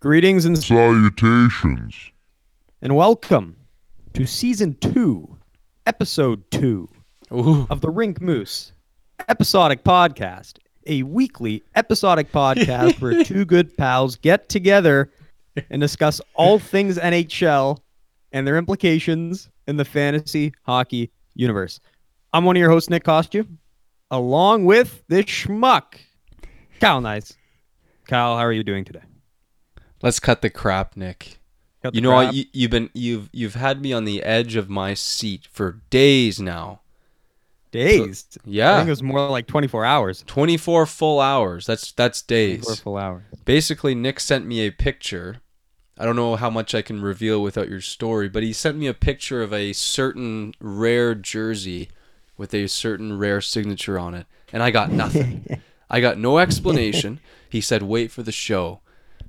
Greetings and, Salutations. and welcome to season two, episode two Ooh. of the Rink Moose episodic podcast, a weekly episodic podcast where two good pals get together and discuss all things NHL and their implications in the fantasy hockey universe. I'm one of your hosts, Nick Costume, along with this schmuck, Kyle Nice. Kyle, how are you doing today? Let's cut the crap, Nick. Got You know what? crap? You, you've been you've you've had me on the edge of my seat for days now. days. I Yeah, I think it was more like 24 hours. 24 full hours. That's that's days. 24 days. full hours. Basically, Nick sent me a picture. I don't know how much I can reveal without your story, but he sent me a picture of a certain rare jersey with a certain rare signature on it, and I got nothing. I got no explanation. He said, "Wait for the show."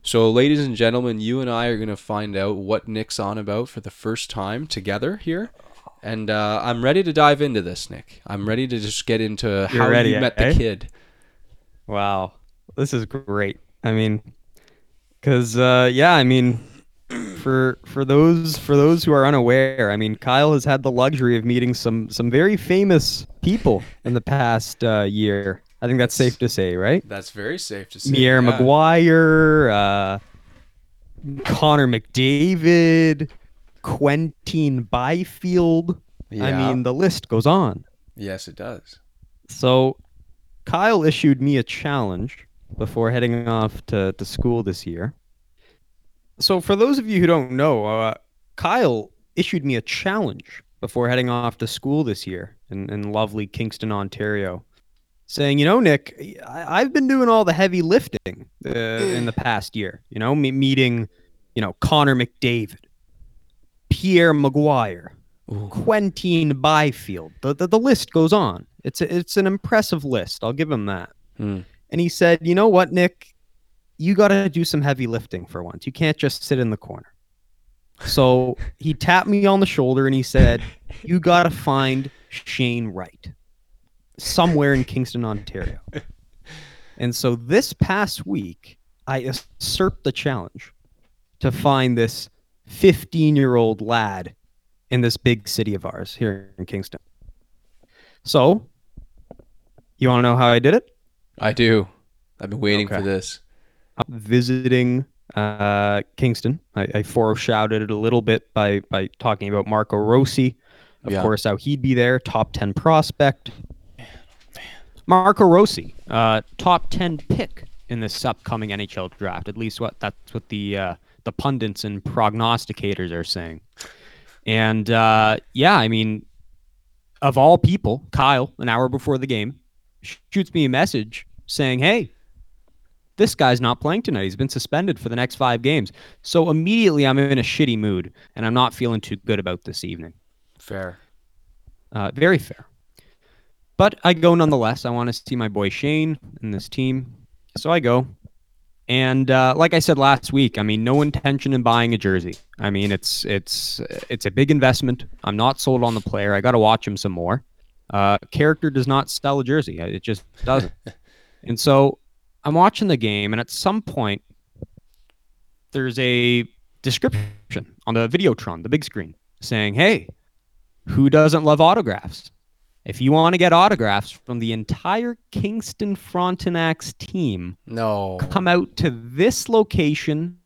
So, ladies and gentlemen, you and I are gonna find out what Nick's on about for the first time together here, and uh, I'm ready to dive into this, Nick. I'm ready to just get into You're how ready, you met eh? the kid. Wow, this is great. I mean, because uh, yeah, I mean, for for those for those who are unaware, I mean, Kyle has had the luxury of meeting some some very famous people in the past uh, year. I think that's safe to say, right? That's very safe to say. Pierre yeah. McGuire, uh, Connor McDavid, Quinton Byfield. Yeah. I mean, the list goes on. Yes, it does. So, Kyle issued me a challenge before heading off to, to school this year. So, for those of you who don't know, uh, Kyle issued me a challenge before heading off to school this year in, in lovely Kingston, Ontario, saying, you know, Nick, I, I've been doing all the heavy lifting uh, in the past year, you know, me- meeting, you know, Connor McDavid, Pierre McGuire, Ooh. Quinton Byfield. The, the the list goes on. It's a, it's an impressive list. I'll give him that. Hmm. And he said, "You know what, Nick? You got to do some heavy lifting for once. You can't just sit in the corner." So he tapped me on the shoulder and he said, "You got to find Shane Wright somewhere in Kingston, Ontario." And so this past week, I usurped the challenge to find this 15-year-old lad in this big city of ours here in Kingston. So, you want to know how I did it? I do. I've been waiting for this. I'm visiting uh, Kingston. I, I foreshadowed it a little bit by by talking about Marco Rossi, of Yeah. course, how he'd be there, top ten prospect. Marco Rossi, uh, top ten pick in this upcoming NHL draft. At least what that's what the uh, the pundits and prognosticators are saying. And uh, yeah, I mean, of all people, Kyle, an hour before the game, shoots me a message saying, "Hey, this guy's not playing tonight. He's been suspended for the next five games." So immediately, I'm in a shitty mood, and I'm not feeling too good about this evening. Fair. Uh, very fair. But I go nonetheless. I want to see my boy Shane and this team. So I go. And uh, like I said last week, I mean, no intention in buying a jersey. I mean, it's it's it's a big investment. I'm not sold on the player. I got to watch him some more. Uh, character does not sell a jersey. It just doesn't. and so I'm watching the game, and at some point, there's a description on the Videotron, the big screen, saying, "Hey, who doesn't love autographs? If you want to get autographs from the entire Kingston Frontenacs team, No. come out to this location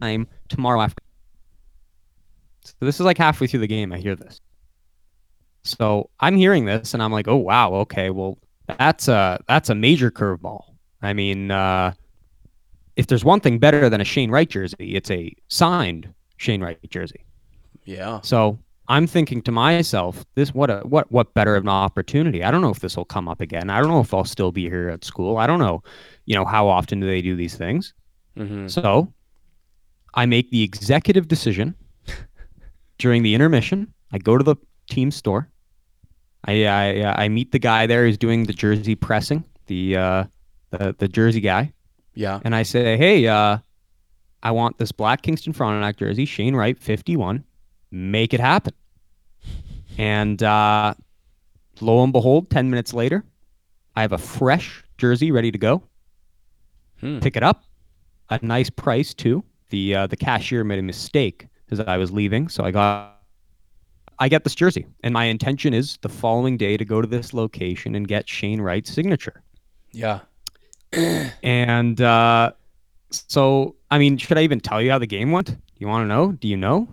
I'm tomorrow after. So this is like halfway through the game. I hear this. So I'm hearing this and I'm like, oh wow, okay, well that's a that's a major curveball. I mean, uh, if there's one thing better than a Shane Wright jersey, it's a signed Shane Wright jersey. Yeah. So I'm thinking to myself, this what a what what better of an opportunity. I don't know if this will come up again. I don't know if I'll still be here at school. I don't know, you know, how often do they do these things. Mm-hmm. So I make the executive decision during the intermission. I go to the team store. I I, I meet the guy there who's doing the jersey pressing, the uh, the the jersey guy, Yeah. and I say, hey, uh, I want this black Kingston Frontenac jersey, Shane Wright, 51. Make it happen. And uh, lo and behold, 10 minutes later, I have a fresh jersey ready to go. Hmm. Pick it up, a nice price too. The uh, the cashier made a mistake as I was leaving, so I got I get this jersey, and my intention is the following day to go to this location and get Shane Wright's signature. Yeah. And uh, so, I mean, should I even tell you how the game went? You want to know? Do you know?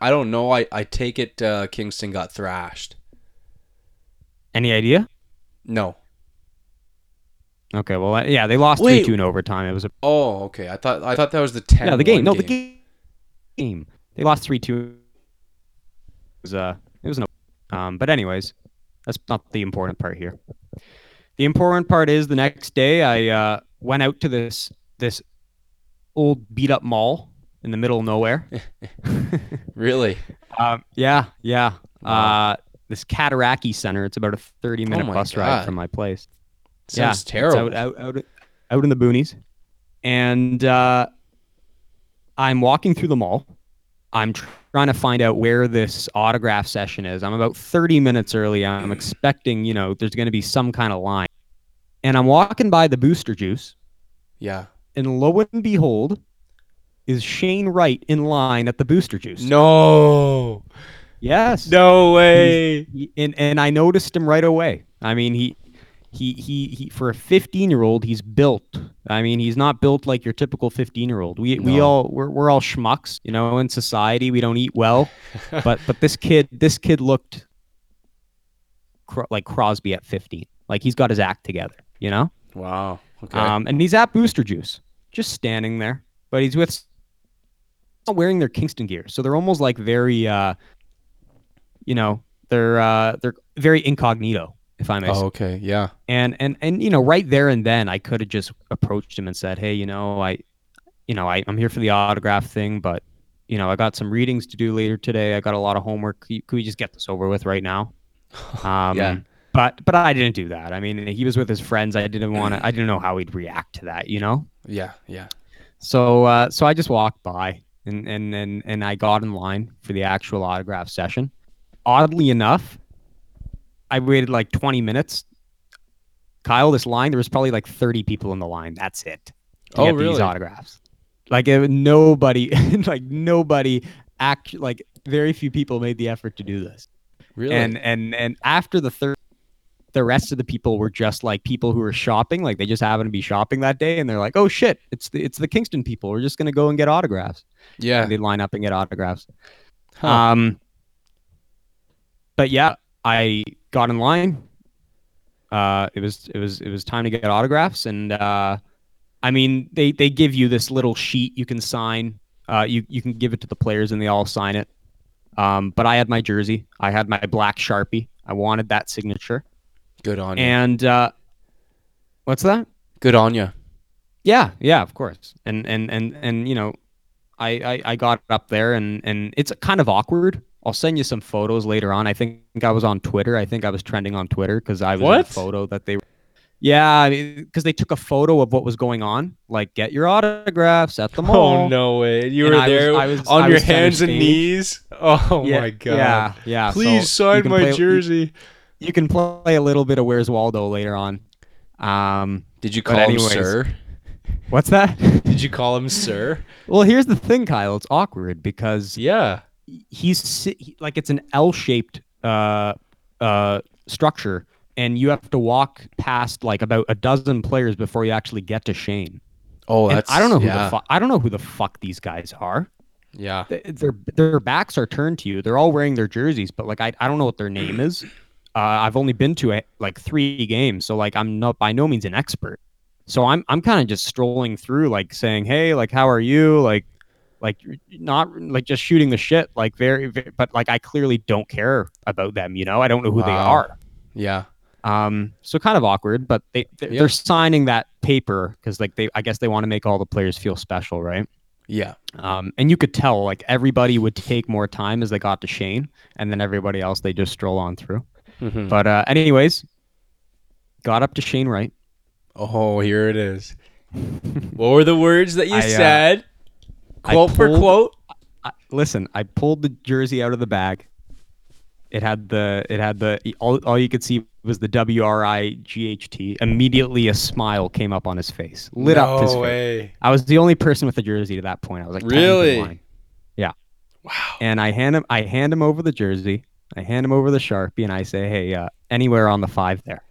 I don't know. I, I take it uh, Kingston got thrashed. Any idea? No. Okay, well, yeah, they lost three two in overtime. It was a Oh, okay. I thought I thought that was the ten. yeah, the game. No, the game. Game. They lost three two. It was uh, it was no. Um, but anyways, that's not the important part here. The important part is the next day I uh, went out to this this old beat up mall in the middle of nowhere. Really? Um, yeah, yeah. Wow. Uh, this Cataraqui Center. It's about a thirty minute Oh bus God. ride from my place. Sounds it's terrible. out, out, out, out in the boonies. And uh, I'm walking through the mall. I'm tr- trying to find out where this autograph session is. I'm about 30 minutes early. I'm expecting, you know, there's going to be some kind of line. And I'm walking by the booster juice, Yeah. and lo and behold, is Shane Wright in line at the booster juice. No. Yes. No way. He- and and I noticed him right away. I mean, he he he, he for a 15 year old, he's built. I mean, he's not built like your typical 15 year old. We we all we're we're all schmucks, you know, in society. We don't eat well, but but this kid this kid looked cro- like Crosby at 15. Like he's got his act together, you know. Wow. Okay. Um, and he's at Booster Juice, just standing there, but he's with wearing their Kingston gear, so they're almost like very, uh, you know, they're uh, they're very incognito, if I may. say. oh, okay. Yeah. And and and you know, right there and then, I could have just approached him and said, "Hey, you know, I, you know, I, I'm here for the autograph thing, but you know, I got some readings to do later today. I got a lot of homework. Could, could we just get this over with right now?" Um, Yeah. But but I didn't do that. I mean, he was with his friends. I didn't want to. I didn't know how he'd react to that. You know. Yeah. Yeah. So uh, so I just walked by and and and and I got in line for the actual autograph session. Oddly enough, I waited like 20 minutes. Kyle, this line there was probably like 30 people in the line. That's it. To Oh, get these autographs. Like it, nobody, like nobody, act like very few people made the effort to do this. Really? And and and after the third, the rest of the people were just like people who were shopping, like they just happened to be shopping that day, and they're like, "Oh shit, it's the it's the Kingston people. We're just gonna go and get autographs." yeah. And they'd line up and get autographs. Huh. Um, but yeah, I got in line. Uh, it was it was it was time to get autographs, and uh, I mean they they give you this little sheet you can sign. Uh, you you can give it to the players, and they all sign it. Um, but I had my jersey. I had my black sharpie. I wanted that signature. Good on you. And uh, what's that? Good on you. Yeah, yeah, of course. And and and and you know, I I, I got up there and and it's kind of awkward. I'll send you some photos later on. I think I was on Twitter. I think I was trending on Twitter because I was in a photo that they. Yeah, because they took a photo of what was going on. Like, get your autographs at the mall. Oh no way! You And were I was- there I was- on I your was hands and knees. Oh yeah, my god! Yeah, yeah. Please you sign my play- jersey. You can play a little bit of Where's Waldo later on. Um, Did you call him anyways. sir? what's that? Did you call him sir? well, here's the thing, Kyle. It's awkward because Yeah. he's he- like it's an L-shaped uh, uh, structure, and you have to walk past like about a dozen players before you actually get to Shane. Oh, And that's I don't know who yeah. the fu- I don't know who the fuck these guys are. Yeah. Th- Their their backs are turned to you. They're all wearing their jerseys, but like I, I don't know what their name is. Uh, I've only been to a, like three games, so like I'm not by no means an expert. So I'm I'm kind of just strolling through, like saying, "Hey, like how are you?" Like, like not like just shooting the shit, like very, ve- but like I clearly don't care about them. You know, I don't know who they are. Yeah. Um, so kind of awkward, but they they're, Yeah. they're signing that paper because like they I guess they want to make all the players feel special, right? Yeah. Um, and you could tell like everybody would take more time as they got to Shane, and then everybody else they just stroll on through. Mhm. But uh, anyways, got up to Shane Wright. Oh, here it is. what were the words that you I, uh, said? I Quote for quote. I, listen, I pulled the jersey out of the bag. It had the it had the all, all you could see was the W R I G H T. Immediately, a smile came up on his face, lit up his face. way. I was the only person with a jersey to that point. I was like, Really? Yeah. Wow. And I hand him, I hand him over the jersey. I hand him over the sharpie, and I say, "Hey, uh, anywhere on the five there."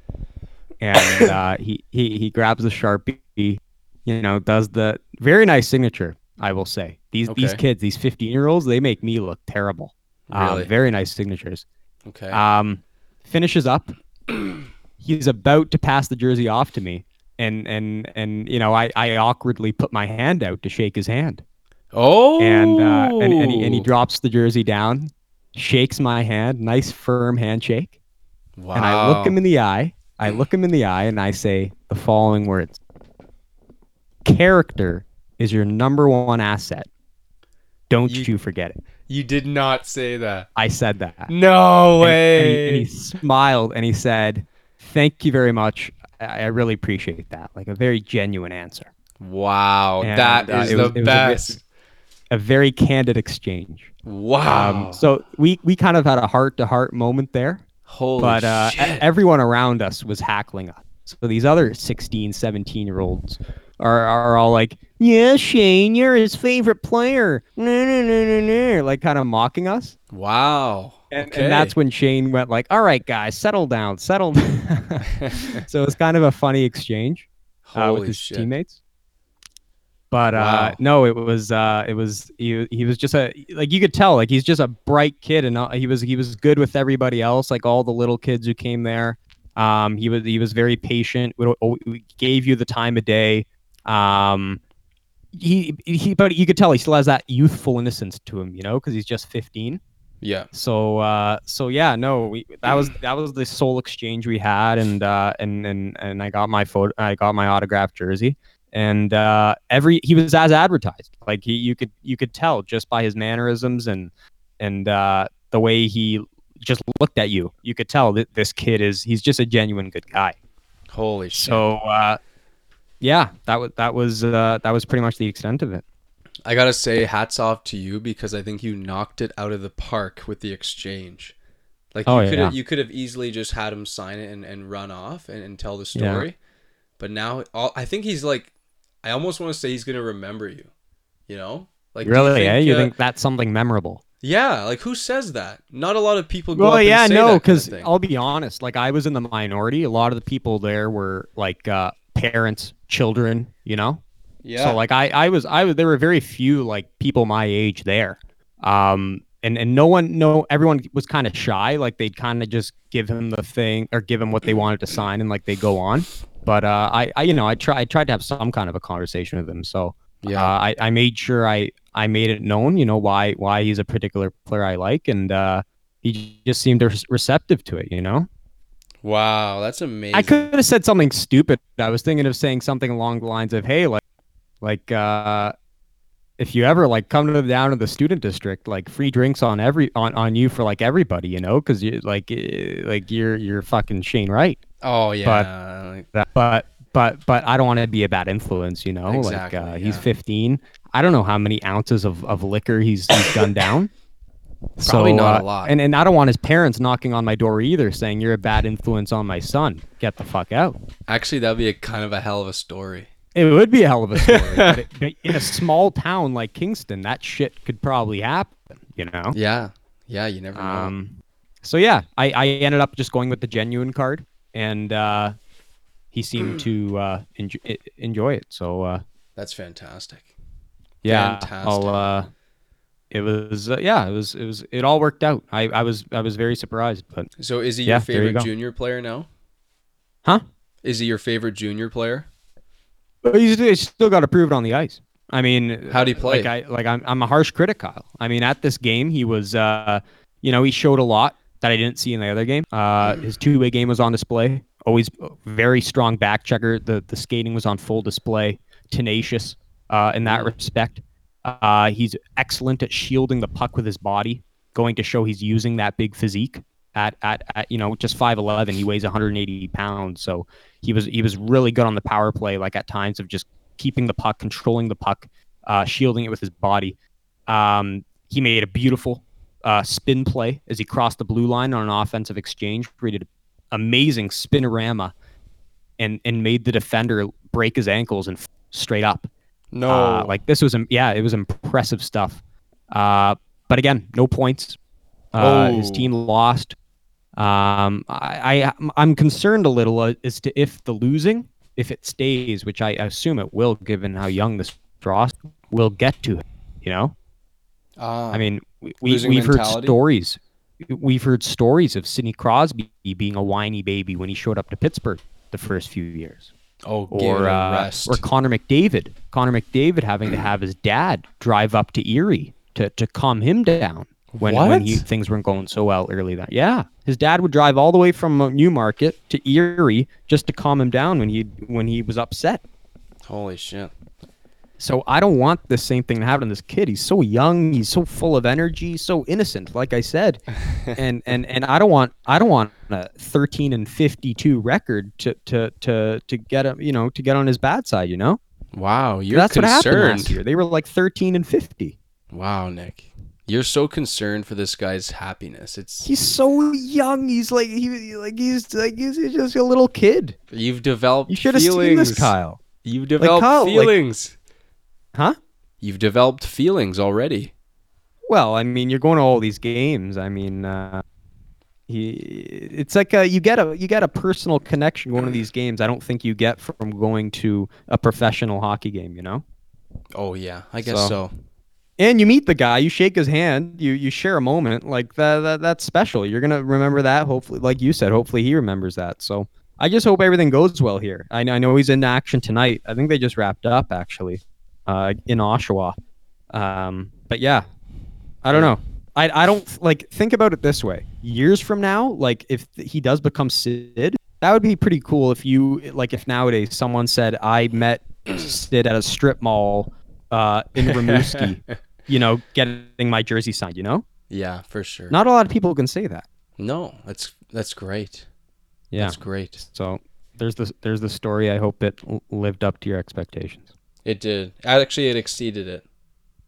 And uh, he he he grabs the sharpie. You know, does the very nice signature. I will say these these kids, these fifteen year olds, they make me look terrible. Um, Really? very nice signatures. Okay. Um, finishes up. He's about to pass the jersey off to me, and and and you know, I I awkwardly put my hand out to shake his hand, oh. and uh, and and he, and he drops the jersey down, shakes my hand, nice firm handshake, Wow. and I look him in the eye. I look him in the eye, and I say the following words: Character is your number one asset. Don't You- you forget it. You did not say that. I said that. No And- and he- way. And he, smiled and he said, "Thank you very much. I, really appreciate that. Like a very genuine answer, wow. And, that uh, is the was best. A very candid exchange. wow. Um, so we we kind of had a heart to heart moment there, Holy but uh, shit. everyone around us was hackling us. So these other 16, 17 year olds are, are all like, "Yeah, Shane, you're his favorite player." No, no, no, no, no, like kind of mocking us. wow. And, okay. and that's when Shane went like, "All right, guys, settle down, settle." down." so it's kind of a funny exchange uh, with his shit. teammates. But uh, Wow. no, it was uh, it was he, he was just a like you could tell like he's just a bright kid and uh, he was he was good with everybody else like all the little kids who came there. Um, he was he was very patient. We, we gave you the time of day. Um, he he but you could tell he still has that youthful innocence to him, you know, because he's just fifteen. Yeah. So uh so yeah, no, we that was that was the sole exchange we had and uh and and and I got my photo I got my autographed jersey and uh every he was as advertised. Like he you could you could tell just by his mannerisms and and uh the way he just looked at you. You could tell that this kid is he's just a genuine good guy. Holy shit. So uh yeah, that was that was uh that was pretty much the extent of it. I gotta say, hats off to you because I think you knocked it out of the park with the exchange. Like Oh, you could yeah. have you could have easily just had him sign it and, and run off and, and tell the Yeah. story. But now all, I think he's like I almost want to say he's gonna remember you. You know? Like really, yeah, You uh, think that's something memorable? Yeah, like who says that? Not a lot of people go Well, up and yeah, say no, that kind of because. I'll be honest. Like, I was in the minority. A lot of the people there were like uh, parents, children. You know. yeah. So like, I, I was, I was. There were very few like people my age there. Um, and and no one, no, everyone was kind of shy. Like they'd kind of just give him the thing or give him what they wanted to sign, and like they go on. But uh, I, I, you know, I try, I tried to have some kind of a conversation with him. So yeah. uh, I, I made sure I, I made it known, you know, why, why he's a particular player I like, and uh, he just seemed receptive to it, you know. wow, that's amazing. I could have said something stupid. I was thinking of saying something along the lines of, "Hey, like, like, uh, if you ever like come to down to the student district, like free drinks on every on, on you for like everybody, you know, because you like eh, like you're you're fucking Shane Wright." Oh yeah. but but but but I don't want to be a bad influence, you know. Exactly, like uh, he's 15. I don't know how many ounces of, of liquor he's he's gunned down. Probably so, not a uh, lot. And and I don't want his parents knocking on my door either, saying you're a bad influence on my son. Get the fuck out. Actually, that'd be a kind of a hell of a story. It would be a hell of a story. but, it, but in a small town like Kingston, that shit could probably happen. You know. Yeah. Yeah, you never know. Um, so yeah, I, I ended up just going with the genuine card, and uh, he seemed to uh, enjoy, enjoy it. So uh, That's fantastic. yeah, Fantastic. Uh, it was uh, yeah, it was it was it all worked out. I, I was I was very surprised, but So is he Yeah, your you favorite go. junior player now? huh? Is he your favorite junior player? But he's, he's still got to prove it on the ice. I mean, how do you play? Like I like I'm I'm a harsh critic, Kyle. I mean, at this game, he was uh, you know, he showed a lot that I didn't see in the other game. Uh, his two way game was on display. Always very strong back checker. The the skating was on full display. Tenacious uh, in that respect. Uh, he's excellent at shielding the puck with his body, going to show he's using that big physique. At, at, at you know just 5'11 he weighs 180 pounds so he was he was really good on the power play like at times of just keeping the puck controlling the puck uh, shielding it with his body um, he made a beautiful uh, spin play as he crossed the blue line on an offensive exchange created amazing spinorama and and made the defender break his ankles and f- straight up. No. Uh, like this was yeah, it was impressive stuff. Uh, but again, no points. Uh, His Oh. team lost. Um, I, I I'm concerned a little uh, as to if the losing, if it stays, which I assume it will, given how young this frost will get to. You know, Ah, I mean, we, we've heard stories. We've heard stories of Sidney Crosby being a whiny baby when he showed up to Pittsburgh the first few years oh, or uh, or Connor McDavid. Connor McDavid having to have his dad drive up to Erie to, to calm him down when, when he, things weren't going so well early that. Yeah, his dad would drive all the way from uh, Newmarket to Erie just to calm him down when he when he was upset. Holy shit. So I don't want the same thing to happen to this kid. He's so young, he's so full of energy, so innocent, like I said. and and and I don't want I don't want a 13 and 52 record to to to to get him, you know, to get on his bad side, you know? Wow, you're That's what happened concerned. last year. They were like 13 and 50. Wow, Nick. You're so concerned for this guy's happiness. It's He's so young. He's like he like he's like he's just a little kid. you've developed You should have feelings. seen this, Kyle. You've developed Kyle, like- feelings. Huh? You've developed feelings already. Well, I mean, you're going to all these games. I mean, uh, he it's like a, you get a you get a personal connection going to these games. I don't think you get from going to a professional hockey game. You know. Oh yeah, I guess So- so. And you meet the guy, you shake his hand, you you share a moment like that, that that's special. You're gonna remember that. Hopefully, like you said, hopefully he remembers that. So I just hope everything goes well here. I, know- I know he's in action tonight. I think they just wrapped up actually, uh, in Oshawa. Um, but yeah, I don't know. I I don't like think about it this way. Years from now, like if he does become Sid, that would be pretty cool. If you like, if nowadays someone said I met Sid at a strip mall uh, in Rimouski, you know, getting my jersey signed. You know, Yeah, for sure. not a lot of people can say that. no, that's that's great. Yeah. That's great. So there's the there's the story. I hope it lived up to your expectations. It did. Actually, it exceeded it.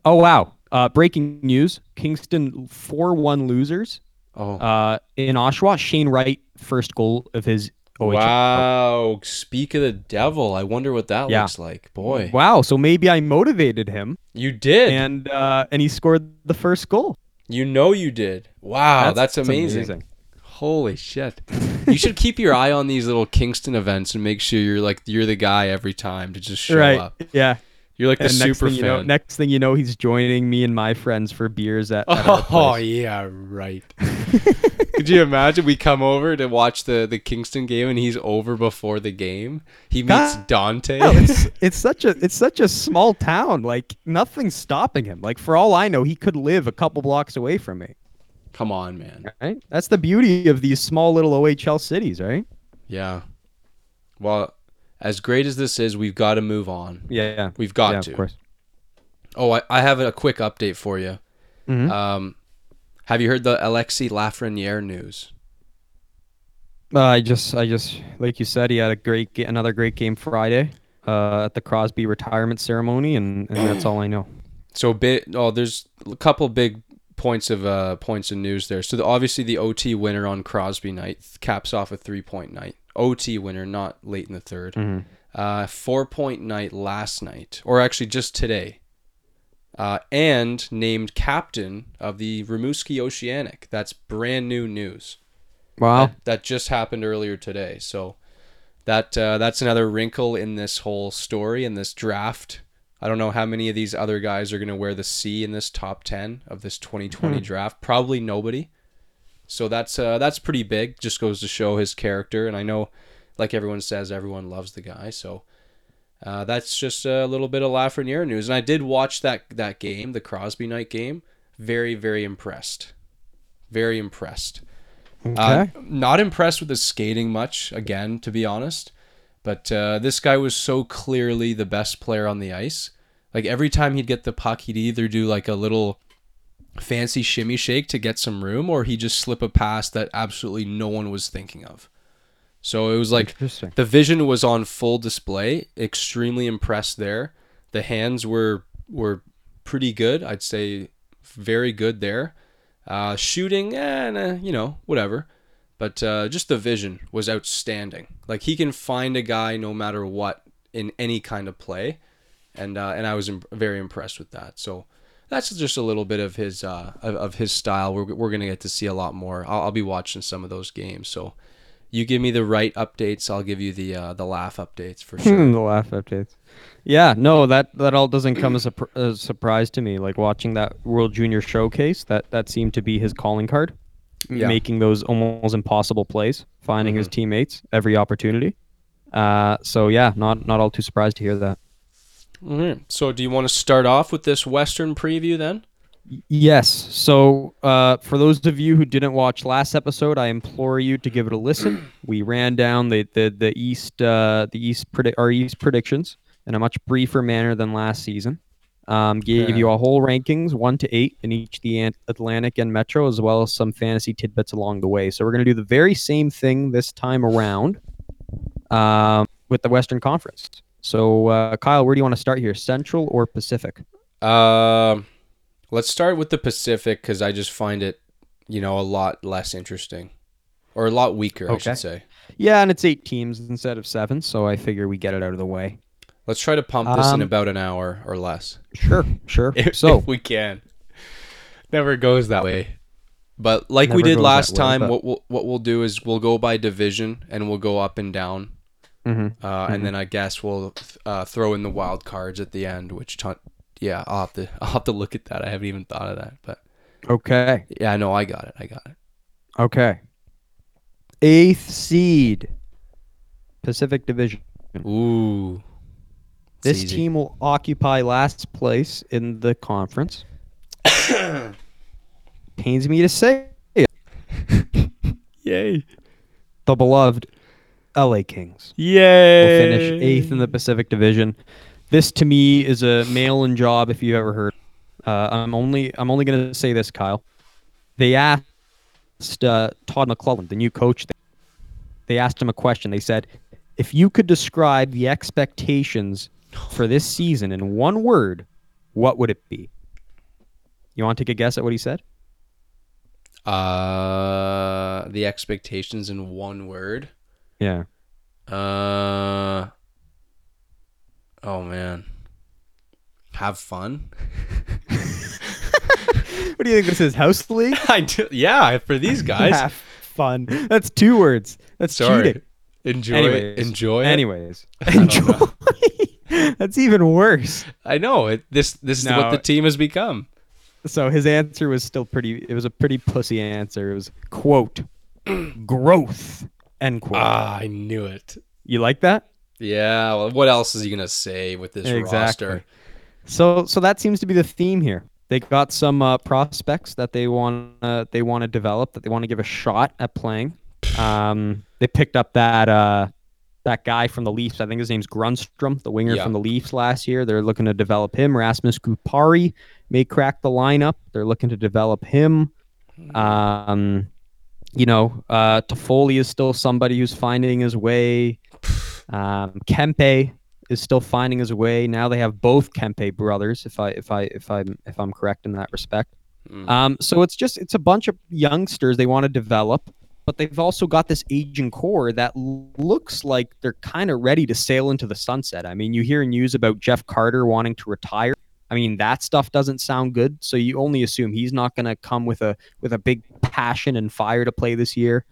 Oh wow! Uh, breaking news: Kingston four one losers Oh. uh, in Oshawa. Shane Wright first goal of his OHL. wow. Speak of the devil. I wonder what that Yeah. looks like. Boy. Wow! So maybe I motivated him, You did. and uh, and he scored the first goal. you know you did. Wow, that's, amazing. Holy shit. you should keep your eye on these little Kingston events and make sure you're like you're the guy every time to just show right? up. Yeah. You're like the And super thing fan. you know, next thing you know, he's joining me and my friends for beers at. at Oh yeah, right. Could you imagine we come over to watch the the Kingston game and he's over before the game? He meets God. Dante. No, it's it's such a it's such a small town. Like nothing's stopping him. Like for all I know, he could live a couple blocks away from me. Come on, man. Right? That's the beauty of these small little OHL cities, right? Yeah. Well, as great as this is, we've got to move on. Yeah. We've got yeah, to. Of course. Oh, I, I have a quick update for you. Mhm. Um, have you heard the Alexi Lafreniere news? Uh, I just I just like you said, he had a great another great game Friday uh, at the Crosby retirement ceremony, and, and that's all I know. So bit. Oh, there's a couple big points of uh points of news there. So the, obviously the OT winner on Crosby night caps off a three point night. OT winner, not late in the 3rd Mhm. Uh, four point night last night, or actually just today. Uh, and named captain of the Rimouski Oceanic. That's brand new news. Wow. That, that just happened earlier today. So that uh, that's another wrinkle in this whole story in this draft. I don't know how many of these other guys are going to wear the C in this top 10 of this 2020 draft. Probably nobody. So that's uh, that's pretty big. Just goes to show his character and I know like everyone says everyone loves the guy. So uh, that's just a little bit of Lafreniere news. And I did watch that that game, the Crosby night game. Very very impressed. Very impressed. Okay. Uh, not impressed with his skating much, again, to be honest. But uh, this guy was so clearly the best player on the ice. Like every time he'd get the puck, he'd either do like a little fancy shimmy shake to get some room, or he'd just slip a pass that absolutely no one was thinking of. So it was like the vision was on full display. Extremely impressed there. The hands were were pretty good. I'd say very good there. Uh, shooting, eh, nah, you know, whatever. but uh, just the vision was outstanding. Like he can find a guy no matter what in any kind of play, and uh, and I was Im- very impressed with that. So that's just a little bit of his uh, of, of his style. We're we're gonna get to see a lot more. I'll, I'll be watching some of those games. So you give me the right updates, I'll give you the uh, the laugh updates for sure. the laugh updates. Yeah, no, that that all doesn't come as a, pr- a surprise to me. Like watching that World Junior Showcase, that that seemed to be his calling card, Yeah. making those almost impossible plays, finding his teammates every opportunity. Uh, so yeah, not not all too surprised to hear that. Mhm. So do you want to start off with this Western preview then? Yes. So, uh, for those of you who didn't watch last episode, I implore you to give it a listen. We ran down the the the East uh, the East predi- our East predictions in a much briefer manner than last season. Um, gave you a whole rankings one to eight in each the Ant- Atlantic and Metro, as well as some fantasy tidbits along the way. So we're going to do the very same thing this time around um, with the Western Conference. So, uh, Kyle, where do you want to start here? Central or Pacific? Um, let's start with the Pacific because I just find it, you know, a lot less interesting, or a lot weaker, I should say. Yeah, and it's eight teams instead of seven, so I figure we get it out of the way. Let's try to pump this in Um, about an hour or less, Sure, sure. if, so, if we can. Never goes that way. But like we did last way, time, but- what we'll, what we'll do is we'll go by division and we'll go up and down, mhm. uh, and then I guess we'll uh, throw in the wild cards at the end. Which, ton- yeah, I'll have to I'll have to look at that. I haven't even thought of that, but okay, yeah, no, I got it. I got it. okay. Eighth seed, Pacific Division. Ooh, This easy. team will occupy last place in the conference. Pains me to say it. Yay! The beloved LA Kings. Yay! will finish eighth in the Pacific Division. This to me is a mail-in job if you ever heard. Uh, I'm only I'm only going to say this, Kyle. They asked uh, Todd McLellan, the new coach. They asked him a question. They said, "If you could describe the expectations for this season in one word, what would it be?" You want to take a guess at what he said? Uh, the expectations in one word. Yeah. Uh. Oh man. Have fun. What do you think this is? House league? I do, yeah, for these guys. Have fun. That's two words. That's Sorry. cheating. Enjoy. Anyways, enjoy. it. Anyways, enjoy. That's even worse. I know it. This this is what the team has become. So his answer was still pretty. It was a pretty pussy answer. It was quote growth end quote. Ah, I knew it. you like that? Yeah. Well, what else is he gonna say with this Exactly. roster? So so that seems to be the theme here. They got some uh, prospects that they want uh, they want to develop that they want to give a shot at playing. Um, they picked up that uh, that guy from the Leafs. I think his name's Grundstrom, the winger Yeah. from the Leafs last year. They're looking to develop him. Rasmus Kupari may crack the lineup. They're looking to develop him. Um, you know, uh, Toffoli is still somebody who's finding his way. Um, Kempe is still finding his way. Now they have both Kempe brothers, if I if I if I'm if I'm correct in that respect. Mm. Um, so it's just it's a bunch of youngsters they want to develop, but they've also got this aging core that looks like they're kind of ready to sail into the sunset. I mean, you hear news about Jeff Carter wanting to retire. I mean, that stuff doesn't sound good. So you only assume he's not going to come with a with a big passion and fire to play this year.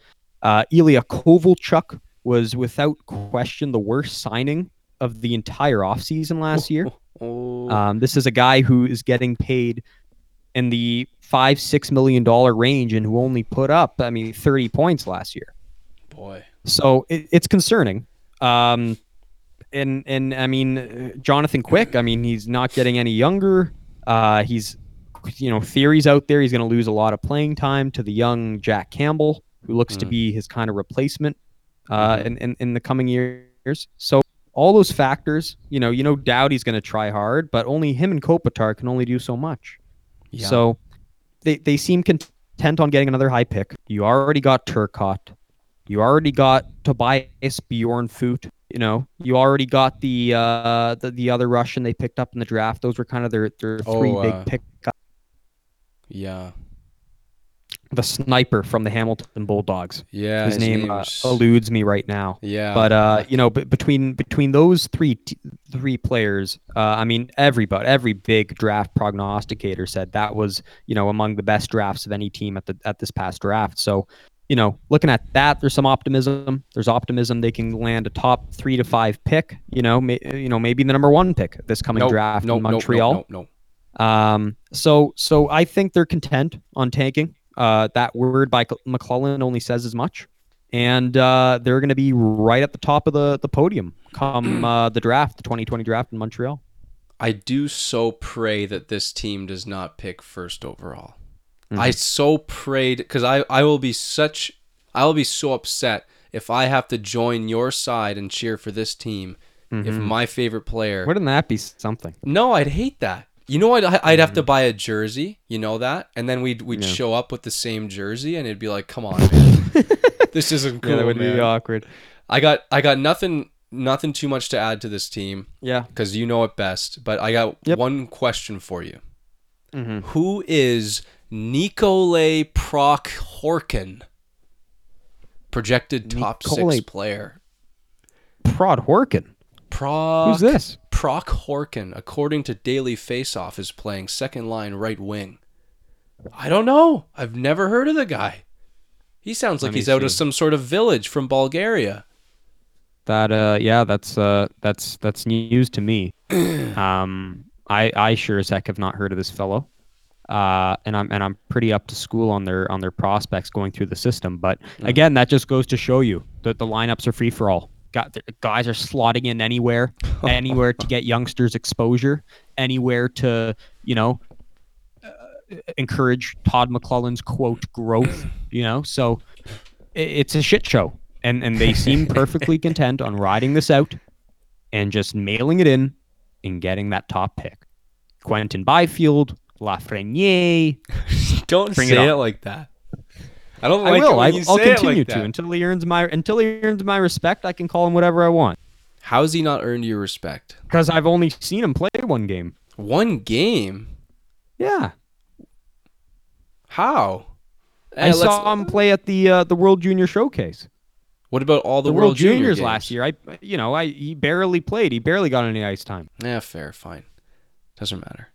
Uh, Ilya Kovalchuk was without question the worst signing of the entire offseason last year. Oh, Um, this is a guy who is getting paid in the five six million dollar range and who only put up, I mean, thirty points last year. boy. So it, it's concerning. Um, and and I mean, uh, Jonathan Quick. I mean, he's not getting any younger. Uh, he's you know theories out there. He's going to lose a lot of playing time to the young Jack Campbell, who looks to Mm. be his kind of replacement uh, Mhm. in, in in the coming years. So all those factors, you know, you know, Doughty's going to try hard, but only him and Kopitar can only do so much. Yeah. So they they seem content on getting another high pick. You already got Turcotte. You already got Tobias Bjornfot. You know, you already got the uh the, the other Russian they picked up in the draft. Those were kind of their their three Oh, big uh, pick. yeah. The sniper from the Hamilton Bulldogs. Yeah, his, name uh, eludes me right now. yeah, But uh, you know, b- between between those three t- three players, uh, I mean, everybody, every big draft prognosticator said that was you know among the best drafts of any team at the at this past draft. So, you know, looking at that, there's some optimism. There's optimism they can land a top three to five pick. You know, may, you know, maybe the number one pick this coming Nope, draft nope, in nope, nope, Montreal. nope, nope. Um, so so I think they're content on tanking. Uh, that word by McLellan only says as much, and uh, they're going to be right at the top of the the podium come uh, the draft, the 2020 draft in Montreal. I do so pray that this team does not pick first overall. Mhm. I so prayed because I, I will be such I will be so upset if I have to join your side and cheer for this team if Mhm. my favorite player. Wouldn't that be something? no, I'd hate that. You know, I'd I'd have to buy a jersey. You know that, and then we'd we'd. Yeah. show up with the same jersey, and it'd be like, come on, man, this isn't cool, yeah, that would man. be awkward. I got I got nothing nothing too much to add to this team Yeah. because you know it best. But I got Yep. one question for you. Mm-hmm. Who is Nikolay Prokhorkin? Projected top Nikolay- six player. Prokhorkin. Proc, Who's this? Prokhorkin, according to Daily Faceoff, is playing second line right wing. I don't know. I've never heard of the guy. He sounds like he's out of some sort of village from Bulgaria. That uh, yeah, that's uh, that's that's news to me. um, I I sure as heck have not heard of this fellow. Uh, and I'm and I'm pretty up to school on their on their prospects going through the system. But again, that just goes to show you that the lineups are free for all. Got the guys are slotting in anywhere, anywhere to get youngsters exposure, anywhere to you know uh, encourage Todd McLellan's quote growth. You know, so i- it's a shit show, and and they seem perfectly content on riding this out and just mailing it in and getting that top pick. Quinton Byfield, Lafreniere. Don't Bring it say it, on. like that. I don't I like will. I, when you I'll say it continue like to until he earns my until he earns my respect. I can call him whatever I want How's he not earned your respect? because I've only seen him play one game. One game? Yeah, How? I Eh, saw him play at the uh, the World Junior Showcase. What about all the, The, World, Junior Juniors games? last year. I you know I he barely played. He barely got any ice time. Yeah, fair, fine. Doesn't matter.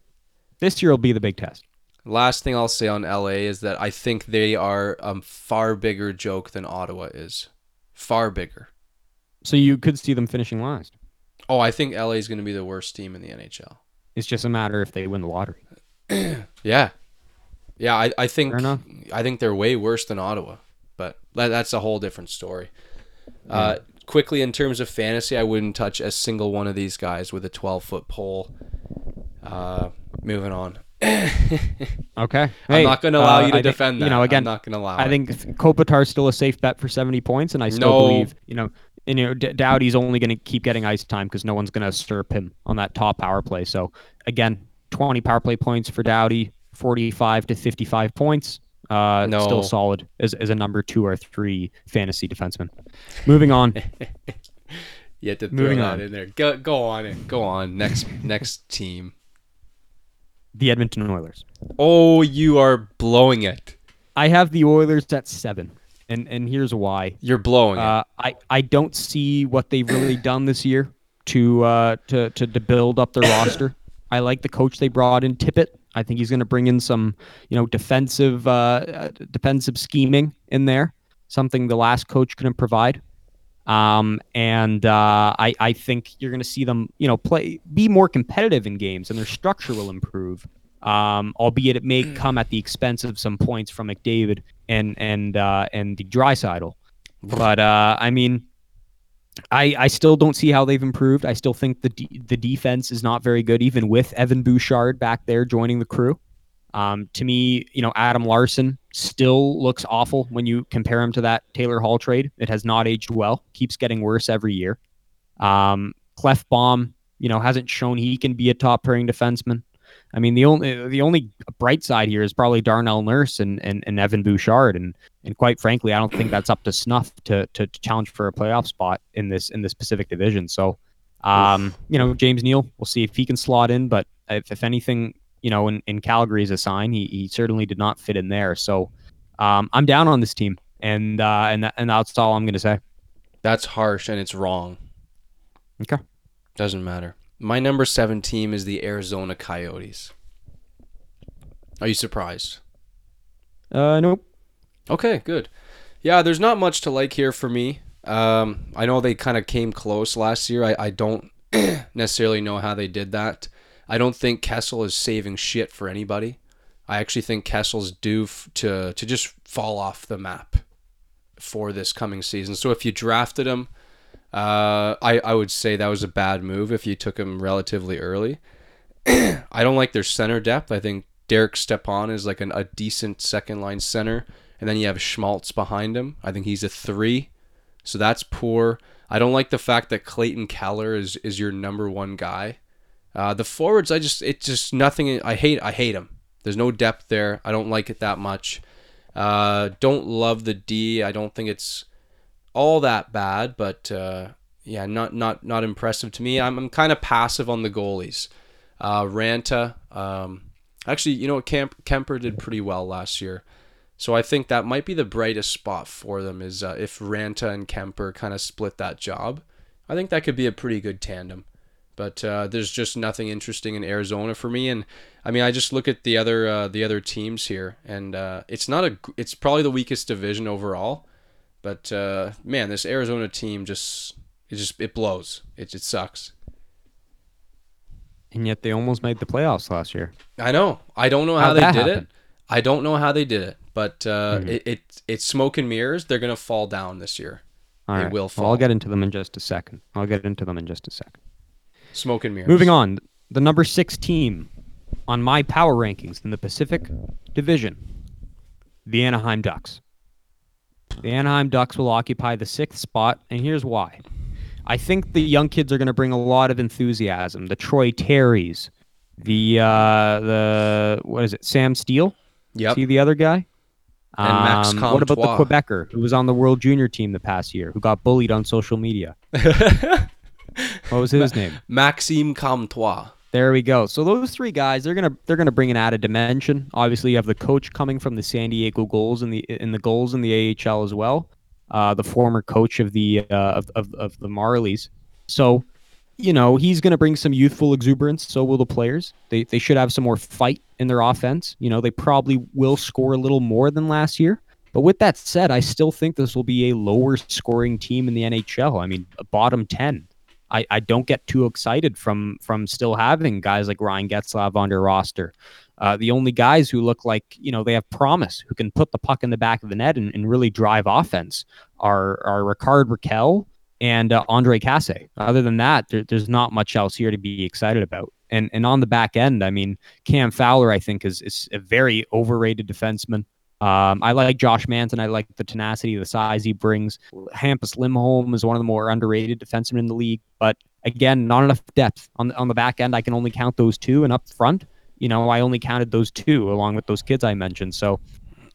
This year will be the big test. Last thing I'll say on LA is that I think they are a far bigger joke than Ottawa is. Far bigger. So you could see them finishing last. Oh, I think LA is going to be the worst team in the NHL. It's just a matter if they win the lottery. Yeah. Yeah, I, I think. I think they're way worse than Ottawa, but that, that's a whole different story. Uh, quickly, in terms of fantasy, I wouldn't touch a single one of these guys with a 12 foot pole. Uh, moving on. Okay. I'm not going to allow uh, you to I think- defend that. You know, again, I'm not going to allow I it. think Kopitar's still a safe bet for 70 points, and I still No. believe, you know, and, you know, D- Doughty's only going to keep getting ice time because no one's going to usurp him on that top power play. So again, 20 power play points for Dowdy, 45 to 55 points. Uh, No. still solid as, as a number two or three fantasy defenseman. Moving on. You had to throw Moving that on. in there. Go, go on it. Go on. Next next team. The Edmonton Oilers. Oh, you are blowing it. I have the Oilers at seven, and and here's why. You're blowing it. Uh, I I don't see what they've really done this year to uh, to, to to build up their roster. I like the coach they brought in, Tippett. I think he's going to bring in some you know defensive uh, defensive scheming in there, something the last coach couldn't provide. Um, and uh, I I think you're going to see them you know play be more competitive in games, and their structure will improve. Um, albeit it may come at the expense of some points from McDavid and and uh, and the Draisaitl. But uh, I mean, I I still don't see how they've improved. I still think the de- the defense is not very good, even with Evan Bouchard back there joining the crew. Um, to me, you know, Adam Larsson still looks awful when you compare him to that Taylor Hall trade. It has not aged well; keeps getting worse every year. Um, Klefbom, you know, hasn't shown he can be a top pairing defenseman. I mean, the only the only bright side here is probably Darnell Nurse and, and, and Evan Bouchard, and and quite frankly, I don't think that's up to snuff to, to, to challenge for a playoff spot in this in this Pacific Division. So, um, you know, James Neal, we'll see if he can slot in, but if, if anything, you know, in, in Calgary is a sign, he, he certainly did not fit in there. So, um, I'm down on this team, and uh, and that, and that's all I'm going to say. That's harsh and it's wrong. Okay. Doesn't matter. My number seven team is the Arizona Coyotes. Are you surprised? Uh, nope. Okay, good. Yeah, there's not much to like here for me. Um, I know they kind of came close last year. I, I don't necessarily know how they did that. I don't think Kessel is saving shit for anybody. I actually think Kessel's due f- to to just fall off the map for this coming season. So if you drafted him, uh, I I would say that was a bad move if you took him relatively early. I don't like their center depth. I think Derek Stepan is like an, a decent second line center, and then you have Schmaltz behind him. I think he's a three, so that's poor. I don't like the fact that Clayton Keller is is your number one guy. Uh, the forwards, I just it's just nothing. I hate I hate them. There's no depth there. I don't like it that much. Uh, don't love the D. I don't think it's all that bad, but uh, yeah, not not not impressive to me. I'm, I'm kind of passive on the goalies. Uh, Raanta, um, actually, you know, Kemp, Kuemper did pretty well last year, so I think that might be the brightest spot for them. Is uh, if Raanta and Kuemper kind of split that job, I think that could be a pretty good tandem. But uh, there's just nothing interesting in Arizona for me, and I mean, I just look at the other uh, the other teams here, and uh, it's not a it's probably the weakest division overall. But uh, man, this Arizona team just it just it blows. It it sucks. And yet they almost made the playoffs last year. I know. I don't know how How'd they did it. I don't know how they did it, but uh, Mhm. it, it it's smoke and mirrors. They're gonna fall down this year. All They right. will Well, fall. I'll get into them in just a second. I'll get into them in just a second. Smoke and mirrors. Moving on, the number six team on my power rankings in the Pacific Division, the Anaheim Ducks. The Anaheim Ducks will occupy the sixth spot, and here's why. I think the young kids are going to bring a lot of enthusiasm. The Troy Terrys, the uh, the what is it? Sam Steele. Yep. See the other guy. And Max Um, What about the Quebecer who was on the World Junior team the past year, who got bullied on social media? What was his name? Maxime Comtois. There we go. So those three guys, they're gonna they're gonna bring an added dimension. Obviously, you have the coach coming from the San Diego Gulls in the in the Gulls in the AHL as well. Uh, the former coach of the uh, of, of of the Marlies. So, you know, he's gonna bring some youthful exuberance. So will the players. They they should have some more fight in their offense. You know, they probably will score a little more than last year. But with that said, I still think this will be a lower scoring team in the NHL. I mean, a bottom ten. I, I don't get too excited from from still having guys like Ryan Getzlaf on your roster. Uh, the only guys who look like you know they have promise, who can put the puck in the back of the net and, and really drive offense, are are Rickard Rakell and uh, Andre Kase. Other than that, there, there's not much else here to be excited about. And and on the back end, I mean, Cam Fowler, I think is is a very overrated defenseman. Um, I like Josh Manson. I like the tenacity, the size he brings. Hampus Lindholm is one of the more underrated defensemen in the league, but again, not enough depth on the, on the back end. I can only count those two, and up front, you know, I only counted those two along with those kids I mentioned. So,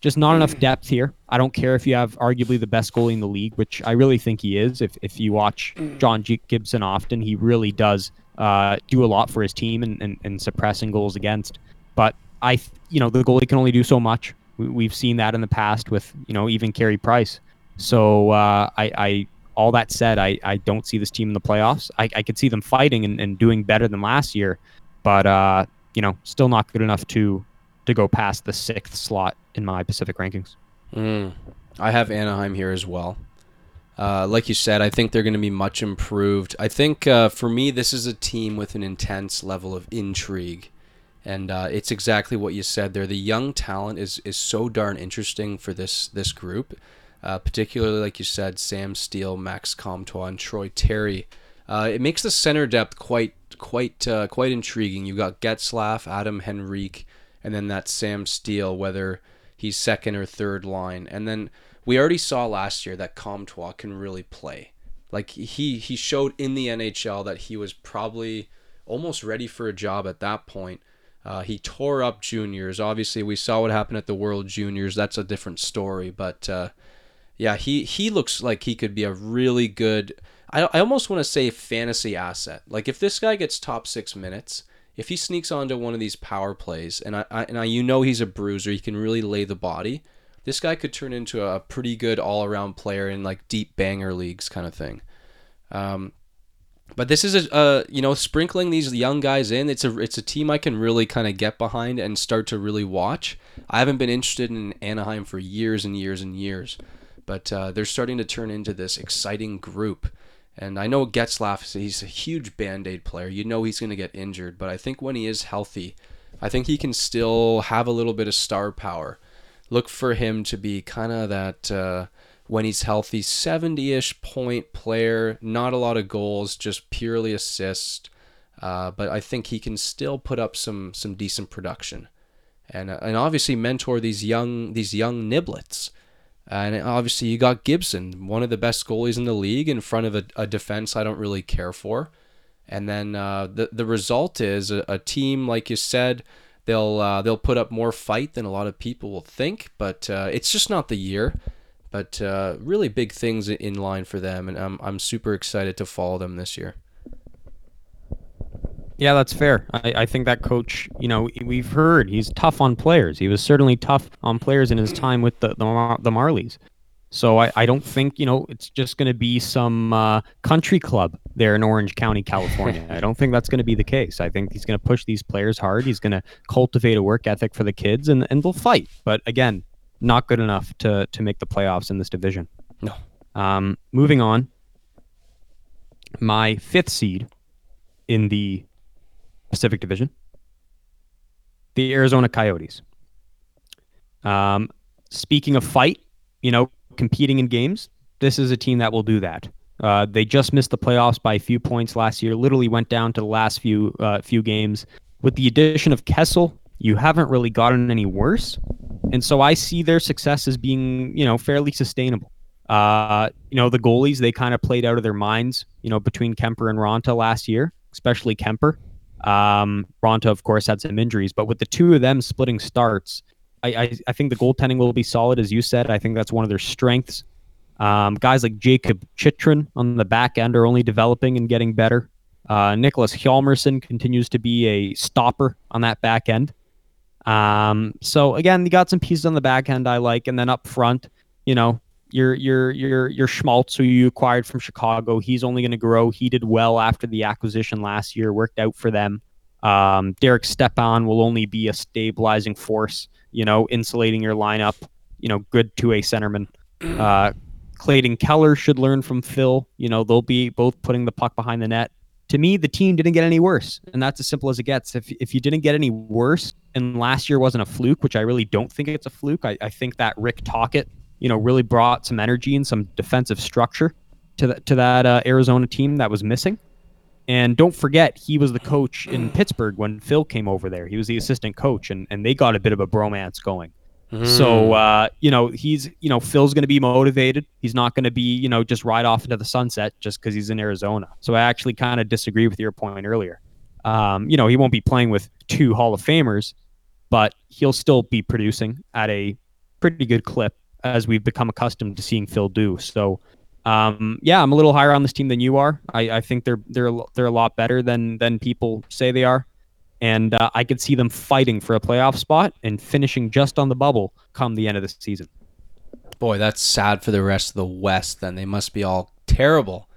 just not enough depth here. I don't care if you have arguably the best goalie in the league, which I really think he is. If if you watch John G- Gibson often, he really does uh, do a lot for his team and, and, and suppressing goals against. But I, you know, the goalie can only do so much. We, we've seen that in the past with, you know, even Carey Price. So uh, I, I, all that said, I, I don't see this team in the playoffs. I, I could see them fighting and, and doing better than last year, but uh, you know, still not good enough to to go past the sixth slot in my Pacific rankings. Mm. I have Anaheim here as well. Uh, like you said, I think they're going to be much improved. I think uh, for me, this is a team with an intense level of intrigue, and uh, it's exactly what you said there. The young talent is is so darn interesting for this this group, uh, particularly like you said, Sam Steele, Max Comtois, and Troy Terry. Uh, it makes the center depth quite quite uh, quite intriguing. You've got Getzlaf, Adam Henrique, and then that Sam Steele, whether he's second or third line. And then we already saw last year that Comtois can really play. Like he he showed in the NHL that he was probably almost ready for a job at that point. Uh, he tore up juniors. Obviously, we saw what happened at the World Juniors. That's a different story. But uh, yeah, he he looks like he could be a really good. I, I almost want to say fantasy asset. Like if this guy gets top six minutes, if he sneaks onto one of these power plays, and I, I and I you know he's a bruiser, he can really lay the body. this guy could turn into a pretty good all around player in like deep banger leagues kind of thing. Um, but this is a, you know sprinkling these young guys in. It's a it's a team I can really kind of get behind and start to really watch. I haven't been interested in Anaheim for years and years and years, but uh, they're starting to turn into this exciting group. And I know Getzlaf, he's a huge band aid player. You know he's going to get injured, but I think when he is healthy, I think he can still have a little bit of star power. Look for him to be kind of that. Uh, when he's healthy, 70 ish point player, not a lot of goals, just purely assist. Uh, but I think he can still put up some some decent production, and uh, and obviously mentor these young these young niblets. And obviously you got Gibson, one of the best goalies in the league, in front of a, a defense I don't really care for. And then uh, the the result is a, a, team like you said, they'll uh, they'll put up more fight than a lot of people will think, but it's just not the year. But uh, really big things in line for them, and I'm I'm super excited to follow them this year. Yeah, that's fair. I, I think that coach, you know, we've heard he's tough on players. He was certainly tough on players in his time with the the, the Marlies. So I, I don't think, you know, it's just going to be some uh, country club there in Orange County, California. I don't think that's going to be the case. I think he's going to push these players hard. He's going to cultivate a work ethic for the kids, and, and they'll fight. But again, not good enough to to make the playoffs in this division. No. Um, moving on, my fifth seed in the Pacific Division, the Arizona Coyotes. Um, speaking of fight, you know, competing in games, this is a team that will do that. Uh, they just missed the playoffs by a few points last year. Literally went down to the last few uh, few games. With the addition of Kessel, you haven't really gotten any worse. And so I see their success as being, you know, fairly sustainable. Uh, you know, the goalies, they kind of played out of their minds, you know, between Kuemper and Raanta last year, especially Kuemper. Um, Raanta, of course, had some injuries, but with the two of them splitting starts, I, I, I think the goaltending will be solid, as you said. I think that's one of their strengths. Um, guys like Jacob Chychrun on the back end are only developing and getting better. Uh, Niklas Hjalmarsson continues to be a stopper on that back end. Um, so again, you got some pieces on the back end I like, and then up front, you know, your your your your Schmaltz, who you acquired from Chicago, he's only going to grow. He did well after the acquisition last year, worked out for them. Um, Derek Stepan will only be a stabilizing force, you know, insulating your lineup. You know, good two A centerman. Uh, Clayton Keller should learn from Phil. You know, they'll be both putting the puck behind the net to me, the team didn't get any worse, and that's as simple as it gets. If if you didn't get any worse, and last year wasn't a fluke, which I really don't think it's a fluke. I, I think that Rick Tocchet, you know, really brought some energy and some defensive structure to that to that uh, Arizona team that was missing. And don't forget, he was the coach in Pittsburgh when Phil came over there. He was the assistant coach, and, and they got a bit of a bromance going. So hmm. uh, you know he's you know Phil's going to be motivated. He's not going to be you know just ride off into the sunset just because he's in Arizona. So I actually kind of disagree with your point earlier. Um, you know he won't be playing with two Hall of Famers, but he'll still be producing at a pretty good clip as we've become accustomed to seeing Phil do. So um, yeah, I'm a little higher on this team than you are. I, I think they're they're they're a lot better than than people say they are and uh, I could see them fighting for a playoff spot and finishing just on the bubble come the end of the season. Boy, that's sad for the rest of the West. Then they must be all terrible.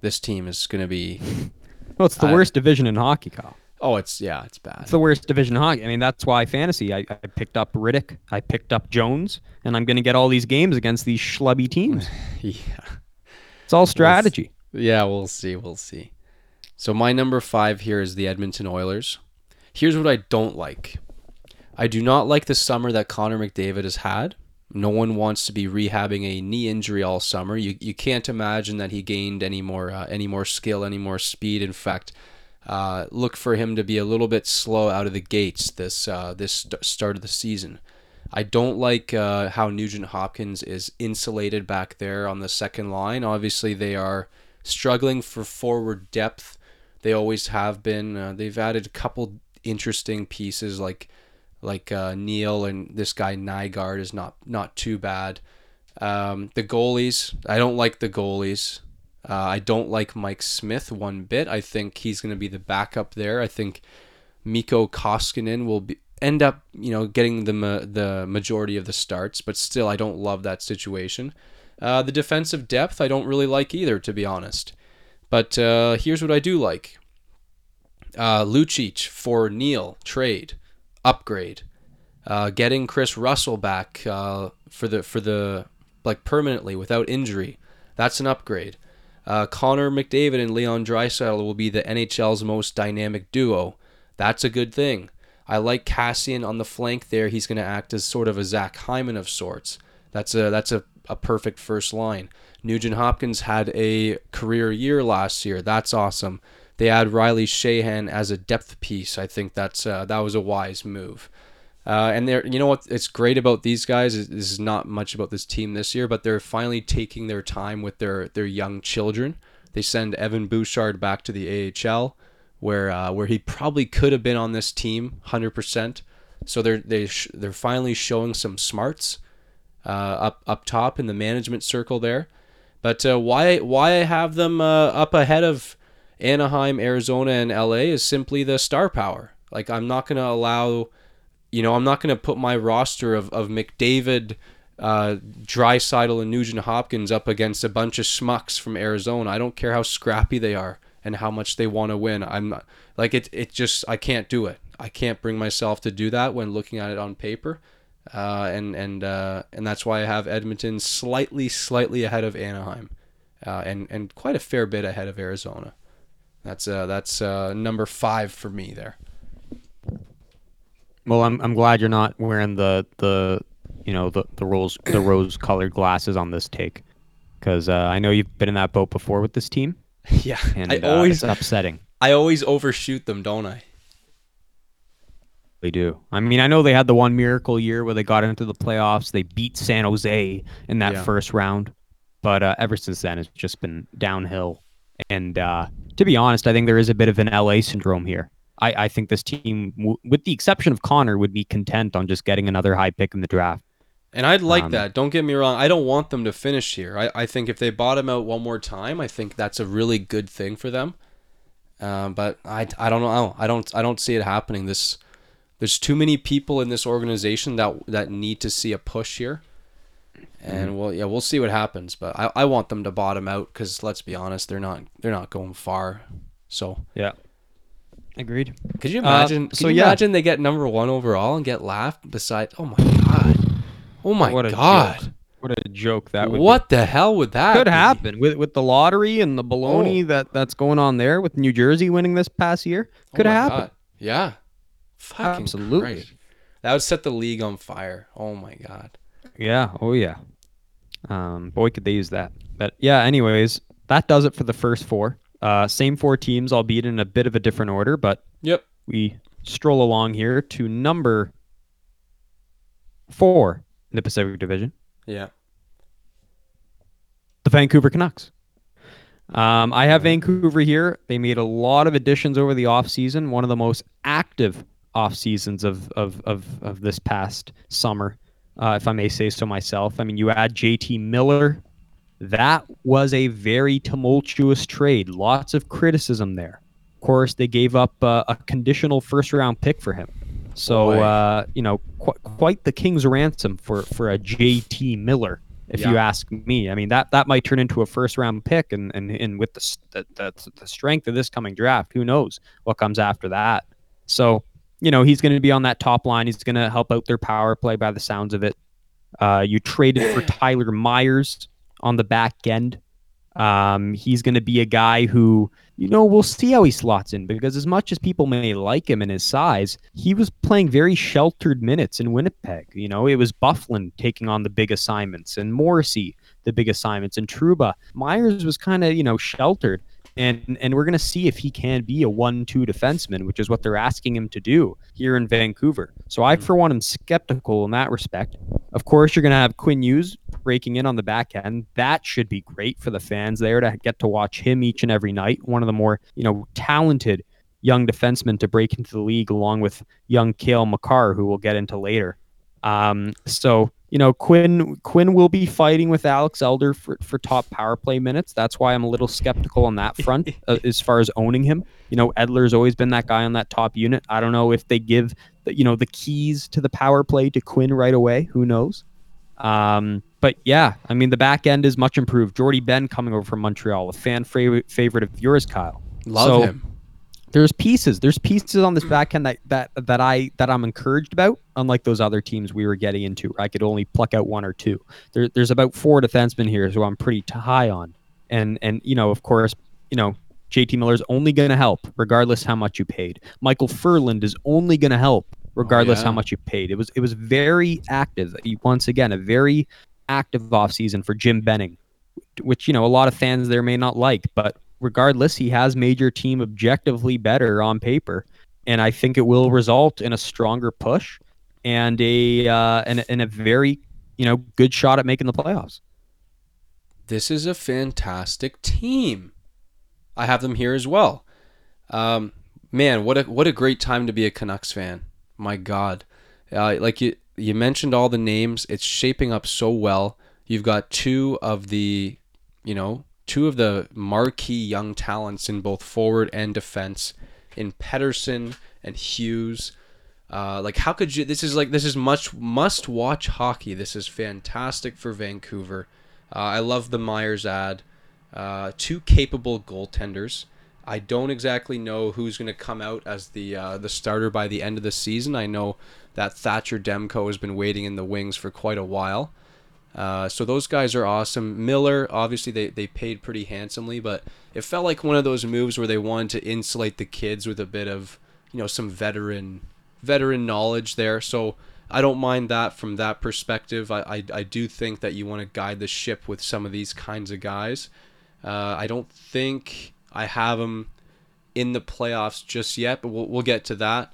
This team is going to be. well, it's the uh, worst division in hockey, Kyle. Oh, it's yeah, it's bad. It's the worst division in hockey. I mean, that's why fantasy. I, I picked up Rittich, I picked up Jones, and I'm going to get all these games against these schlubby teams. yeah, it's all strategy. Yeah, we'll see. We'll see. So my number five here is the Edmonton Oilers. Here's what I don't like. I do not like the summer that Connor McDavid has had. No one wants to be rehabbing a knee injury all summer. You, you can't imagine that he gained any more uh, any more skill, any more speed. In fact, uh, look for him to be a little bit slow out of the gates this uh, this st- start of the season. I don't like uh, how Nugent Hopkins is insulated back there on the second line. Obviously, they are struggling for forward depth they always have been. Uh, they've added a couple interesting pieces like like uh, Neal and this guy Nygard is not not too bad. Um, the goalies, I don't like the goalies. Uh, I don't like Mike Smith one bit. I think he's going to be the backup there. I think Mikko Koskinen will be end up, you know, getting the ma- the majority of the starts, but still, I don't love that situation. Uh, the defensive depth, I don't really like either, to be honest. But uh, here's what I do like: uh, Lucic for Neal trade, upgrade. Uh, getting Kris Russell back uh, for the for the like permanently without injury, that's an upgrade. Uh, Connor McDavid and Leon Draisaitl will be the NHL's most dynamic duo. That's a good thing. I like Kassian on the flank there. He's going to act as sort of a Zach Hyman of sorts. That's a that's a, a perfect first line. Nugent Hopkins had a career year last year. That's awesome. They add Riley Sheahan as a depth piece. I think that's uh, that was a wise move. Uh, and they're, you know what? It's great about these guys. Is, this is not much about this team this year, but they're finally taking their time with their their young children. They send Evan Bouchard back to the AHL, where uh, where he probably could have been on this team, hundred percent. So they're they sh- they're finally showing some smarts uh, up up top in the management circle there. But uh, why why I have them uh, up ahead of Anaheim, Arizona, and LA is simply the star power. Like I'm not gonna allow you know, I'm not to put my roster of, of McDavid, uh, Draisaitl, and Nugent Hopkins up against a bunch of schmucks from Arizona. I don't care how scrappy they are and how much they want to win. I'm not like it. It just I can't do it. I can't bring myself to do that when looking at it on paper, uh, and and uh, and that's why I have Edmonton slightly slightly ahead of Anaheim, uh, and and quite a fair bit ahead of Arizona. That's uh that's uh number five for me there. Well, I'm I'm glad you're not wearing the the you know the the rose the rose colored glasses on this take, because uh, I know you've been in that boat before with this team. Yeah, and I always it's upsetting. I always overshoot them, don't I? They do. I mean, I know they had the one miracle year where they got into the playoffs. They beat San Jose in that Yeah. first round, but uh, ever since then, it's just been downhill. And uh, to be honest, I think there is a bit of an LA syndrome here. I, I think this team, w- with the exception of Connor, would be content on just getting another high pick in the draft. And I'd like Um, that. Don't get me wrong. I don't want them to finish here. I, I think if they bottom out one more time, I think that's a really good thing for them. Um, but I, I don't know. I don't I don't see it happening. This there's too many people in this organization that that need to see a push here. And well, yeah, we'll see what happens. But I, I want them to bottom out because let's be honest, they're not they're not going far. So Yeah. Agreed. could you Uh, imagine? could so you yeah. imagine they get number one overall and get laughed beside? Oh my god! Oh my What a god! joke. What a joke that would be. What the hell would that could be? happen with with the lottery and the baloney Oh. that that's going on there with New Jersey winning this past year. Could Oh happen. God. Yeah. Fucking Absolutely. Christ. That would set the league on fire. Oh my god. Yeah. Oh yeah. Um, boy, could they use that. But yeah. Anyways, that does it for the first four. Uh, same four teams, albeit in a bit of a different order, but Yep. we stroll along here to number four in the Pacific Division. Yeah. the Vancouver Canucks. Um, I have Vancouver here. They made a lot of additions over the offseason, one of the most active off seasons of, of, of, of this past summer, uh, if I may say so myself. I mean, you add JT Miller. That was a very tumultuous trade. Lots of criticism there. Of course, they gave up uh, a conditional first round pick for him. So, uh, you know, qu- quite the king's ransom for, for a JT Miller if you ask me. I mean that that might turn into a first round pick, and and, and with the the the strength of this coming draft, who knows what comes after that. So you know he's going to be on that top line. He's going to help out their power play by the sounds of it. Uh, you traded for Tyler Myers on the back end. Um, he's going to be a guy who, you know, we'll see how he slots in because as much as people may like him and his size, he was playing very sheltered minutes in Winnipeg. You know, it was Byfuglien taking on the big assignments and Morrissey the big assignments and Trouba. Myers was kind of, you know, sheltered. And, and we're going to see if he can be a one-two defenseman, which is what they're asking him to do here in Vancouver. So I, for one, am skeptical in that respect. Of course, you're going to have Quinn Hughes breaking in on the back end. That should be great for the fans there to get to watch him each and every night. One of the more, you know, talented young defensemen to break into the league, along with young Cale Makar, who we'll get into later. Um, so you know, Quinn Quinn will be fighting with Alex Edler for, for top power play minutes. That's why I'm a little skeptical on that front uh, as far as owning him. You know, Edler's always been that guy on that top unit. I don't know if they give the, you know the keys to the power play to Quinn right away. Who knows? Um, but yeah, I mean the back end is much improved. Jordie Benn coming over from Montreal, a fan favorite favorite of yours, Kyle. Love So, him. There's pieces. There's pieces on this mm. back end that that that I that I'm encouraged about. Unlike those other teams we were getting into, where I could only pluck out one or two. There, there's about four defensemen here who I'm pretty high on, and and you know of course you know JT Miller's only going to help regardless how much you paid. Micheal Ferland is only going to help oh, regardless yeah. how much you paid. It was it was very active. Once again, a very active offseason for Jim Benning, which you know a lot of fans there may not like, but regardless, he has made your team objectively better on paper, and I think it will result in a stronger push and a uh, and, and a very you know good shot at making the playoffs. This is a fantastic team. I have them here as well. Um, man, what a what a great time to be a Canucks fan. My God, uh, like you you mentioned all the names. It's shaping up so well. You've got two of the, you know, two of the marquee young talents in both forward and defense, in Pettersson and Hughes. Uh, like how could you? This is like this is much must watch hockey. This is fantastic for Vancouver. Uh, I love the Myers ad. Uh, two capable goaltenders. I don't exactly know who's going to come out as the uh, the starter by the end of the season. I know that Thatcher Demko has been waiting in the wings for quite a while. Uh, so those guys are awesome. Miller, obviously they, they paid pretty handsomely, but it felt like one of those moves where they wanted to insulate the kids with a bit of you know some veteran veteran knowledge there. So I don't mind that from that perspective. I, I, I do think that you want to guide the ship with some of these kinds of guys. Uh, I don't think I have them in the playoffs just yet, but we'll, we'll get to that.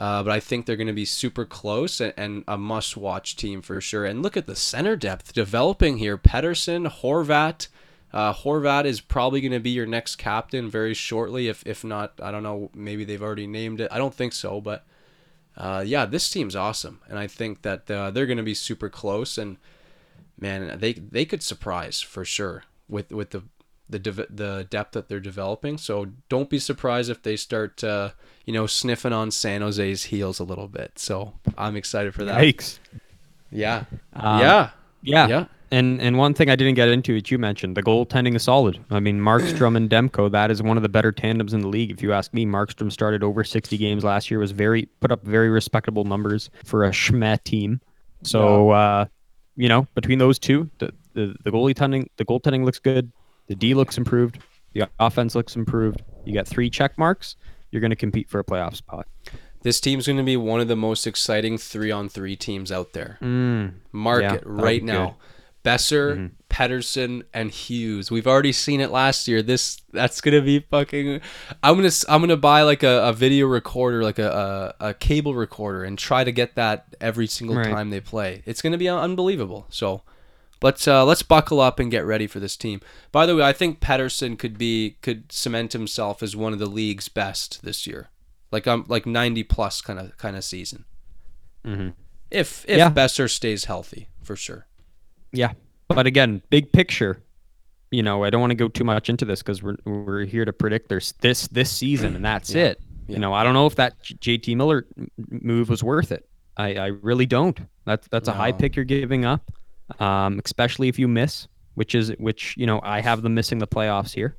Uh, but I think they're going to be super close and, and a must watch team for sure. And look at the center depth developing here Pettersson, Horvat. Uh, Horvat is probably going to be your next captain very shortly. If, if not, I don't know, maybe they've already named it. I don't think so, but uh, yeah, this team's awesome. And I think that uh, they're going to be super close. And man, they, they could surprise for sure with, with the the dev- the depth that they're developing. So don't be surprised if they start uh, you know sniffing on San Jose's heels a little bit. So I'm excited for that. Yikes! Yeah, Um, yeah, Yeah. yeah. And and one thing I didn't get into that you mentioned, the goaltending is solid. I mean, Markstrom and Demko, that is one of the better tandems in the league. If you ask me, Markstrom started over 60 games last year, was very put up very respectable numbers for a Schmet team. So uh, you know, between those two, the, the the goalie tending the goaltending looks good, the D looks improved, the offense looks improved. You got three check marks, you're gonna compete for a playoff spot. This team's going to be one of the most exciting three on three teams out there. Mm. Mark Yeah, it right now. good. Boeser, Mhm. Pettersson, and Hughes. We've already seen it last year. This that's gonna be fucking. I'm gonna I'm gonna buy like a, a video recorder, like a, a a cable recorder, and try to get that every single Right. time they play. It's gonna be unbelievable. So. Let's uh, let's buckle up and get ready for this team. By the way, I think Pettersson could be could cement himself as one of the league's best this year, like I'm um like ninety plus kind of kind of season. Mhm. If if Yeah. Boeser stays healthy, for sure. Yeah, but again, big picture. You know, I don't want to go too much into this because we're we're here to predict there's this this season and that's Yeah, it. yeah. You know, I don't know if that JT Miller move was worth it. I, I really don't. That's that's a high pick you're giving up, um, especially if you miss, which is which. You know, I have them missing the playoffs here.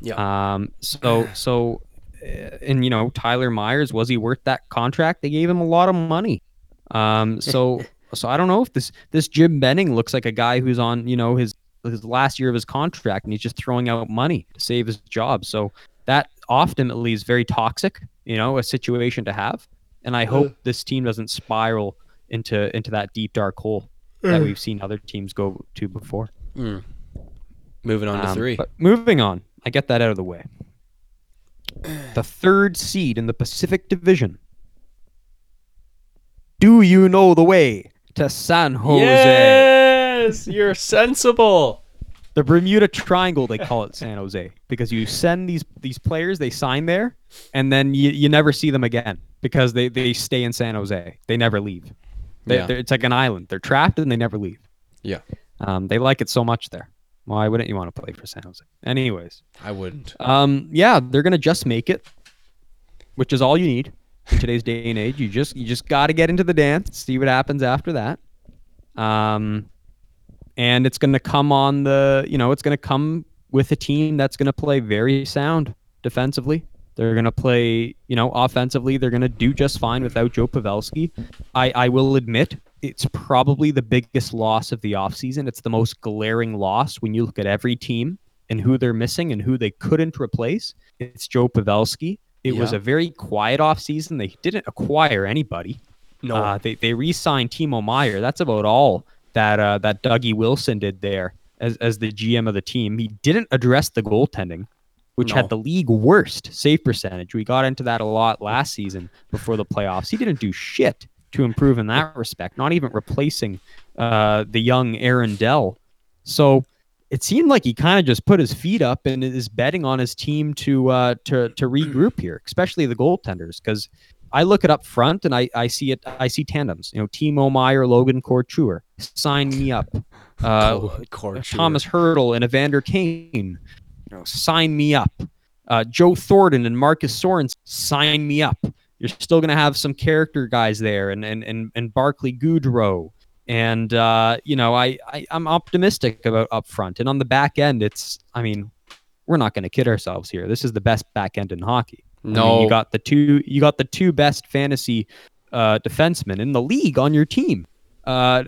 Yeah. Um. So so, uh, and you know, Tyler Myers was he worth that contract? They gave him a lot of money. Um. So so I don't know if this this Jim Benning looks like a guy who's on you know his his last year of his contract and he's just throwing out money to save his job. So that ultimately is very toxic. You know, a situation to have. And I hope this team doesn't spiral into into that deep dark hole that we've seen other teams go to before. Mm. Moving on to Um, three. But moving on, I get that out of the way. The third seed in the Pacific Division. Do you know the way to San Jose? Yes, you're sensible. The Bermuda Triangle, they call it San Jose because you send these these players, they sign there, and then you, you never see them again because they, they stay in San Jose. They never leave. They, Yeah. It's like an island. They're trapped and they never leave. Yeah. Um, they like it so much there. Why wouldn't you want to play for San Jose? Anyways, I wouldn't. um, yeah, they're gonna just make it, which is all you need in today's day and age. You just you just got to get into the dance, see what happens after that. Um, and it's gonna come on the you know it's gonna come with a team that's gonna play very sound defensively. They're gonna play you know offensively. They're gonna do just fine without Joe Pavelski. I I will admit it's probably the biggest loss of the offseason. It's the most glaring loss when you look at every team and who they're missing and who they couldn't replace. It's Joe Pavelski. It was a very quiet offseason. They didn't acquire anybody. No. Uh, they they re-signed Timo Meier. That's about all that uh, that Dougie Wilson did there as as the GM of the team. He didn't address the goaltending, which No. had the league worst save percentage. We got into that a lot last season before the playoffs. He didn't do shit to improve in that respect. Not even replacing uh, the young Aaron Dell. So it seemed like he kind of just put his feet up and is betting on his team to uh, to to regroup here, especially the goaltenders, because I look it up front and I, I see it I see tandems. You know, Timo Meier, Logan Couture, sign me up. Uh, Tomas Hertl and Evander Kane, you know, sign me up. Uh, Joe Thornton and Marcus Sorensen, sign me up. You're still going to have some character guys there, and and and, and Barclay Goodrow, and uh, you know, I, I I'm optimistic about up front, and on the back end, it's I mean, we're not going to kid ourselves here. This is the best back end in hockey. I mean, No. you got the two you got the two best fantasy uh, defensemen in the league on your team. Uh,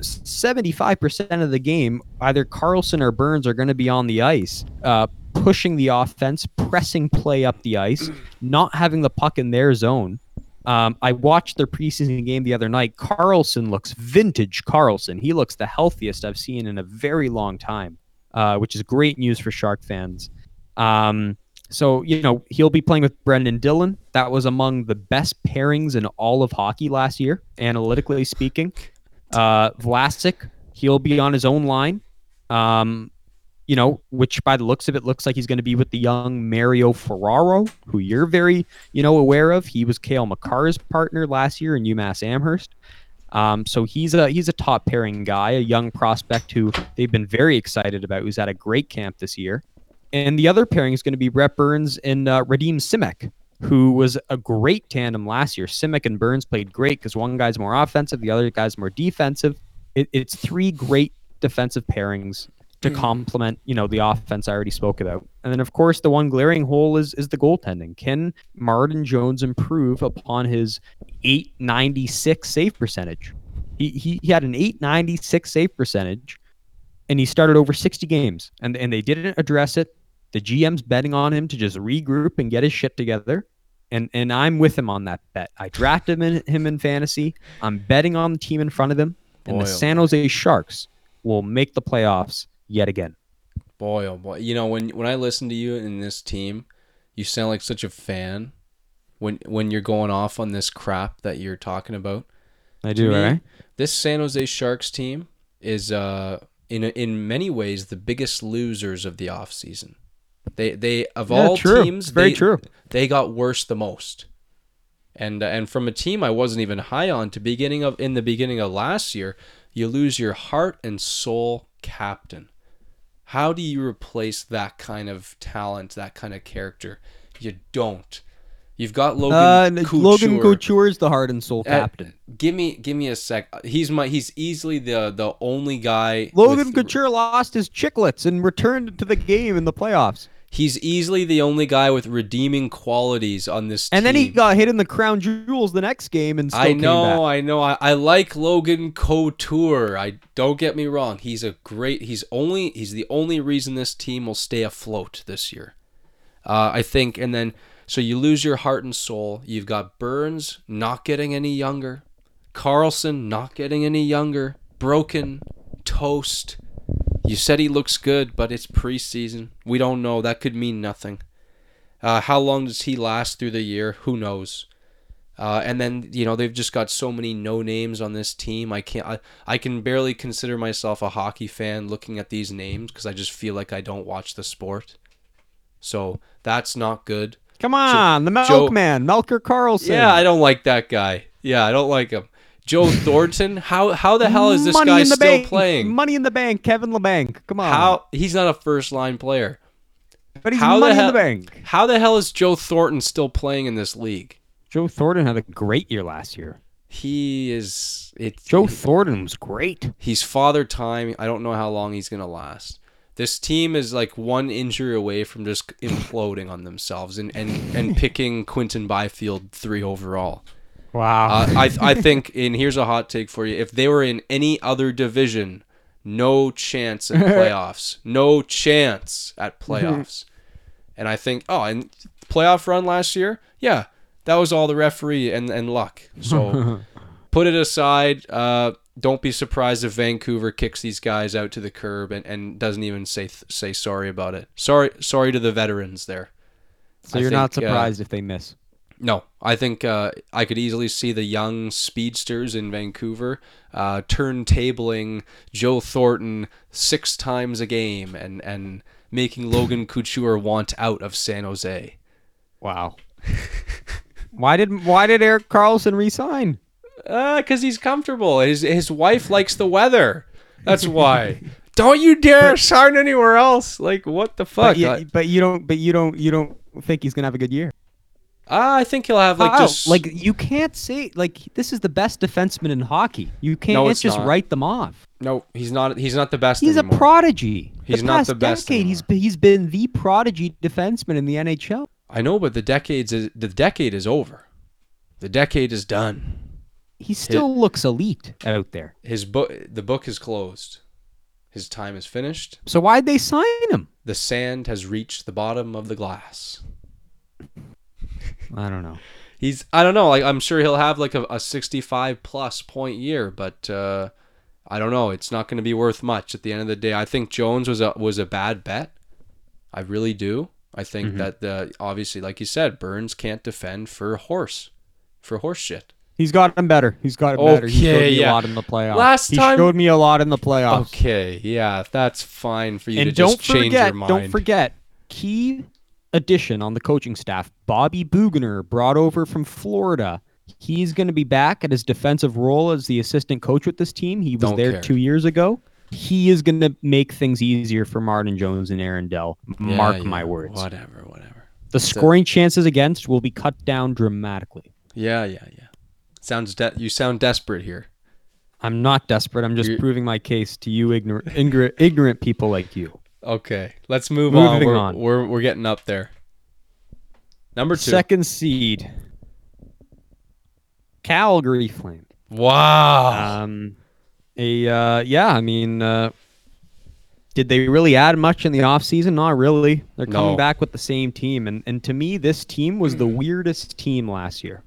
75% of the game, either Karlsson or Burns are going to be on the ice, uh, pushing the offense, pressing play up the ice, not having the puck in their zone. Um, I watched their preseason game the other night. Karlsson looks vintage Karlsson. He looks the healthiest I've seen in a very long time, uh, which is great news for Shark fans. Um, so, you know, he'll be playing with Brendan Dillon. That was among the best pairings in all of hockey last year, analytically speaking. Uh, Vlasic, he'll be on his own line. Um, you know, which by the looks of it looks like he's going to be with the young Mario Ferraro, who you're very, you know, aware of. He was Cale Makar's partner last year in UMass Amherst. Um, so he's a he's a top pairing guy, a young prospect who they've been very excited about, who's at a great camp this year. And the other pairing is going to be Brent Burns and uh, Radim Simek, who was a great tandem last year. Simek and Burns played great because one guy's more offensive, the other guy's more defensive. It, it's three great defensive pairings to hmm. complement, you know, the offense I already spoke about. And then, of course, the one glaring hole is is the goaltending. Can Martin Jones improve upon his 896 save percentage? He, he, he had an 896 save percentage and he started over 60 games and, and they didn't address it. The GM's betting on him to just regroup and get his shit together. And and I'm with him on that bet. I drafted him in, him in fantasy. I'm betting on the team in front of him. And Boy, the oh San Jose Sharks will make the playoffs yet again. Boy, oh boy. You know, when when I listen to you in this team, you sound like such a fan. When when you're going off on this crap that you're talking about. I do, me, right? This San Jose Sharks team is uh in in many ways the biggest losers of the offseason. They they of Yeah, all true. teams, very they, true. They got worse the most. And uh, and from a team I wasn't even high on to beginning of in the beginning of last year, you lose your heart and soul captain. How do you replace that kind of talent, that kind of character? You don't. You've got Logan Uh, Couture. Logan Couture is the heart and soul Uh, captain. give me give me a sec. He's my he's easily the the only guy. Logan Couture lost his chiclets and returned to the game in the playoffs. He's easily the only guy with redeeming qualities on this team. And then he got hit in the crown jewels the next game and still I know. I know. I, I like Logan Couture. I don't get me wrong. He's a great. He's only. He's the only reason this team will stay afloat this year. Uh, I think. And then so you lose your heart and soul. You've got Burns not getting any younger, Karlsson not getting any younger, broken, toast. You said he looks good, but it's preseason. We don't know. That could mean nothing. Uh, how long does he last through the year? Who knows? Uh, and then you know they've just got so many no names on this team. I can't. I, I can barely consider myself a hockey fan looking at these names because I just feel like I don't watch the sport. So that's not good. Come on, the milkman, Melker Karlsson. Yeah, I don't like that guy. Yeah, I don't like him. Joe Thornton. How how the hell is this Money guy in the still bank. playing? Money in the bank, Kevin Labanc. Come on. How he's not a first line player. But he's how the money in hell- the bank. How the hell is Joe Thornton still playing in this league? Joe Thornton had a great year last year. He is it. Joe Thornton was great. He's father time. I don't know how long he's gonna last. This team is like one injury away from just imploding on themselves and and, and picking Quinton Byfield three overall. Wow. Uh, I I think, and here's a hot take for you: if they were in any other division, no chance at playoffs. no chance at playoffs. and I think, oh, and playoff run last year, yeah, that was all the referee and and luck. So put it aside. Uh, don't be surprised if Vancouver kicks these guys out to the curb and, and doesn't even say say sorry about it. Sorry, sorry to the veterans there. so I you're not think, uh, surprised if they miss. No, I think uh, I could easily see the young speedsters in Vancouver uh, turntabling Joe Thornton six times a game and, and making Logan Couture want out of San Jose. Wow. why did why did Erik Karlsson resign? Because Uh, he's comfortable. His his wife likes the weather. That's why. Don't you dare sign anywhere else. Like what the fuck? But you, but you don't but you don't you don't think he's gonna have a good year. Ah, I think he'll have like How? just like you can't say like this is the best defenseman in hockey. You can't No, it's just not. write them off. no. He's not. He's not the best. He's anymore. a prodigy. He's the not the best Decade, he's been- he's been the prodigy defenseman in the NHL. I know, but the decades is the decade is over. The decade is done. He still looks elite out there. His book, the book is closed. His time is finished. So why'd they sign him? The sand has reached the bottom of the glass. I don't know. He's, I don't know, like I'm sure he'll have like a, a 65 plus point year, but uh, I don't know. It's not going to be worth much at the end of the day. I think Jones was a was a bad bet. I really do. I think Mm-hmm. that the obviously, like you said, Burns can't defend for horse, for horse shit. He's gotten better. He's gotten better. He showed Okay, me yeah. a lot in the playoffs. Last he time- showed me a lot in the playoffs. Okay, yeah, that's fine for you and to don't just change forget, your mind. don't forget, key addition on the coaching staff, Bobby Boughner, brought over from Florida. He's going to be back at his defensive role as the assistant coach with this team. He was Don't there care. two years ago. He is going to make things easier for Martin Jones and Aaron Dell. Yeah, Mark yeah, my words. Whatever, whatever. The scoring chances against will be cut down dramatically. Yeah, yeah, yeah. Sounds de- you sound desperate here. I'm not desperate. I'm just You're- proving my case to you ignorant, ignorant people like you. Okay, let's move on. We're, on. We're we're getting up there. Number two. Second seed, Calgary Flame. Wow. Um, a uh, yeah, I mean, uh, did they really add much in the offseason? Not really. They're coming No. back with the same team, and and to me, this team was the weirdest team last year.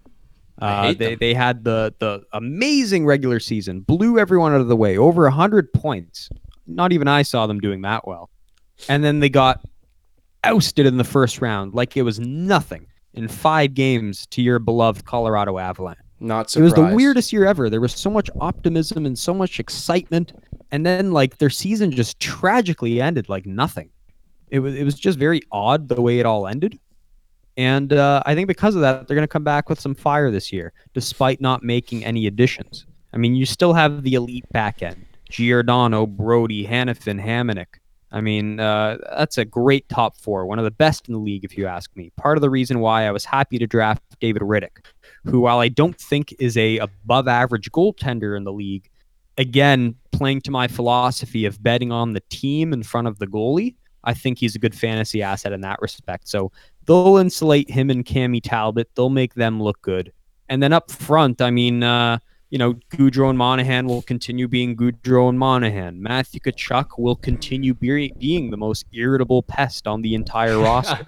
Uh, they them. they had the the amazing regular season, blew everyone out of the way, over hundred points. Not even I saw them doing that well, and then they got ousted in the first round like it was nothing in five games to your beloved Colorado Avalanche. Not surprised. It was the weirdest year ever. There was so much optimism and so much excitement, and then like their season just tragically ended like nothing. It was it was just very odd the way it all ended, and uh, I think because of that, they're going to come back with some fire this year, despite not making any additions. I mean, you still have the elite back end: Giordano, Brodie, Hanifin, Hamonic. I mean, uh, that's a great top four, one of the best in the league, if you ask me. Part of the reason why I was happy to draft David Rittich who, while I don't think is a above average goaltender in the league, again, playing to my philosophy of betting on the team in front of the goalie, I think he's a good fantasy asset in that respect. So they'll insulate him and Cammy Talbot. They'll make them look good. And then up front, I mean, uh, you know, Gaudreau and Monahan will continue being Gaudreau and Monahan. Matthew Tkachuk will continue be- being the most irritable pest on the entire roster.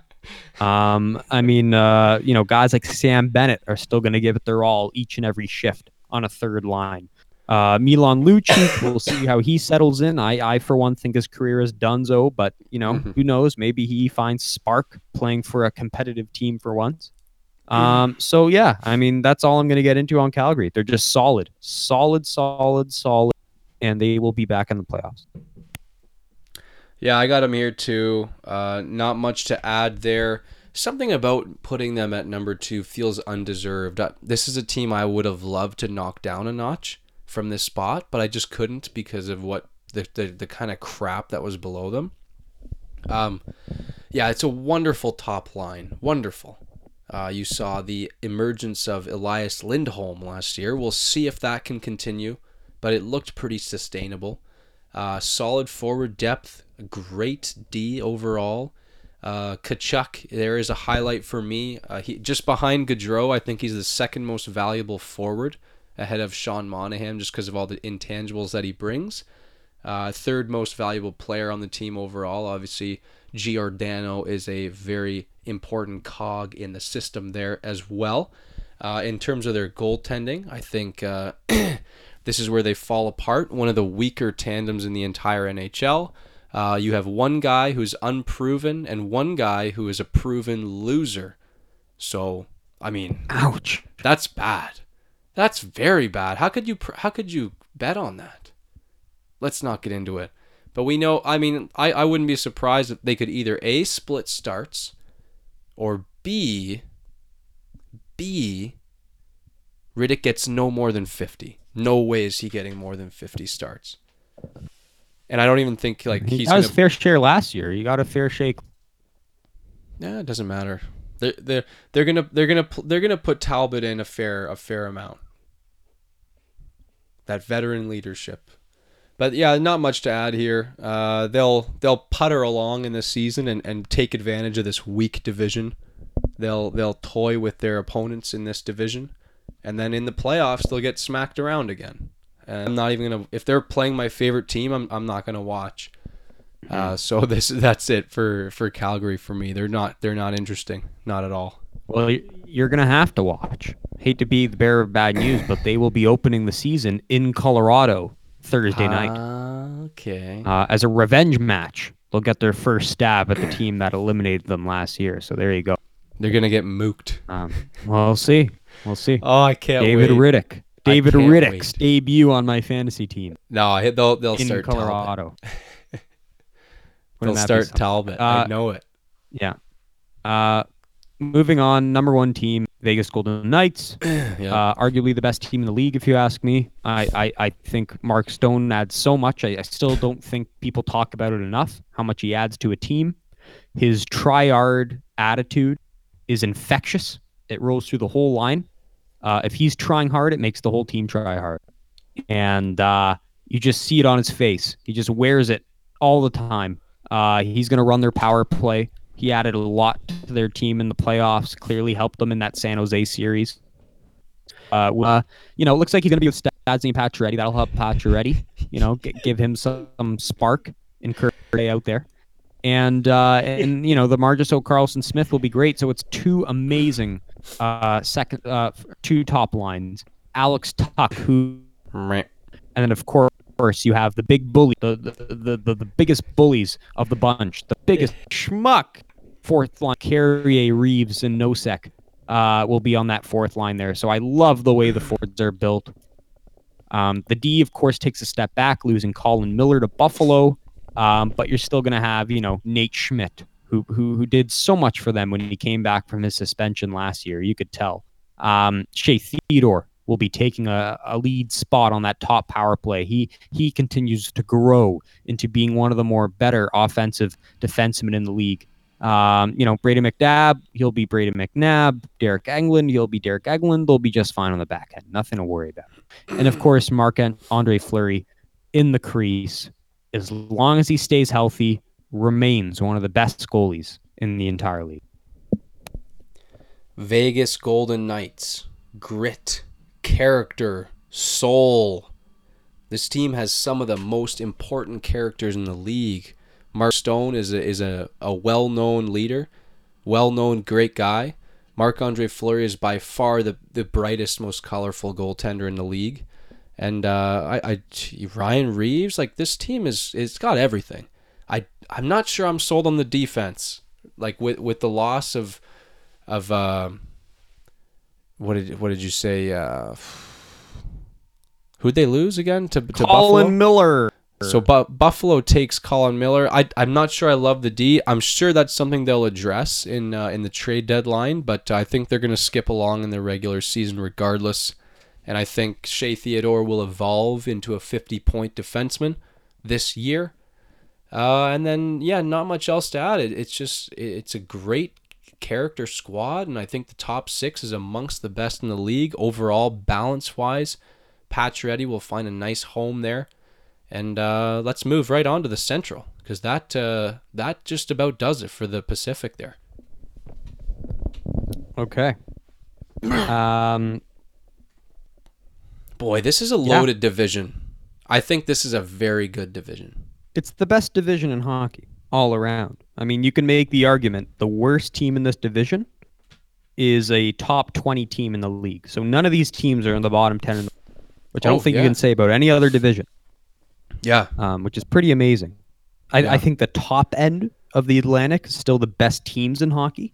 Um, I mean, uh, you know, guys like Sam Bennett are still going to give it their all each and every shift on a third line. Uh, Milan Lucic, we'll see how he settles in. I, I, for one, think his career is donezo, but, you know, Mhm. who knows? Maybe he finds spark playing for a competitive team for once. Um, so, yeah, I mean, that's all I'm going to get into on Calgary. They're just solid, solid, solid, solid, and they will be back in the playoffs. Yeah, I got them here too. Uh, not much to add there. something about putting them at number two feels undeserved. Uh, This is a team I would have loved to knock down a notch from this spot, but I just couldn't because of what the the, the kind of crap that was below them. Um, yeah, it's a wonderful top line. Wonderful. Uh, you saw the emergence of Elias Lindholm last year. We'll see if that can continue, but it looked pretty sustainable. Uh, solid forward depth, great D overall. Uh, Tkachuk, there is a highlight for me. Uh, he just behind Gaudreau, I think he's the second most valuable forward ahead of Sean Monahan, just because of all the intangibles that he brings. Uh, third most valuable player on the team overall. Obviously, Giordano is a very important cog in the system there as well. Uh, in terms of their goaltending, I think uh, this is where they fall apart. One of the weaker tandems in the entire NHL. Uh, you have one guy who's unproven and one guy who is a proven loser. So, I mean, Ouch. that's bad. That's very bad. How could you pr- how could you bet on that? Let's not get into it. But we know, I mean, I, I wouldn't be surprised if they could either A split starts or B B Rittich gets no more than 50. No way is he getting more than 50 starts. And I don't even think like He he's got his gonna, fair share last year. He got a fair shake. Yeah, it doesn't matter. They're they're they're gonna they're gonna they're gonna put Talbot in a fair a fair amount. That veteran leadership, but yeah, not much to add here. Uh, they'll they'll putter along in this season and, and take advantage of this weak division. They'll they'll toy with their opponents in this division, and then in the playoffs they'll get smacked around again. And I'm not even gonna if they're playing my favorite team, I'm I'm not gonna watch. Uh, so this that's it for for Calgary for me. They're not they're not interesting, not at all. Well, you're going to have to watch. Hate to be the bearer of bad news, but they will be opening the season in Colorado Thursday night Okay. uh, as a revenge match. They'll get their first stab at the team that eliminated them last year. So there you go. They're gonna get mooked. Um, we'll see. We'll see. Oh, I can't David wait. Rittich. David Rittich's wait. debut on my fantasy team No, I- they'll they'll in start Talbot. Colorado. They'll Wouldn't that be start? Talbot. I Uh, know it. Yeah. Uh, moving on, number one team, Vegas Golden Knights. Yeah. Uh, arguably the best team in the league, if you ask me. I, I, I think Mark Stone adds so much. I, I still don't think people talk about it enough, how much he adds to a team. His triard attitude is infectious. It rolls through the whole line. Uh, if he's trying hard, it makes the whole team try hard. And uh, you just see it on his face. He just wears it all the time. Uh, he's going to run their power play. He added a lot to their team in the playoffs, clearly helped them in that San Jose series. Uh, uh, you know, it looks like he's going to be with Stastny and Pacioretty. That'll help Pacioretty. You know, g- give him some, some spark in Curry out there. And uh, and you know the Marchessault Karlsson Smith will be great. So it's two amazing uh, second uh, two top lines. Alex Tuch, who and then of course you have the big bully, the the, the, the, the biggest bullies of the bunch, the biggest schmuck fourth line, Carrier, Reaves, and Nosek uh, will be on that fourth line there. So I love the way the forwards are built. Um, the D, of course, takes a step back, losing Colin Miller to Buffalo, um, but you're still going to have, you know, Nate Schmidt, who, who who did so much for them when he came back from his suspension last year. You could tell. Um, Shea Theodore will be taking a, a lead spot on that top power play. He he continues to grow into being one of the more better offensive defensemen in the league. Um, you know, Brady McNabb, he'll be Brady McNabb. Deryk Engelland, he'll be Deryk Engelland. They'll be just fine on the back end. Nothing to worry about. And of course, Marc Andre Fleury in the crease, as long as he stays healthy, remains one of the best goalies in the entire league. Vegas Golden Knights. Grit, character, soul. This team has some of the most important characters in the league. Mark Stone is a, is a, a well known leader, well known great guy. Marc Andre Fleury is by far the, the brightest, most colorful goaltender in the league. And uh, I, I Ryan Reaves, like this team is it's got everything. I I'm not sure I'm sold on the defense. Like with with the loss of of uh, what did what did you say? Uh, who'd they lose again to, to Colin Buffalo? Miller. So bu- Buffalo takes Colin Miller. I, I'm not sure I love the D. I'm sure that's something they'll address in uh, in the trade deadline, but I think they're going to skip along in the regular season regardless. And I think Shea Theodore will evolve into a 50 point defenseman this year. Uh, and then yeah, not much else to add. It, it's just it, it's a great character squad, and I think the top six is amongst the best in the league overall, balance wise. Pacioretty will find a nice home there. And uh, let's move right on to the Central because that uh, that just about does it for the Pacific there. Okay. Um, Boy, this is a Yeah. loaded division. I think this is a very good division. it's the best division in hockey all around. I mean, you can make the argument the worst team in this division is a top 20 team in the league. So none of these teams are in the bottom 10, in the, which I Oh, don't think yeah. you can say about any other division, Yeah. um, which is pretty amazing. I, Yeah. I think the top end of the Atlantic is still the best teams in hockey,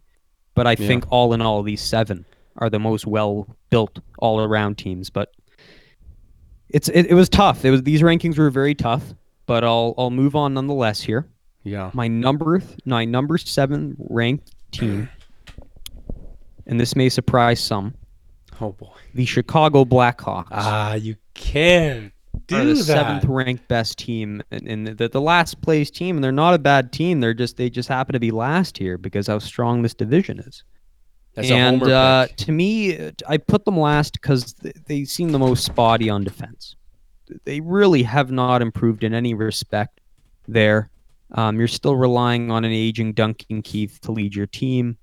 but I Yeah. think all in all, these seven are the most well built all around teams. But it's it, it was tough. It was these rankings were very tough, but I'll I'll move on nonetheless here Yeah. my number my number seven ranked team, and this may surprise some, Oh boy. the Chicago Blackhawks Ah, you can't are the seventh ranked best team and, in the, the last place team, and they're not a bad team. They're just they just happen to be last here because how strong this division is. That's and uh, to me, uh, I put them last because they seem the most spotty on defense. They really have not improved in any respect there. Um, you're still relying on an aging Duncan Keith to lead your team.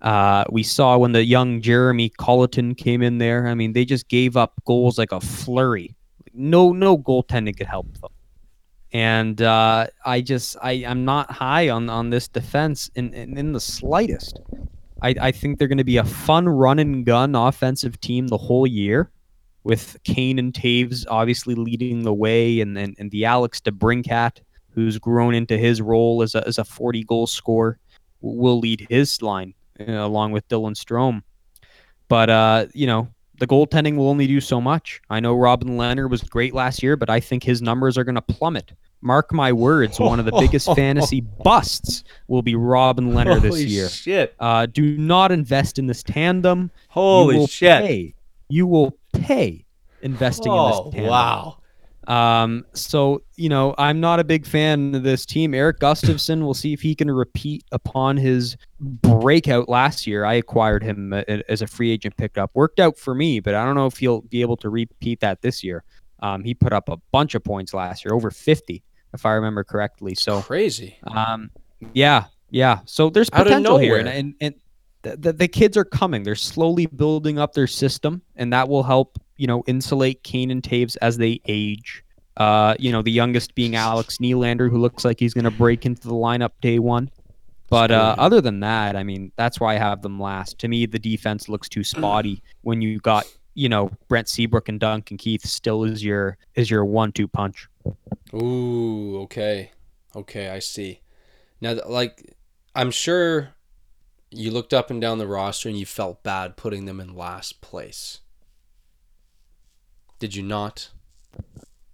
Uh, we saw when the young Jeremy Colliton came in there. I mean, they just gave up goals like a flurry. No, no goaltending could help them. And uh, I just, I, I'm not high on on this defense in in, in the slightest. I, I think they're going to be a fun run and gun offensive team the whole year, with Kane and Toews obviously leading the way, and and, and the Alex DeBrincat, who's grown into his role as a as a 40 goal scorer, will lead his line uh, along with Dylan Strome. But uh, you know, the goaltending will only do so much. I know Robin Lehner was great last year, but I think his numbers are going to plummet. Mark my words, one of the biggest fantasy busts will be Robin Lehner this Holy year. shit. Uh, do not invest in this tandem. Holy you shit. Pay. You will pay investing in Oh, this tandem. wow. Um, so you know, I'm not a big fan of this team. Erik Gustafsson, we'll see if he can repeat upon his breakout last year. I acquired him as a free agent pickup. Worked out for me, but I don't know if he'll be able to repeat that this year. Um, he put up a bunch of points last year, over 50, if I remember correctly. So Crazy. um, yeah, yeah. So there's potential here, and and, and the, the, the kids are coming. They're slowly building up their system, and that will help you know insulate Kane and Toews as they age. Uh, you know, the youngest being Alex Nylander, who looks like he's going to break into the lineup day one. But uh, other than that, I mean, that's why I have them last. To me, the defense looks too spotty when you got you know Brent Seabrook and Duncan Keith still is your is your one-two punch. Ooh, okay. Okay, I see. Now, like, I'm sure you looked up and down the roster and you felt bad putting them in last place. Did you not?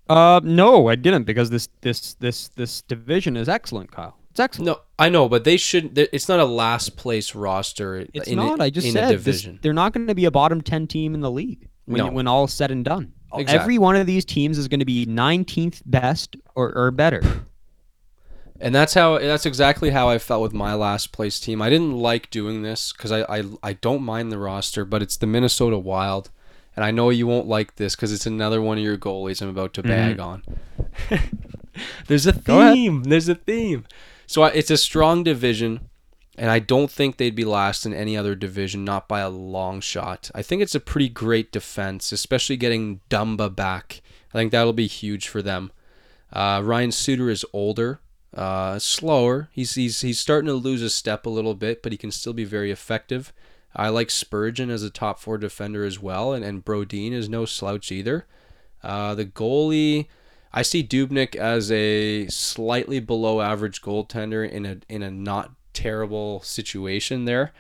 Uh, no, I didn't because this this this this division is excellent, Kyle. It's excellent. No, I know, but they should. It's not a last place roster. it's in not. I just said a this, division. they're not going to be a bottom ten team in the league when No. when all is said and done. Exactly. Every one of these teams is going to be 19th best or, or better. And that's how that's exactly how I felt with my last place team. I didn't like doing this because I, I I don't mind the roster, but it's the Minnesota Wild, and I know you won't like this because it's another one of your goalies I'm about to bag on. There's a theme. There's a theme. So I, it's a strong division, and I don't think they'd be last in any other division, not by a long shot. I think it's a pretty great defense, especially getting Dumba back. I think that'll be huge for them. Uh, Ryan Suter is older, uh, slower. He's, he's he's starting to lose a step a little bit, but he can still be very effective. I like Spurgeon as a top four defender as well, and, and Brodin is no slouch either. Uh, the goalie, I see Dubnyk as a slightly below average goaltender in a in a not terrible situation there.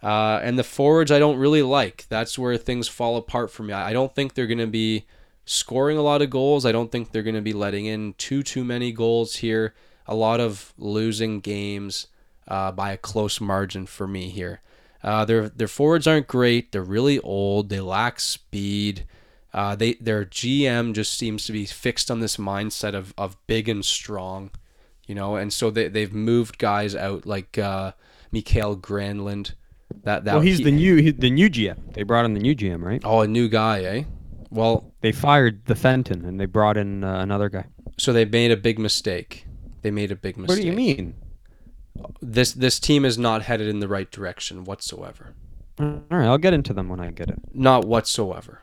Uh, and the forwards I don't really like. That's where things fall apart for me. I don't think they're going to be scoring a lot of goals. I don't think they're going to be letting in too too many goals here. A lot of losing games uh, by a close margin for me here. Uh, their their forwards aren't great. They're really old. They lack speed. Uh, they their GM just seems to be fixed on this mindset of, of big and strong, you know, and so they they've moved guys out like uh, Mikael Granlund. That that well, he's he- the new he, the new GM. They brought in the new GM, right? oh a new guy, eh? Well, They fired the Fenton and they brought in uh, another guy. so they made a big mistake. They made a big mistake. What do you mean? This this team is not headed in the right direction whatsoever. All right, I'll get into them when I get it. Not whatsoever.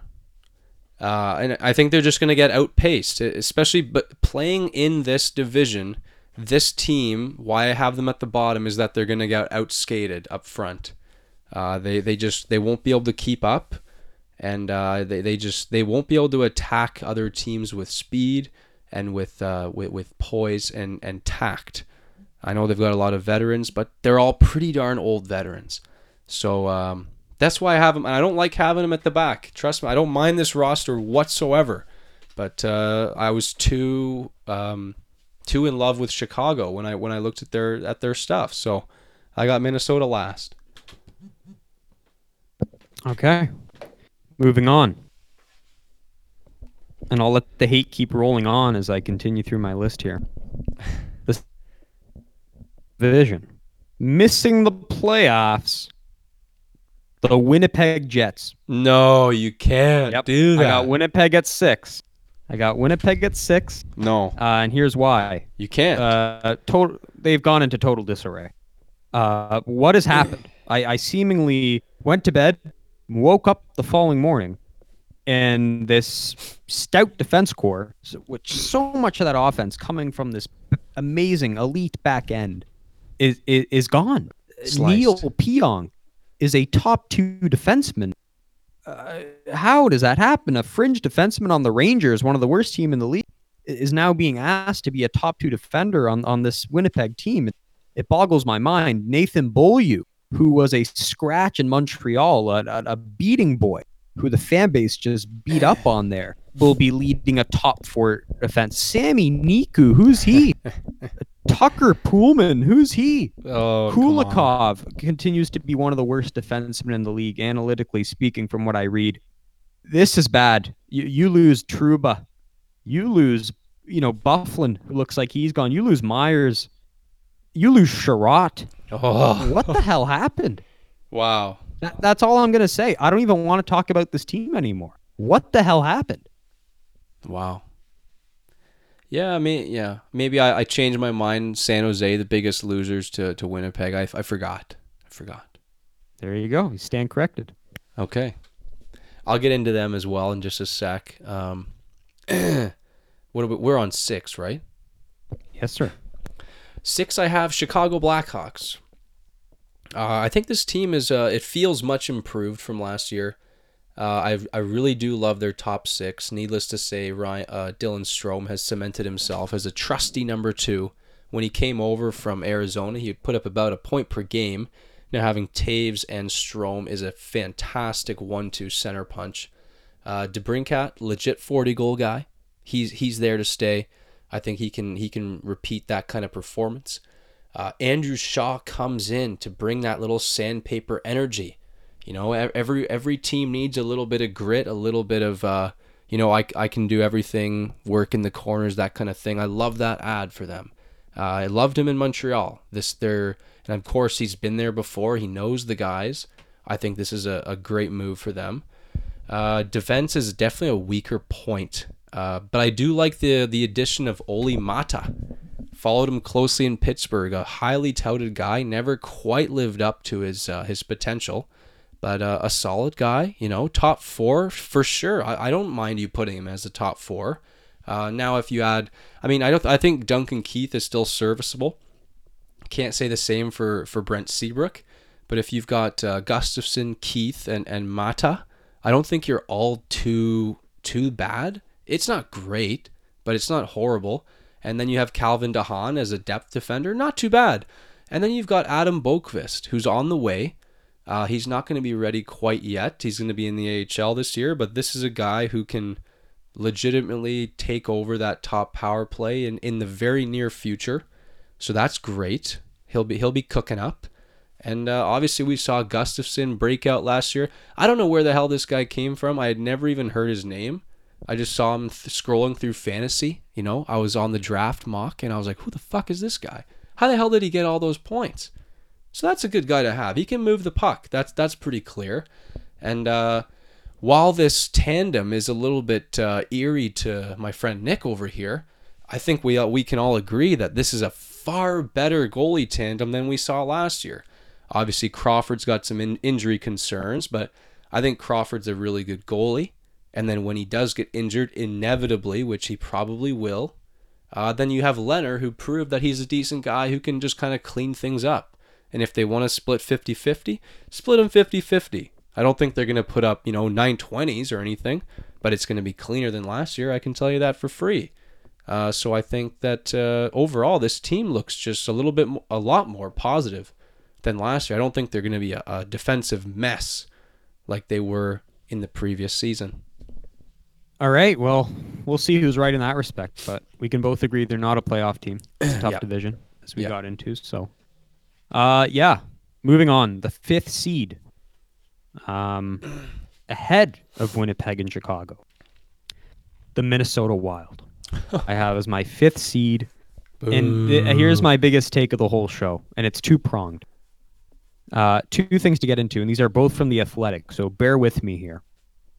Uh, and I think they're just going to get outpaced, especially but playing in this division. This team, why I have them at the bottom is that they're going to get outskated up front. Uh, they they just they won't be able to keep up, and uh, they they just they won't be able to attack other teams with speed and with uh, with, with poise and and tact. I know they've got a lot of veterans, but they're all pretty darn old veterans. So um, that's why I have them. And I don't like having them at the back. Trust me, I don't mind this roster whatsoever. But uh, I was too um, too in love with Chicago when I when I looked at their at their stuff. So I got Minnesota last. Okay. Moving on. And I'll let the hate keep rolling on as I continue through my list here. This division. Missing the playoffs. The Winnipeg Jets. No, you can't Yep. do that. I got Winnipeg at six. I got Winnipeg at six. no, Uh, and here's why. you can't. Uh, total. They've gone into total disarray. Uh, what has happened? I, I seemingly went to bed, woke up the following morning, and this stout defense core, s- which so much of that offense coming from this amazing elite back end, is is, is gone. Sliced. Neal Pionk is a top two defenseman. Uh, how does that happen? A fringe defenseman on the Rangers, one of the worst team in the league, is now being asked to be a top two defender on, on this Winnipeg team. It, it boggles my mind. Nathan Beaulieu, who was a scratch in Montreal, a, a, a beating boy, who the fan base just beat up on there, will be leading a top four defense. Sami Niku, who's he? Tucker Poolman, who's he? oh. Kulikov continues to be one of the worst defensemen in the league, analytically speaking, from what I read. This is bad. You, you lose Trouba. You lose, you know, Byfuglien, who looks like he's gone. You lose Myers. You lose Chiarot. Oh, What the hell happened? wow. That, that's all I'm going to say. I don't even want to talk about this team anymore. What the hell happened? Wow. Yeah, I mean, yeah. Maybe I, I changed my mind. San Jose, the biggest losers to, to Winnipeg. I, I forgot. I forgot. There you go. You stand corrected. Okay. I'll get into them as well in just a sec. Um, what we, we're on six, right? Yes, sir. Six, I have Chicago Blackhawks. Uh, I think this team is. Uh, it feels much improved from last year. Uh, I I really do love their top six. Needless to say, Ryan, uh, Dylan Strome has cemented himself as a trusty number two. When he came over from Arizona, he put up about a point per game. Now having Toews and Strome is a fantastic one-two center punch. Uh, DeBrincat, legit 40 goal guy. He's he's there to stay. I think he can he can repeat that kind of performance. Uh, Andrew Shaw comes in to bring that little sandpaper energy. You know, every every team needs a little bit of grit, a little bit of uh, you know, I, I can do everything, work in the corners, that kind of thing. I love that ad for them. Uh, I loved him in Montreal. This there, and of course he's been there before. He knows the guys. I think this is a, a great move for them. Uh, defense is definitely a weaker point, uh, but I do like the the addition of Olli Maatta. Followed him closely in Pittsburgh, a highly touted guy, never quite lived up to his uh, his potential, but uh, a solid guy. You know, top four for sure. I, I don't mind you putting him as a top four. Uh, now, if you add, I mean, I don't. I think Duncan Keith is still serviceable. Can't say the same for for Brent Seabrook, but if you've got uh, Gustafsson, Keith, and and Maatta, I don't think you're all too too bad. It's not great, but it's not horrible. And then you have Calvin DeHaan as a depth defender, not too bad. And then you've got Adam Boqvist, who's on the way. Uh, he's not going to be ready quite yet. He's going to be in the AHL this year, but this is a guy who can legitimately take over that top power play in, in the very near future. So that's great. He'll be he'll be cooking up. And uh, obviously, we saw Gustafsson break out last year. I don't know where the hell this guy came from. I had never even heard his name. I just saw him th- scrolling through fantasy. You know, I was on the draft mock and I was like, who the fuck is this guy? How the hell did he get all those points? So that's a good guy to have. He can move the puck. That's that's pretty clear. And uh, while this tandem is a little bit uh, eerie to my friend Nick over here, I think we uh, we can all agree that this is a far better goalie tandem than we saw last year. Obviously, Crawford's got some in- injury concerns, but I think Crawford's a really good goalie. And then when he does get injured, inevitably, which he probably will, uh, then you have Lehner, who proved that he's a decent guy who can just kind of clean things up. And if they want to split 50 50, split them 50 50. I don't think they're going to put up, you know, 920s or anything, but it's going to be cleaner than last year. I can tell you that for free. Uh, so I think that uh, overall, this team looks just a little bit, a lot more positive than last year. I don't think they're going to be a, a defensive mess like they were in the previous season. All right. Well, we'll see who's right in that respect, but we can both agree they're not a playoff team. It's a tough Yeah. division as we Yeah. got into. So, uh, yeah. Moving on, the fifth seed, um, ahead of Winnipeg and Chicago, the Minnesota Wild. I have as my fifth seed, and th- here's my biggest take of the whole show, and it's two pronged. Uh, two things to get into, and these are both from the Athletic, so bear with me here.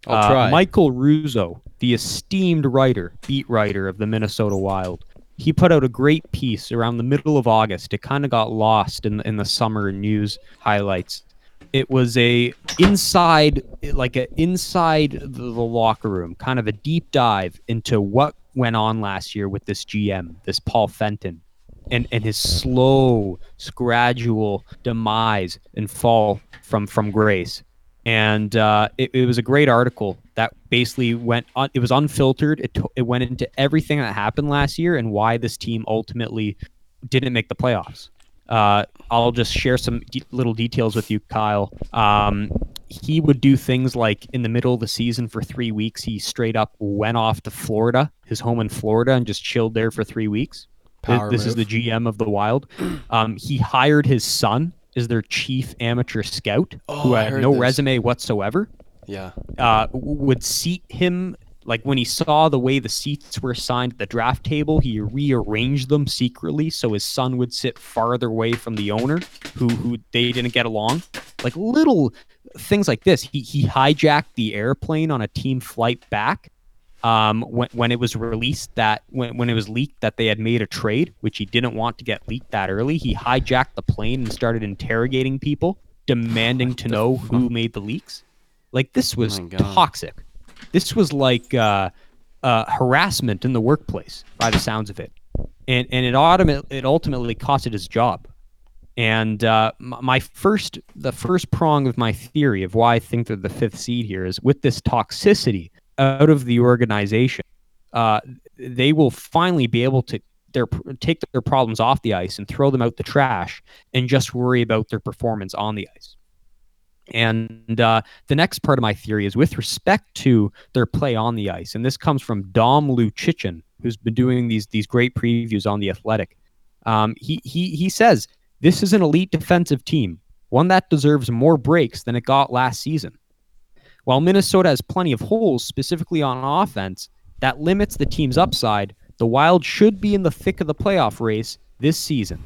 I'll Uh, try. Michael Russo, the esteemed writer, beat writer of the Minnesota Wild, he put out a great piece around the middle of August. It kind of got lost in the, in the summer news highlights. It was a inside, like a inside the, the locker room, kind of a deep dive into what went on last year with this GM, this Paul Fenton, and and his slow, gradual demise and fall from from grace and uh, it, it was a great article that basically went on. It was unfiltered. It to- it went into everything that happened last year and why this team ultimately didn't make the playoffs. Uh, I'll just share some de- little details with you, Kyle. Um, he would do things like in the middle of the season for three weeks, he straight up went off to Florida, his home in Florida, and just chilled there for three weeks. Power this is the. GM of the Wild. Um, he hired his son as their chief amateur scout, who Oh, I had no this. resume whatsoever. yeah. Uh, would seat him like when he saw the way the seats were assigned at the draft table, he rearranged them secretly so his son would sit farther away from the owner, who who they didn't get along. Like little things like this. He he hijacked the airplane on a team flight back um, when, when it was released that when, when it was leaked that they had made a trade, which he didn't want to get leaked that early, he hijacked the plane and started interrogating people, demanding to know who made the leaks. Like this was God. toxic. This was like uh, uh, harassment in the workplace, by the sounds of it, and and it ultimately it ultimately costed his job. And uh, my first, the first prong of my theory of why I think they're the fifth seed here is with this toxicity out of the organization, uh, they will finally be able to their take their problems off the ice and throw them out the trash and just worry about their performance on the ice. And uh, the next part of my theory is with respect to their play on the ice, and this comes from Dom Luszczyszyn, who's been doing these these great previews on the Athletic. Um, he he he says this is an elite defensive team, one that deserves more breaks than it got last season. While Minnesota has plenty of holes, specifically on offense, that limits the team's upside. The Wild should be in the thick of the playoff race this season.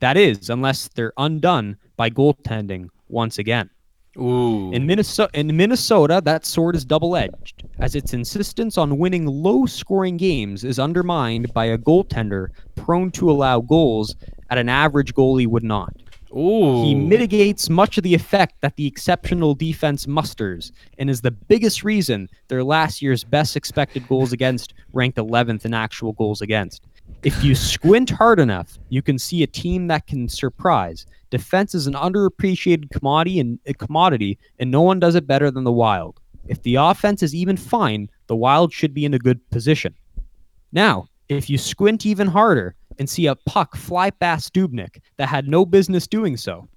That is, unless they're undone by goaltending once again. Ooh. In Minnesota, in Minnesota, that sword is double-edged, as its insistence on winning low-scoring games is undermined by a goaltender prone to allow goals at an average goalie would not. Ooh. He mitigates much of the effect that the exceptional defense musters and is the biggest reason their last year's best expected goals against ranked 11th in actual goals against. If you squint hard enough, you can see a team that can surprise. Defense is an underappreciated commodity and a commodity, and no one does it better than the Wild. If the offense is even fine, the Wild should be in a good position. Now, if you squint even harder and see a puck fly past Dubnyk that had no business doing so,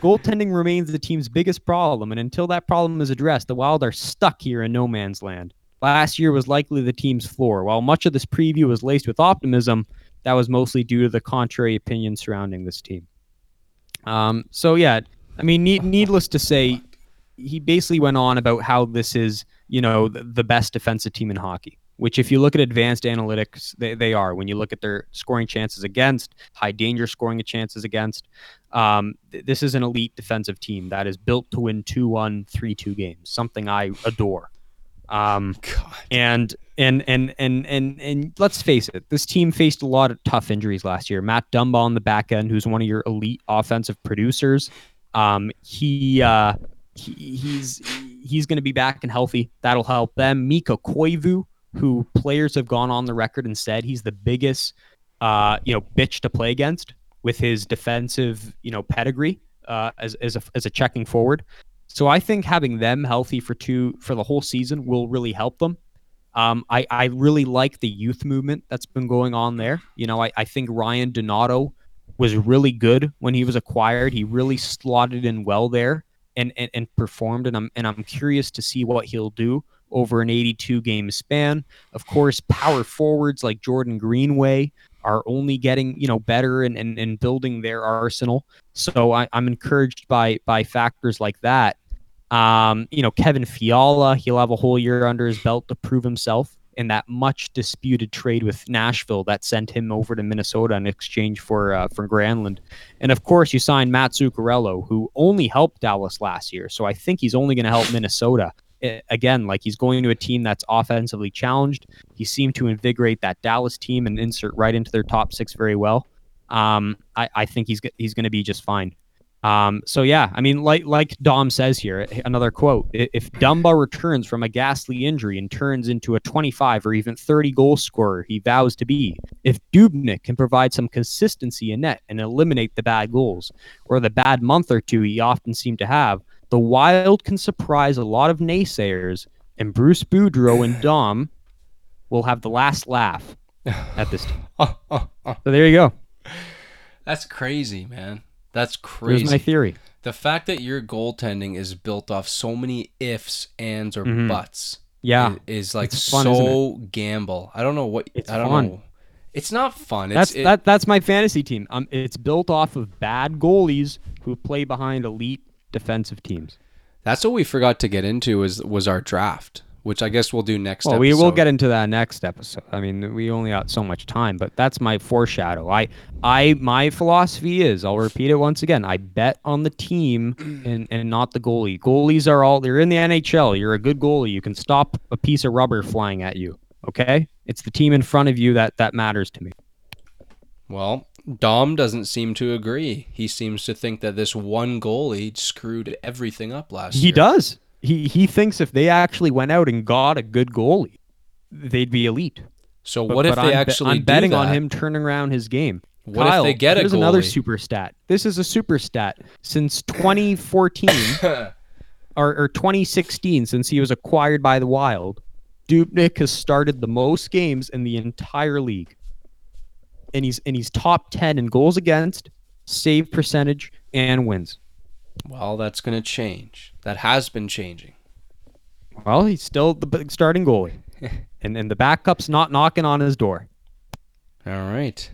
goaltending remains the team's biggest problem, and until that problem is addressed, the Wild are stuck here in no man's land. last year was likely the team's floor. While much of this preview was laced with optimism, that was mostly due to the contrary opinion surrounding this team. Um, so yeah, I mean, need, needless to say, he basically went on about how this is, you know, the, the best defensive team in hockey. Which, if you look at advanced analytics, they, they are. When you look at their scoring chances against, high danger scoring chances against, um, th- this is an elite defensive team that is built to win 2 1, 3 2 games, something I adore. Um, God. and and and and and and let's face it, this team faced a lot of tough injuries last year. Matt Dumba on the back end, who's one of your elite offensive producers, um, he, uh, he he's he's going to be back and healthy. That'll help them. Mikko Koivu, who players have gone on the record and said he's the biggest, uh, you know, bitch to play against with his defensive, you know, pedigree uh, as as a as a checking forward. So I think having them healthy for two for the whole season will really help them. Um, I, I really like the youth movement that's been going on there. You know, I, I think Ryan Donato was really good when he was acquired. He really slotted in well there and, and, and performed. And I'm and I'm curious to see what he'll do over an 82 game span. Of course, power forwards like Jordan Greenway are only getting you know better and, and, and building their arsenal. So I, I'm encouraged by by factors like that. Um, you know, Kevin Fiala, he'll have a whole year under his belt to prove himself in that much disputed trade with Nashville that sent him over to Minnesota in exchange for uh, for Granlund. And of course, you signed Matt Zuccarello, who only helped Dallas last year. So I think he's only going to help Minnesota. Again, like he's going to a team that's offensively challenged. He seemed to invigorate that Dallas team and insert right into their top six very well. Um, I, I think he's he's going to be just fine. Um, so yeah, I mean, like like Dom says here, another quote: "If Dumba returns from a ghastly injury and turns into a 25 or even 30 goal scorer he vows to be, if Dubnyk can provide some consistency in net and eliminate the bad goals or the bad month or two he often seemed to have, the Wild can surprise a lot of naysayers, and Bruce Boudreau and Dom will have the last laugh at this team." So there you go. That's crazy, man. That's There's crazy. my theory. the fact that your goaltending is built off so many ifs, ands, or Mhm. buts Yeah, i- is, like It's fun, isn't so gamble. I don't know what It's I don't fun. know. It's not fun. It's, That's it- that. That's my fantasy team. Um, it's built off of bad goalies who play behind elite defensive teams. That's what we forgot to get into was was our draft, which I guess we'll do next. Well, we will get into that next episode. I mean, we only got so much time, but that's my foreshadow. I, I, my philosophy is, I'll repeat it once again. I bet on the team and and not the goalie. Goalies are all they're in the NHL. You're a good goalie. You can stop a piece of rubber flying at you. Okay, it's the team in front of you that that matters to me. Well, Dom doesn't seem to agree. He seems to think that this one goalie screwed everything up last He year. He does. He he thinks if they actually went out and got a good goalie, they'd be elite. So But- what if they I'm be- actually I'm do betting on him turning around his game. What if Kyle, they get a here's another super stat. This is a super stat since 2014 or, or 2016, since he was acquired by the Wild. Dubnyk has started the most games in the entire league, and he's and he's top 10 in goals against, save percentage, and wins. Well, that's going to change. That has been changing. Well, he's still the big starting goalie, and and the backup's not knocking on his door. All right.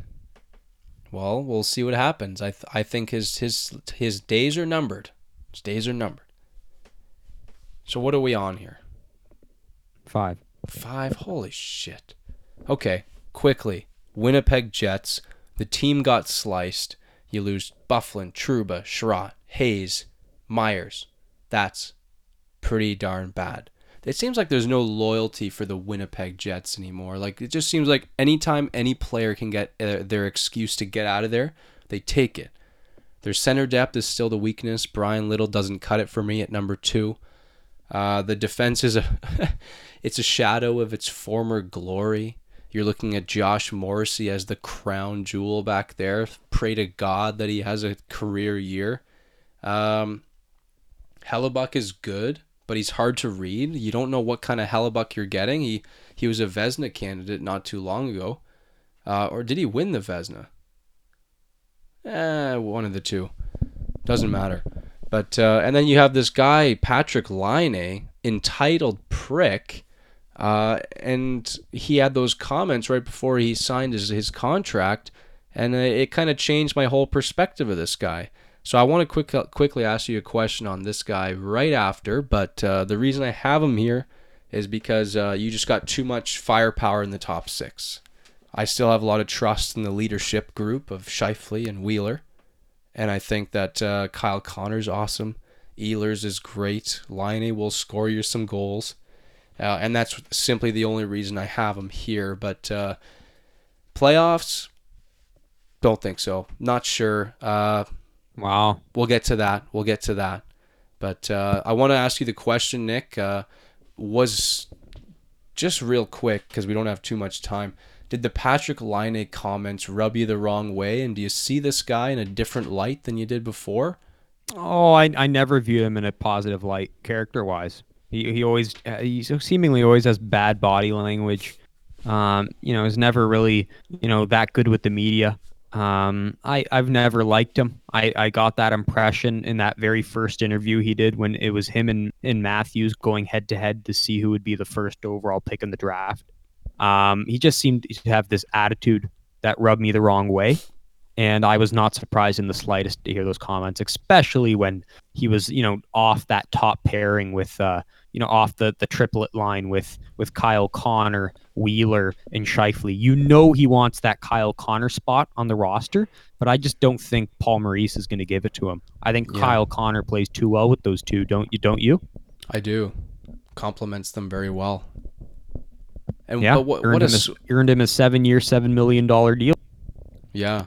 Well, we'll see what happens. I th- I think his his his days are numbered. His days are numbered. So what are we on here? Five. Five. Holy shit. Okay, quickly. Winnipeg Jets. The team got sliced. You lose Byfuglien, Trouba, Chiarot, Hayes, Myers. That's pretty darn bad. It seems like there's no loyalty for the Winnipeg Jets anymore. Like it just seems like anytime any player can get uh, their excuse to get out of there, they take it. Their center depth is still the weakness. Bryan Little doesn't cut it for me at number two. Uh, the defense is a it's a shadow of its former glory. You're looking at Josh Morrissey as the crown jewel back there. Pray to God that he has a career year. Um, Hellebuyck is good, but he's hard to read. You don't know what kind of Hellebuyck you're getting. He he was a Vezina candidate not too long ago, uh, or did he win the Vezina? Eh, one of the two. Doesn't matter. But uh, and then you have this guy Patrick Laine, entitled prick. Uh, and he had those comments right before he signed his, his contract, and uh, it kind of changed my whole perspective of this guy. So I want to quick, quickly ask you a question on this guy right after, but uh, the reason I have him here is because uh, you just got too much firepower in the top six. I still have a lot of trust in the leadership group of Scheifele and Wheeler, and I think that uh, Kyle Connor's awesome. Ehlers is great. Laine will score you some goals. Uh, and that's simply the only reason I have him here. But uh, playoffs, don't think so. Not sure. Uh, wow. We'll get to that. We'll get to that. But uh, I want to ask you the question, Nick. Uh, was just real quick because we don't have too much time. Did the Patrick Laine comments rub you the wrong way? And do you see this guy in a different light than you did before? Oh, I, I never view him in a positive light character wise. He, he always uh, he seemingly always has bad body language. Um, you know, is never really you know that good with the media. Um, I I've never liked him. I, I got that impression in that very first interview he did when it was him and, and Matthews going head to head to see who would be the first overall pick in the draft. Um, he just seemed to have this attitude that rubbed me the wrong way. And I was not surprised in the slightest to hear those comments, especially when he was, you know, off that top pairing with, uh, you know, off the, the triplet line with with Kyle Connor, Wheeler, and Scheifele. You know he wants that Kyle Connor spot on the roster, but I just don't think Paul Maurice is going to give it to him. I think yeah. Kyle Connor plays too well with those two, don't you? Don't you? I do. Complements them very well. And yeah, what, earned, what him a, earned him a seven-year, seven million dollar deal. Yeah,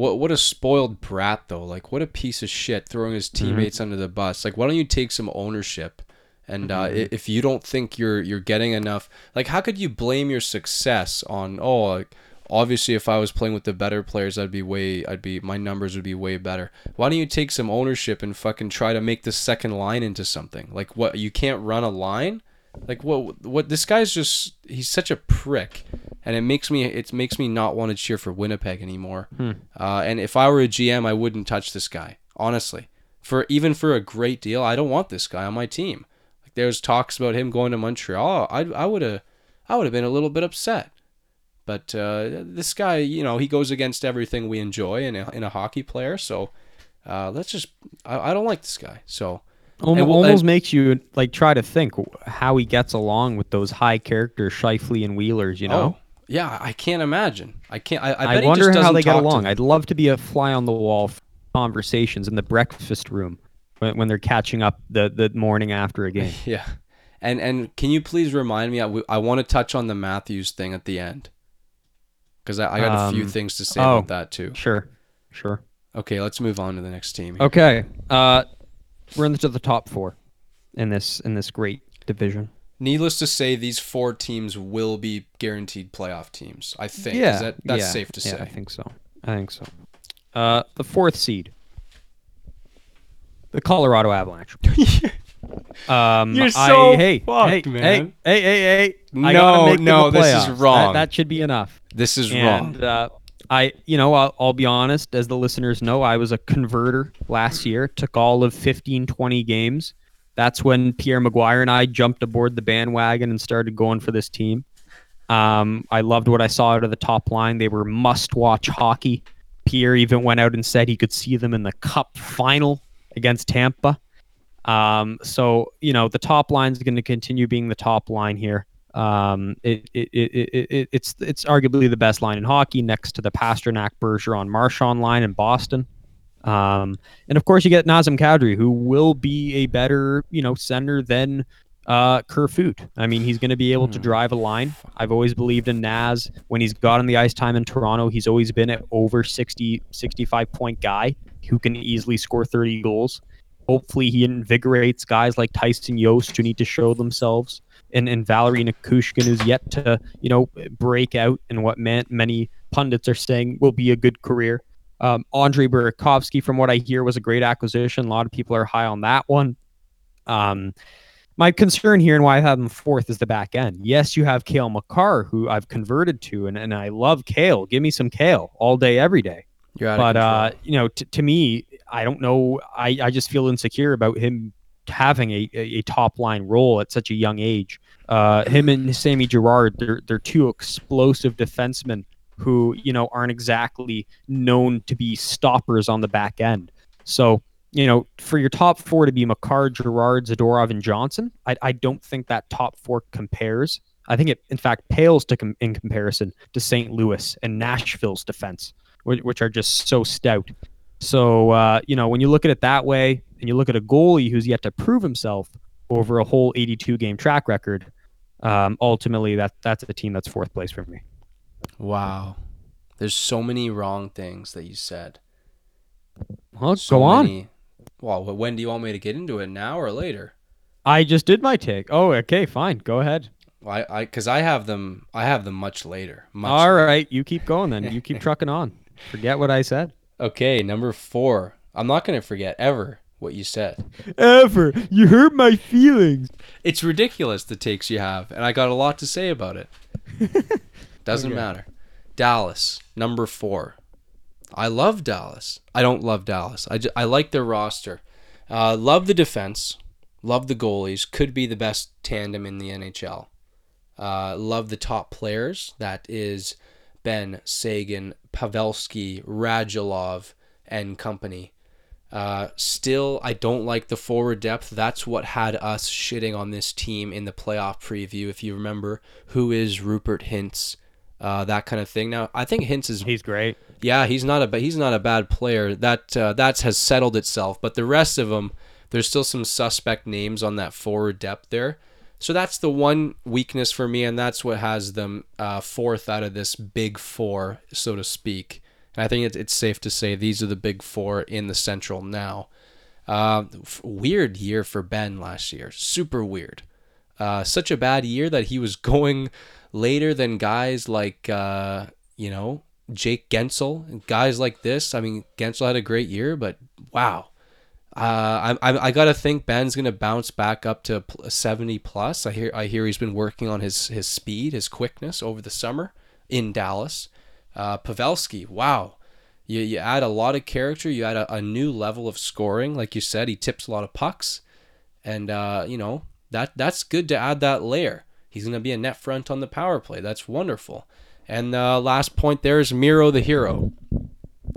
what what a spoiled brat though. Like what a piece of shit throwing his mm-hmm. teammates mm-hmm. under the bus. Like why don't you take some ownership? And uh, mm-hmm. if you don't think you're you're getting enough, like how could you blame your success on oh like, obviously if I was playing with the better players I'd be way I'd be my numbers would be way better. Why don't you take some ownership and fucking try to make the second line into something? Like what you can't run a line? Like what what this guy's just he's such a prick and it makes me it makes me not want to cheer for Winnipeg anymore. Hmm. Uh, and if I were a GM, I wouldn't touch this guy. Honestly, for even for a great deal, I don't want this guy on my team. Like there's talks about him going to Montreal. I I would have I would have been a little bit upset. But uh, this guy, you know, he goes against everything we enjoy in a, in a hockey player. So uh, let's just I, I don't like this guy. So Almost, we'll, almost makes you like try to think how he gets along with those high characters, Scheifele and Wheelers. You know, oh, yeah, I can't imagine. I can't. I, I, I wonder how they get along. I'd love to be a fly on the wall for conversations in the breakfast room when, when they're catching up the the morning after a game. yeah, and and can you please remind me? I, I want to touch on the Matthews thing at the end because I, I, got um, a few um, things to say oh, about that too. Sure, sure. Okay, let's move on to the next team. Here. Okay, uh, we're into the top four in this in this great division. Needless to say, these four teams will be guaranteed playoff teams. I think. Yeah, that, that's yeah, safe to yeah, say. I think so. I think so. Uh, the fourth seed, the Colorado Avalanche. um, You're so I, hey, fucked, hey, man. Hey, hey, hey, hey! No, no, this is wrong. That, that, should be enough. This is and, wrong. Uh, I, you know, I'll, I'll, be honest, as the listeners know, I was a converter last year. Took all of 15, 20 games that's when Pierre McGuire and I jumped aboard the bandwagon and started going for this team. Um, I loved what I saw out of the top line. They were must-watch hockey. Pierre even went out and said he could see them in the Cup final against Tampa. Um, so you know the top line is going to continue being the top line here. Um, it, it, it, it, it's it's arguably the best line in hockey, next to the Pastrnak Bergeron Marchand line in Boston. Um, and of course, you get Nazem Kadri, who will be a better, you know, center than uh, Kerfoot. I mean, he's going to be able to hmm. drive a line. I've always believed in Naz. When he's got on the ice time in Toronto, he's always been an over 60, 65 point guy who can easily score 30 goals. Hopefully, he invigorates guys like Tyson Jost who need to show themselves, and and Valeri Nichushkin, who's yet to you know break out in what man, many pundits are saying will be a good career. Um, Andre Burakovsky, from what I hear, was a great acquisition. A lot of people are high on that one. Um, my concern here and why I have him fourth is the back end. Yes, you have Cale Makar, who I've converted to, and, and I love Kale. Give me some Kale all day, every day. but uh, you know, t- to me, I don't know. I, I just feel insecure about him having a, a top line role at such a young age. Uh, him and Sammy Girard, they're they're two explosive defensemen who you know aren't exactly known to be stoppers on the back end. So you know, for your top four to be Makar, Girard, Zadorov, and Johnson, I, I don't think that top four compares. I think it, in fact, pales to com- in comparison to St. Louis and Nashville's defense, which, which are just so stout. So, uh, you know, when you look at it that way, and you look at a goalie who's yet to prove himself over a whole 82 game track record, um, ultimately that that's a team that's fourth place for me. Wow. There's so many wrong things that you said. Well, So go on. many- Well, when do you want me to get into it? Now or later? I just did my take. Oh, okay, fine. Go ahead. Well, I, I, because I have them, I have them much later. Much All right, you keep going then. You keep trucking on. Forget what I said. Okay, number four. I'm not gonna forget ever what you said. Ever. You hurt my feelings. It's ridiculous the takes you have, and I got a lot to say about it. Doesn't Okay. matter. Dallas, number four. I love Dallas. I don't love Dallas. I, ju- I like their roster. Uh, love the defense. Love the goalies. Could be the best tandem in the NHL. Uh, love the top players. That is Benn Seguin, Pavelski, Radulov, and company. Uh, still, I don't like the forward depth. That's what had us shitting on this team in the playoff preview. If you remember, who is Rupert Hintz, uh, that kind of thing. Now, I think Hintz is He's great. yeah, he's not a ba- he's not a bad player. That uh, that has settled itself. But the rest of them, there's still some suspect names on that forward depth there. So that's the one weakness for me, and that's what has them uh, fourth out of this big four, so to speak. And I think it's, it's safe to say these are the big four in the Central now. Uh, weird year for Benn last year. Super weird. Uh, such a bad year that he was going later than guys like uh, you know Jake Guentzel guys like this. I mean, Gensel had a great year, but wow. Uh, I, I, I gotta think Benn's gonna bounce back up to 70 plus. I hear I hear he's been working on his his speed, his quickness over the summer in Dallas. Uh, Pavelski, wow, you you add a lot of character. You add a, a new level of scoring, like you said. He tips a lot of pucks, and uh, you know that that's good to add that layer. He's gonna be a net front on the power play. That's wonderful. And uh, last point there is Miro the hero.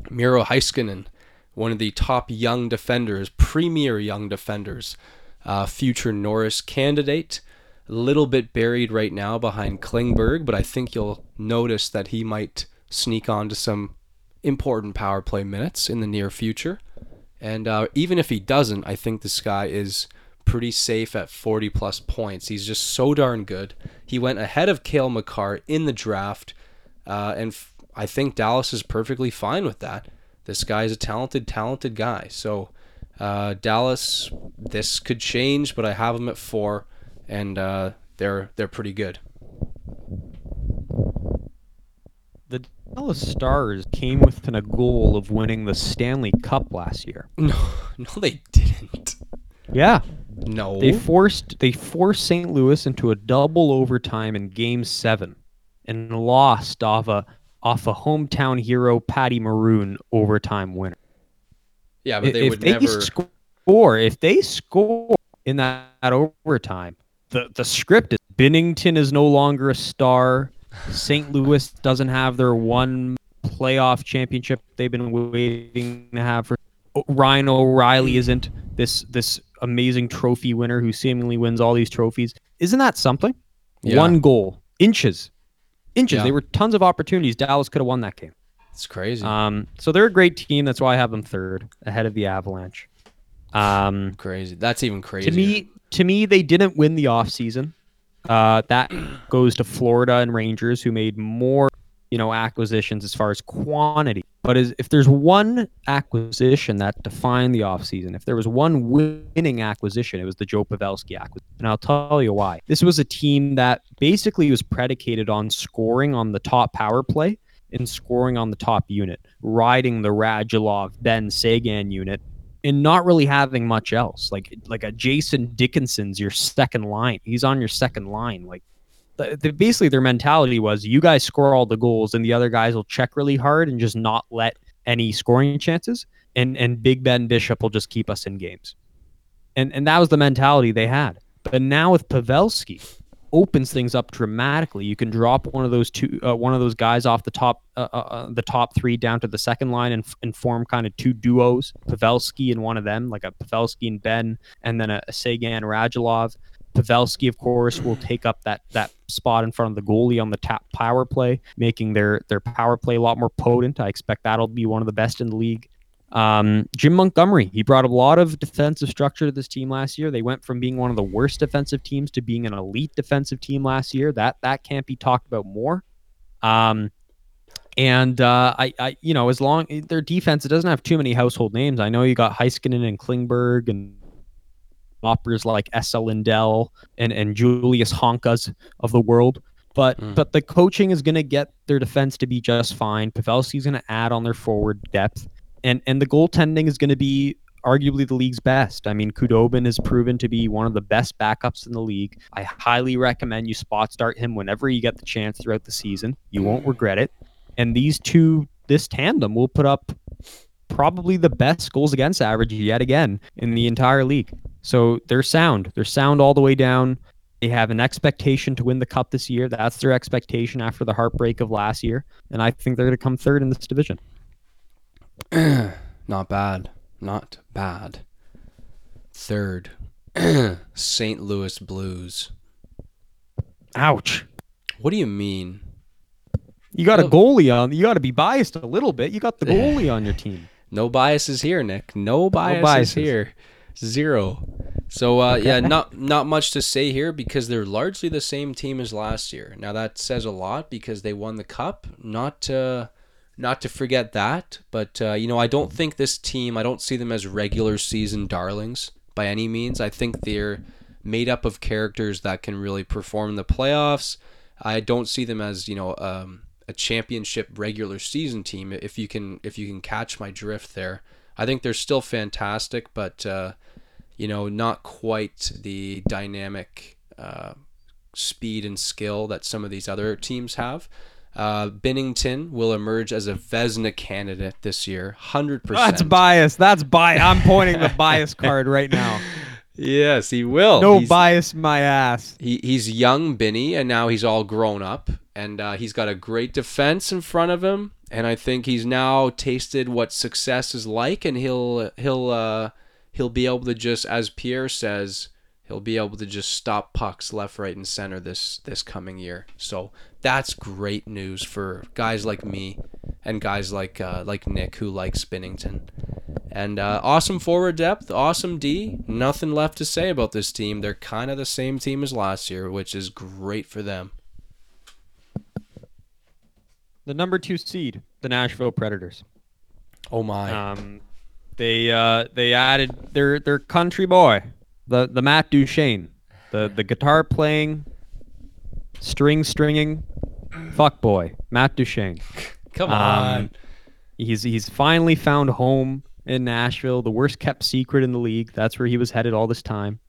Miro Heiskanen, one of the top young defenders, premier young defenders, uh, future Norris candidate. A little bit buried right now behind Klingberg, but I think you'll notice that he might sneak onto some important power play minutes in the near future. And uh, even if he doesn't, I think this guy is pretty safe at 40 plus points. He's just so darn good. He went ahead of Cale Makar in the draft, uh, and f- I think Dallas is perfectly fine with that. This guy is a talented, talented guy. So uh, Dallas, this could change, but I have him at four, and uh, they're they're pretty good. The Dallas Stars came within a goal of winning the Stanley Cup last year. No, no, they didn't. Yeah, No, they forced they forced St. Louis into a double overtime in Game Seven, and lost off a off a hometown hero Patty Maroon overtime winner. yeah, but they if would they never. score, if they score in that, that overtime, the the script is Binnington is no longer a star. St. Louis doesn't have their one playoff championship they've been waiting to have for. Ryan O'Reilly isn't this this amazing trophy winner who seemingly wins all these trophies. Isn't that something? Yeah. One goal, inches, inches. Yeah. There were tons of opportunities. Dallas could have won that game. It's crazy. Um, so they're a great team. That's why I have them third, ahead of the Avalanche. Um, crazy. That's even crazy. to me, to me, they didn't win the offseason. Uh, that goes to Florida and Rangers, who made more, you know, acquisitions as far as quantity. But as, if there's one acquisition that defined the offseason, if there was one winning acquisition, it was the Joe Pavelski acquisition. And I'll tell you why. This was a team that basically was predicated on scoring on the top power play and scoring on the top unit, riding the Radulov Benn Seguin unit and not really having much else. Like like a Jason Dickinson's your second line. He's on your second line. Like the, the, basically their mentality was you guys score all the goals and the other guys will check really hard and just not let any scoring chances. And and Big Ben Bishop will just keep us in games. and and that was the mentality they had. But now with Pavelski, opens things up dramatically. You can drop one of those two, uh, one of those guys off the top, uh, uh, uh the top three down to the second line and, and form kind of two duos, Pavelski and one of them, like a Pavelski and Benn, and then a, a Seguin Radulov. Pavelski, of course, will take up that that spot in front of the goalie on the tap power play, making their their power play a lot more potent. I expect that'll be one of the best in the league. Um, Jim Montgomery, he brought a lot of defensive structure to this team last year. They went from being one of the worst defensive teams to being an elite defensive team last year. That that can't be talked about more. Um, and uh, I, I, you know, as long their defense, it doesn't have too many household names. I know you got Heiskanen and Klingberg and operas like Esa Lindell and and Julius Honkas of the world. But mm. but the coaching is going to get their defense to be just fine. Pavelski's going to add on their forward depth and and the goaltending is going to be arguably the league's best. I mean, Khudobin has proven to be one of the best backups in the league. I highly recommend you spot start him whenever you get the chance throughout the season. You won't regret it. And these two, this tandem will put up probably the best goals against average yet again in the entire league. So they're sound. They're sound all the way down. They have an expectation to win the cup this year. That's their expectation after the heartbreak of last year. And I think they're going to come third in this division. Not bad. Not bad. Third, St. Louis Blues. Ouch. What do you mean? You got a goalie on. You got to be biased a little bit. You got the goalie on your team. No biases here, Nick. No biases, no here. Zero. So uh, okay. yeah, not not much to say here because they're largely the same team as last year. Now that says a lot because they won the cup. Not uh, not to forget that. But uh, you know, I don't think this team. I don't see them as regular season darlings by any means. I think they're made up of characters that can really perform in the playoffs. I don't see them as you know um, a championship regular season team. If you can if you can catch my drift there, I think they're still fantastic, but uh, you know not quite the dynamic uh, speed and skill that some of these other teams have. Uh, Binnington will emerge as a Vezina candidate this year, hundred percent. That's bias. That's bias. I'm pointing the bias card right now. Yes, he will. No he's, bias, my ass. He he's young Binny, and now he's all grown up, and uh, he's got a great defense in front of him, and I think he's now tasted what success is like, and he'll he'll uh, he'll be able to just, as Pierre says, he'll be able to just stop pucks left, right, and center this this coming year. So that's great news for guys like me and guys like uh, like Nick who like Spinnington. And uh, awesome forward depth, awesome D. Nothing left to say about this team. They're kind of the same team as last year, which is great for them. The number two seed, the Nashville Predators. Oh my! Um, they uh, they added their their country boy, the the Matt Duchene, the the guitar playing, string stringing Fuck boy, Matt Duchene. Come um, on. Um, he's he's finally found home in Nashville, the worst kept secret in the league. That's where he was headed all this time.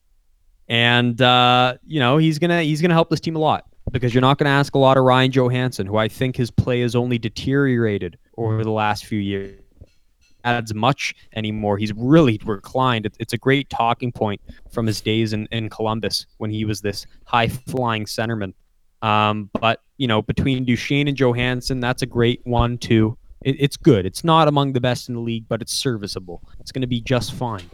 And uh, you know, he's gonna he's gonna help this team a lot because you're not gonna ask a lot of Ryan Johansen, who I think his play has only deteriorated over the last few years. Adds much anymore. He's really reclined. It's a great talking point from his days in, in Columbus when he was this high flying centerman. Um, but you know, between Duchene and Johansen, that's a great one too. It, it's good. It's not among the best in the league, but it's serviceable. It's going to be just fine.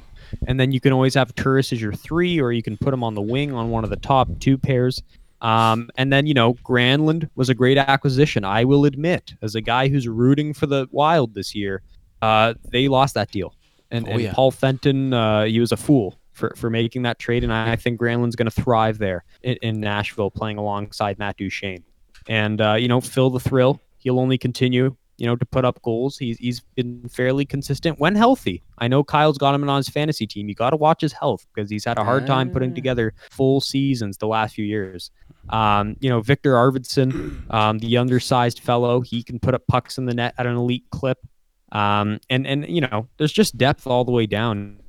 And then you can always have Turris as your three, or you can put him on the wing on one of the top two pairs. Um, and then you know, Granlund was a great acquisition. I will admit, as a guy who's rooting for the Wild this year, uh, they lost that deal. And, oh, and yeah. Paul Fenton, uh, he was a fool for, for making that trade. And I think Granlund's going to thrive there in, in, Nashville, playing alongside Matt Duchene and uh, you know Phil the Thrill. He'll only continue you know to put up goals. He's he's been fairly consistent when healthy. I know Kyle's got him on his fantasy team. You got to watch his health because he's had a hard time putting ah. together full seasons the last few years. Um, you know Viktor Arvidsson, um, the undersized fellow, he can put up pucks in the net at an elite clip. Um, and and you know there's just depth all the way down.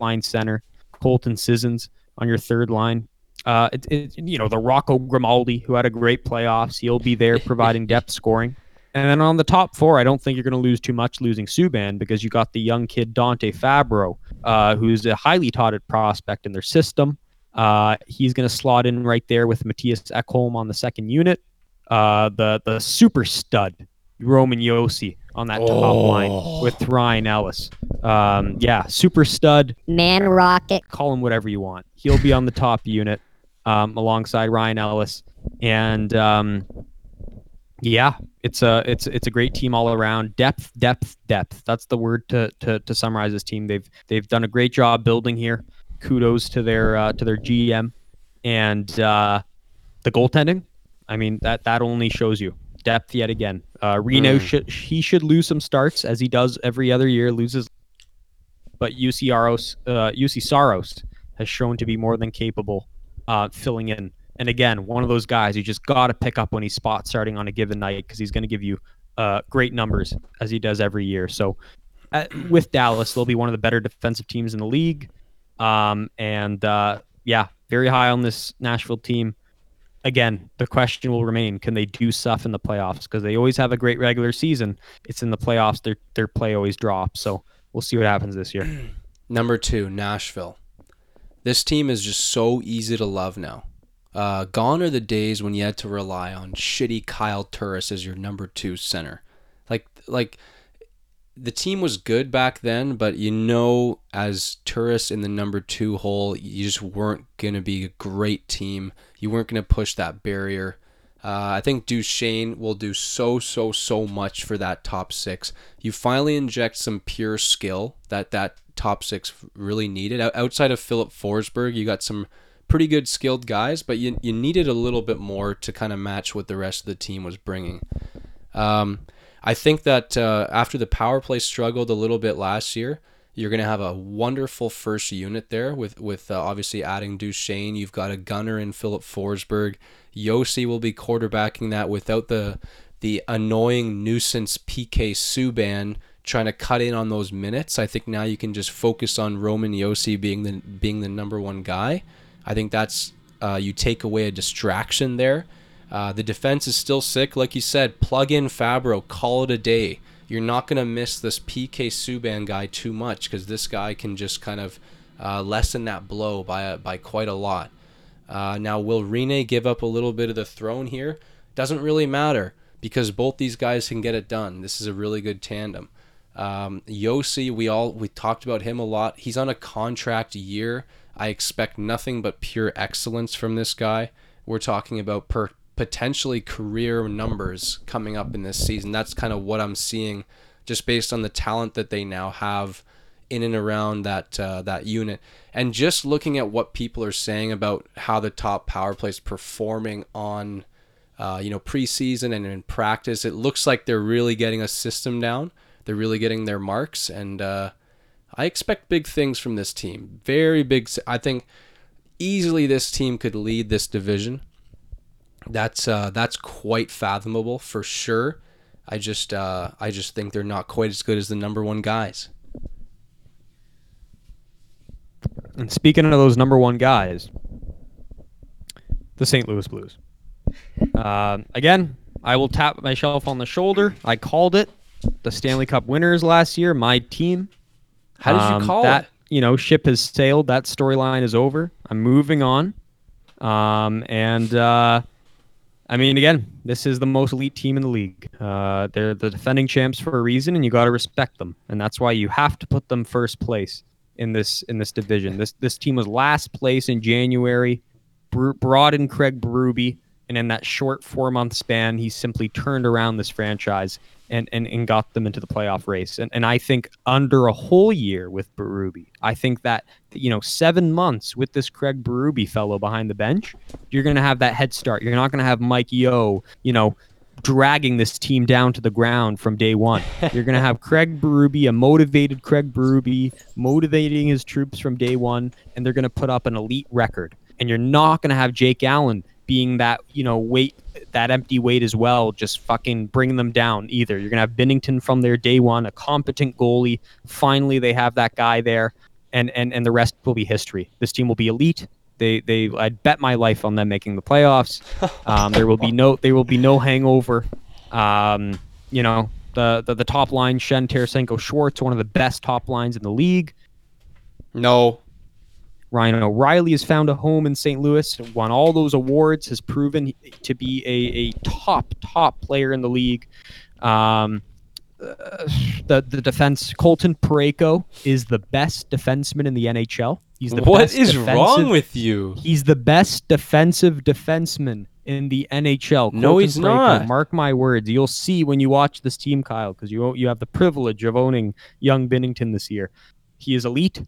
Line center, Colton Sissons on your third line. Uh, it, it, you know, the Rocco Grimaldi, who had a great playoffs, he'll be there providing depth scoring. And then on the top four, I don't think you're going to lose too much losing Subban because you got the young kid Dante Fabbro, uh, who's a highly touted prospect in their system. Uh, he's going to slot in right there with Mattias Ekholm on the second unit. Uh, the the super stud Roman Josi on that top Oh. line with Ryan Ellis. Um, yeah, super stud. Man Rocket. Call him whatever you want. He'll be on the top unit um, alongside Ryan Ellis, and um, yeah, it's a it's it's a great team all around. Depth, depth, depth. That's the word to to, to summarize this team. They've they've done a great job building here. Kudos to their uh, to their GM and uh, the goaltending. I mean that that only shows you depth yet again. Uh, Rinne Mm. should he should lose some starts as he does every other year. Loses, but Juuse Saros uh, Juuse Saros has shown to be more than capable uh, filling in. And again, one of those guys you just got to pick up when he's spot starting on a given night because he's going to give you uh, great numbers as he does every year. So uh, with Dallas, they'll be one of the better defensive teams in the league. Um, and uh, yeah, very high on this Nashville team. Again, the question will remain: Can they do stuff in the playoffs? Because they always have a great regular season. It's in the playoffs their their play always drops. So we'll see what happens this year. Number two, Nashville. This team is just so easy to love now. Uh, gone are the days when you had to rely on shitty Kyle Turris as your number two center. Like, like the team was good back then, but you know, as tourists in the number two hole, you just weren't gonna be a great team. You weren't gonna push that barrier. Uh, I think Duchene will do so, so, so much for that top six. You finally inject some pure skill that that top six really needed. Out- Outside of Filip Forsberg, you got some pretty good skilled guys, but you, you needed a little bit more to kind of match what the rest of the team was bringing. Um, I think that uh, after the power play struggled a little bit last year, you're going to have a wonderful first unit there with with uh, obviously adding Duchene. You've got a gunner in Filip Forsberg. Josi will be quarterbacking that without the the annoying nuisance PK Subban trying to cut in on those minutes. I think now you can just focus on Roman Josi being the being the number one guy. I think that's uh, you take away a distraction there. Uh, the defense is still sick, like you said. Plug in Fabbro, call it a day. You're not gonna miss this PK Subban guy too much because this guy can just kind of uh, lessen that blow by by quite a lot. Uh, now, will Rinne give up a little bit of the throne here? Doesn't really matter because both these guys can get it done. This is a really good tandem. Um, Josi, we all we talked about him a lot. He's on a contract year. I expect nothing but pure excellence from this guy. We're talking about per potentially career numbers coming up in this season. That's kind of what I'm seeing, just based on the talent that they now have in and around that uh, that unit, and just looking at what people are saying about how the top power play is performing on, uh, you know, preseason and in practice. It looks like they're really getting a system down. They're really getting their marks, and uh, I expect big things from this team. Very big. I think easily this team could lead this division. That's uh, that's quite fathomable for sure. I just uh, I just think they're not quite as good as the number one guys. And speaking of those number one guys, the St. Louis Blues. Uh, again, I will tap myself on the shoulder. I called it. The Stanley Cup winners last year, my team. How did Um, you call that? it? You know, ship has sailed. That storyline is over. I'm moving on. Um, and uh, I mean, again, this is the most elite team in the league. Uh, they're the defending champs for a reason, and you got to respect them. And that's why you have to put them first place in this in this division. This this team was last place in January. Br- brought in Craig Berube, and in that short four month span, he simply turned around this franchise and, and, and got them into the playoff race. And and I think under a whole year with Berube, I think that you know seven months with this Craig Berube fellow behind the bench, you're gonna have that head start. You're not gonna have Mike Yeo, you know. Dragging this team down to the ground from day one. You're going to have Craig Berube, a motivated Craig Berube, motivating his troops from day one, and they're going to put up an elite record. And you're not going to have Jake Allen being that, you know, weight, that empty weight as well, just fucking bring them down either. You're going to have Binnington from their day one, a competent goalie. Finally, they have that guy there, and, and, and the rest will be history. This team will be elite. They, they, I'd bet my life on them making the playoffs. Um, there will be no, there will be no hangover. Um, you know, the, the, the top line, Schenn Tarasenko Schwartz, one of the best top lines in the league. No. Ryan O'Reilly has found a home in St. Louis, won all those awards, has proven to be a, a top, top player in the league. Um, uh, the the defense Colton Parayko is the best defenseman in the NHL. He's the What is wrong with you? He's the best defensive defenseman in the NHL. No, he's Parayko, not. Mark my words. You'll see when you watch this team, Kyle, because you you have the privilege of owning young Binnington this year. He is elite.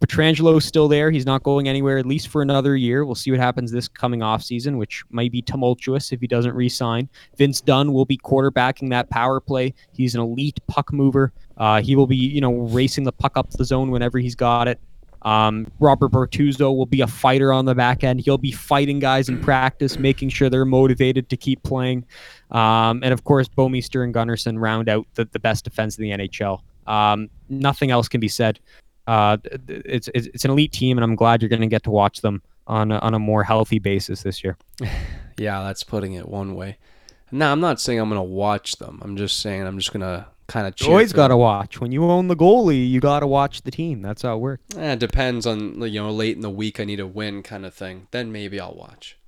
Pietrangelo is still there. He's not going anywhere, at least for another year. We'll see what happens this coming off season, which might be tumultuous if he doesn't re-sign. Vince Dunn will be quarterbacking that power play. He's an elite puck mover. Uh, he will be, you know, racing the puck up the zone whenever he's got it. Um, Robert Bortuzzo will be a fighter on the back end. He'll be fighting guys in practice, making sure they're motivated to keep playing. Um, and of course, Bouwmeester and Gunnarsson round out the, the best defense in the NHL. Um, nothing else can be said. Uh, it's, it's it's an elite team, and I'm glad you're going to get to watch them on a, on a more healthy basis this year. Yeah, that's putting it one way. No, I'm not saying I'm gonna watch them. I'm just saying I'm just gonna kind of. You always got to watch when you own the goalie. You got to watch the team. That's how it works. Eh, it depends on you know late in the week I need a win kind of thing. Then maybe I'll watch.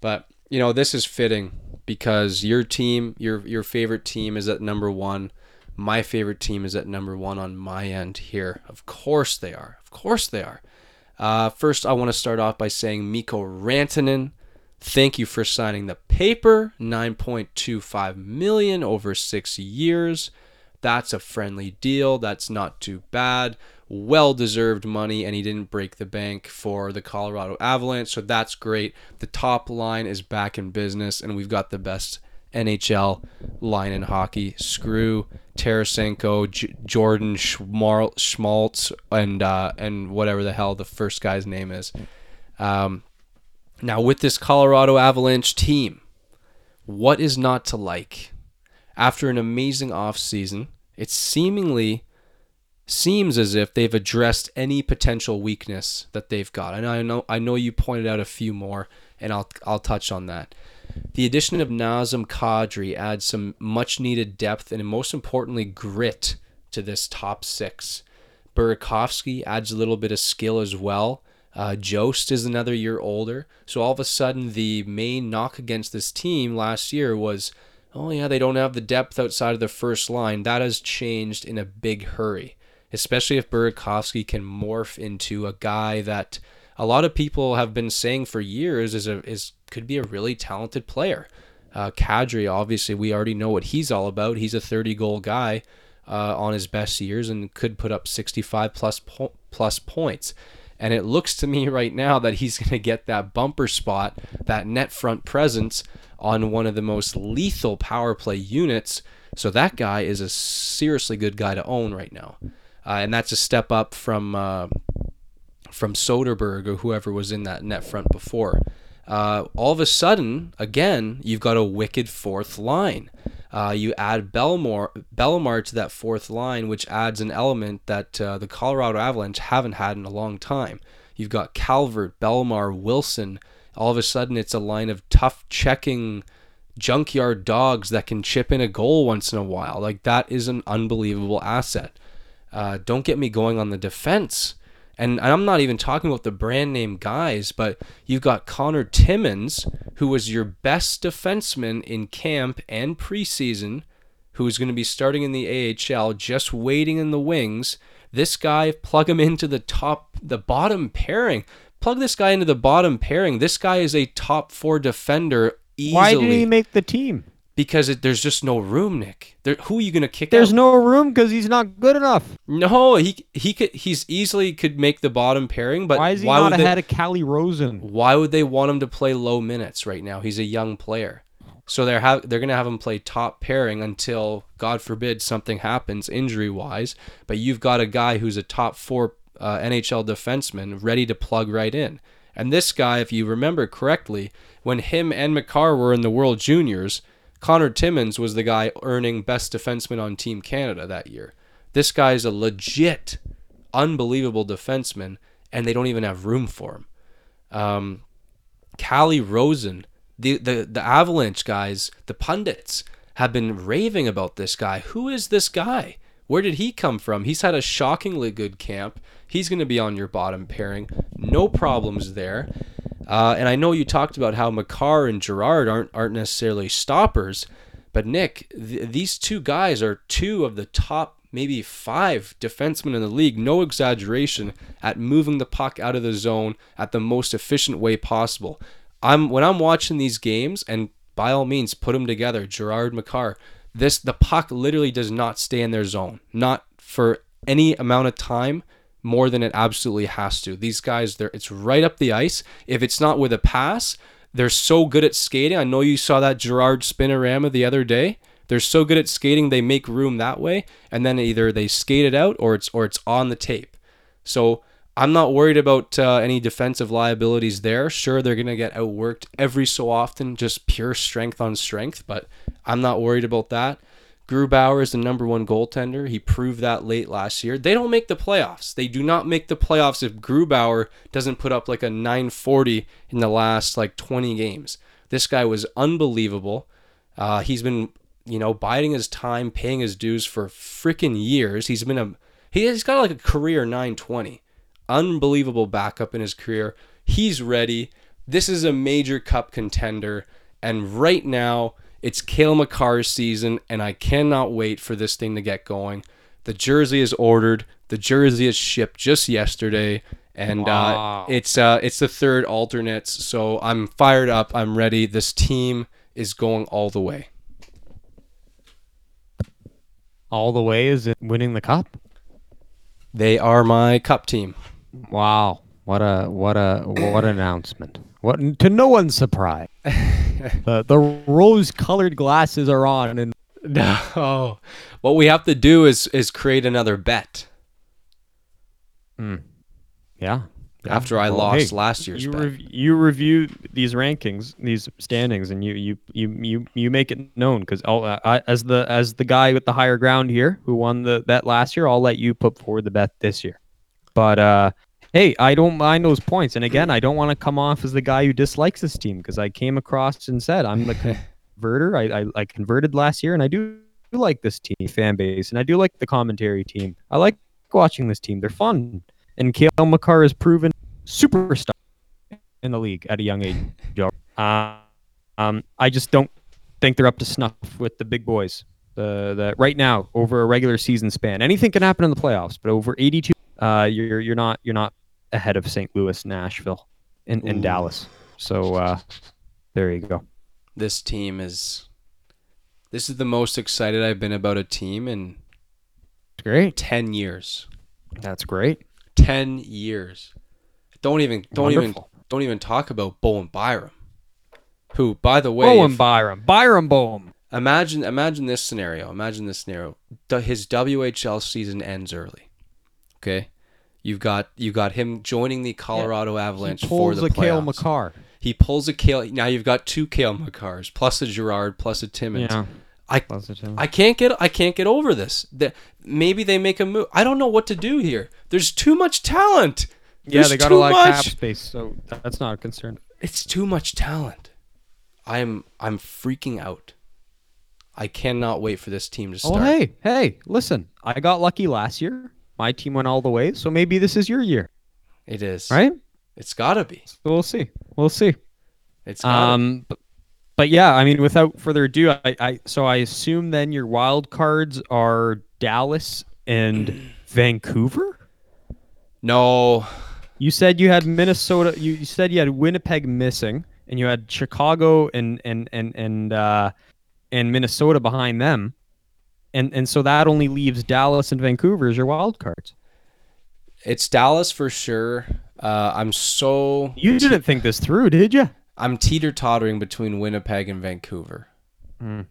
But you know this is fitting because your team, your your favorite team is at number one. My favorite team is at number one on my end here. Of course they are. Of course they are. Uh, first, I want to start off by saying Mikko Rantanen. Thank you for signing the paper. 9.25 million over six years. That's a friendly deal. That's not too bad. Well deserved money, and he didn't break the bank for the Colorado Avalanche, so that's great. The top line is back in business, and we've got the best NHL line in hockey. Screw Tarasenko, J- Jordan Schmal- Schmaltz, and uh, and whatever the hell the first guy's name is. Um, now with this Colorado Avalanche team, what is not to like? After an amazing offseason, it seemingly seems as if they've addressed any potential weakness that they've got. And I know I know you pointed out a few more and I'll I'll touch on that. The addition of Nazem Kadri adds some much needed depth and most importantly grit to this top 6. Burakovsky adds a little bit of skill as well. Uh, Jost is another year older. So all of a sudden, the main knock against this team last year was, oh, yeah, they don't have the depth outside of the first line. That has changed in a big hurry, especially if Burakovsky can morph into a guy that a lot of people have been saying for years is a is could be a really talented player. Uh, Kadri, obviously, we already know what he's all about. He's a 30 goal guy uh, on his best years and could put up 65 plus po- plus points. And it looks to me right now that he's going to get that bumper spot, that net front presence on one of the most lethal power play units. So that guy is a seriously good guy to own right now. Uh, and that's a step up from uh, from Soderberg or whoever was in that net front before. Uh, all of a sudden, again, you've got a wicked fourth line. Uh, you add Belmore, Bellemare to that fourth line, which adds an element that uh, the Colorado Avalanche haven't had in a long time. You've got Calvert, Bellemare, Wilson. All of a sudden, it's a line of tough checking junkyard dogs that can chip in a goal once in a while. Like that is an unbelievable asset. Uh, don't get me going on the defense. And I'm not even talking about the brand name guys, but you've got Connor Timmins, who was your best defenseman in camp and preseason, who is going to be starting in the AHL, just waiting in the wings. This guy, plug him into the top, the bottom pairing. Plug this guy into the bottom pairing. This guy is a top four defender easily Why did he make the team? Because it, there's just no room, Nick. There, who are you going to kick out? There's out? no room because he's not good enough. No, he he could he's easily could make the bottom pairing, but Why is he why not would they, ahead of Calle Rosen? why would they want him to play low minutes right now? He's a young player. So they're have they're gonna have him play top pairing until God forbid something happens injury wise. But you've got a guy who's a top four uh, NHL defenseman ready to plug right in. And this guy, if you remember correctly, when him and Makar were in the World Juniors, Connor Timmins was the guy earning best defenseman on Team Canada that year. This guy's a legit, unbelievable defenseman, and they don't even have room for him. Um, Calle Rosen, the, the the Avalanche guys, the pundits have been raving about this guy. Who is this guy? Where did he come from? He's had a shockingly good camp. He's going to be on your bottom pairing. No problems there. Uh, and I know you talked about how Makar and Girard aren't aren't necessarily stoppers, but Nick, th- these two guys are two of the top maybe five defensemen in the league. No exaggeration at moving the puck out of the zone at the most efficient way possible. I'm when I'm watching these games, and by all means, put them together. Girard Makar. This the puck literally does not stay in their zone, not for any amount of time more than it absolutely has to. These guys, they're it's right up the ice. If it's not with a pass, they're so good at skating. I know you saw that Girard spinorama the other day. They're so good at skating, they make room that way, and then either they skate it out or it's or it's on the tape. So I'm not worried about uh, any defensive liabilities there. Sure, they're going to get outworked every so often, just pure strength on strength, but I'm not worried about that. Grubauer is the number one goaltender. He proved that late last year. They don't make the playoffs. They do not make the playoffs if Grubauer doesn't put up like a 940 in the last like 20 games. This guy was unbelievable. Uh, he's been, you know, biding his time, paying his dues for freaking years. He's been a he's got like a career 920 unbelievable backup in his career. He's ready. This is a major cup contender. And right now, it's Cale Makar's season, and I cannot wait for this thing to get going. The jersey is ordered. The jersey is shipped just yesterday, and Wow. uh, it's uh, it's the third alternates. So I'm fired up. I'm ready. This team is going all the way. All the way is it winning the cup? They are my cup team. Wow. What a what a what an announcement. What to no one's surprise. the the rose colored glasses are on and No. What we have to do is is create another bet. yeah. After I Well, lost hey, last year's you bet. rev- you review these rankings, these standings, and you you you you, you make it known because uh, as the as the guy with the higher ground here who won the bet last year, I'll let you put forward the bet this year. But uh, hey, I don't mind those points, and again, I don't want to come off as the guy who dislikes this team because I came across and said I'm the converter. I, I I converted last year, and I do like this team fan base, and I do like the commentary team. I like watching this team; they're fun. And Cale Makar has proven superstar in the league at a young age. Uh, um, I just don't think they're up to snuff with the big boys. The the right now over a regular season span, anything can happen in the playoffs, but over 82, uh, you're you're not you're not ahead of St. Louis, Nashville, and, and Dallas. So uh, there you go. this team is this is the most excited I've been about a team in Great. 10 years. That's great. 10 years. Don't even don't Wonderful. even don't even talk about Bowen Byram. Who, by the way, Bowen if- Byram. Byram Bowen. imagine imagine this scenario. Imagine this scenario. His WHL season ends early. Okay? You've got you got him joining the Colorado Avalanche He for pulls the a Cale. Makar. He pulls a Cale. Now you've got two Cale Makars plus a Girard plus a Timmins. Yeah. I I can't get I can't get over this. That maybe they make a move. I don't know what to do here. There's too much talent. Yeah, There's they got a lot much. of cap space, so that's not a concern. It's too much talent. I'm I'm freaking out. I cannot wait for this team to oh, start. Oh, hey, hey, listen. I got lucky last year. My team went all the way, so maybe this is your year, It is. right? It's gotta be. So we'll see. We'll see. It's gotta Um, but, but yeah, I mean, without further ado, I, I so I assume then your wild cards are Dallas and Vancouver. No. You said you had Minnesota. You, you said you had Winnipeg missing, and you had Chicago and and and and uh, and Minnesota behind them, and and so that only leaves Dallas and Vancouver as your wild cards. It's Dallas for sure. Uh, I'm so You didn't think this through, did you? I'm teeter tottering between Winnipeg and Vancouver. Hmm.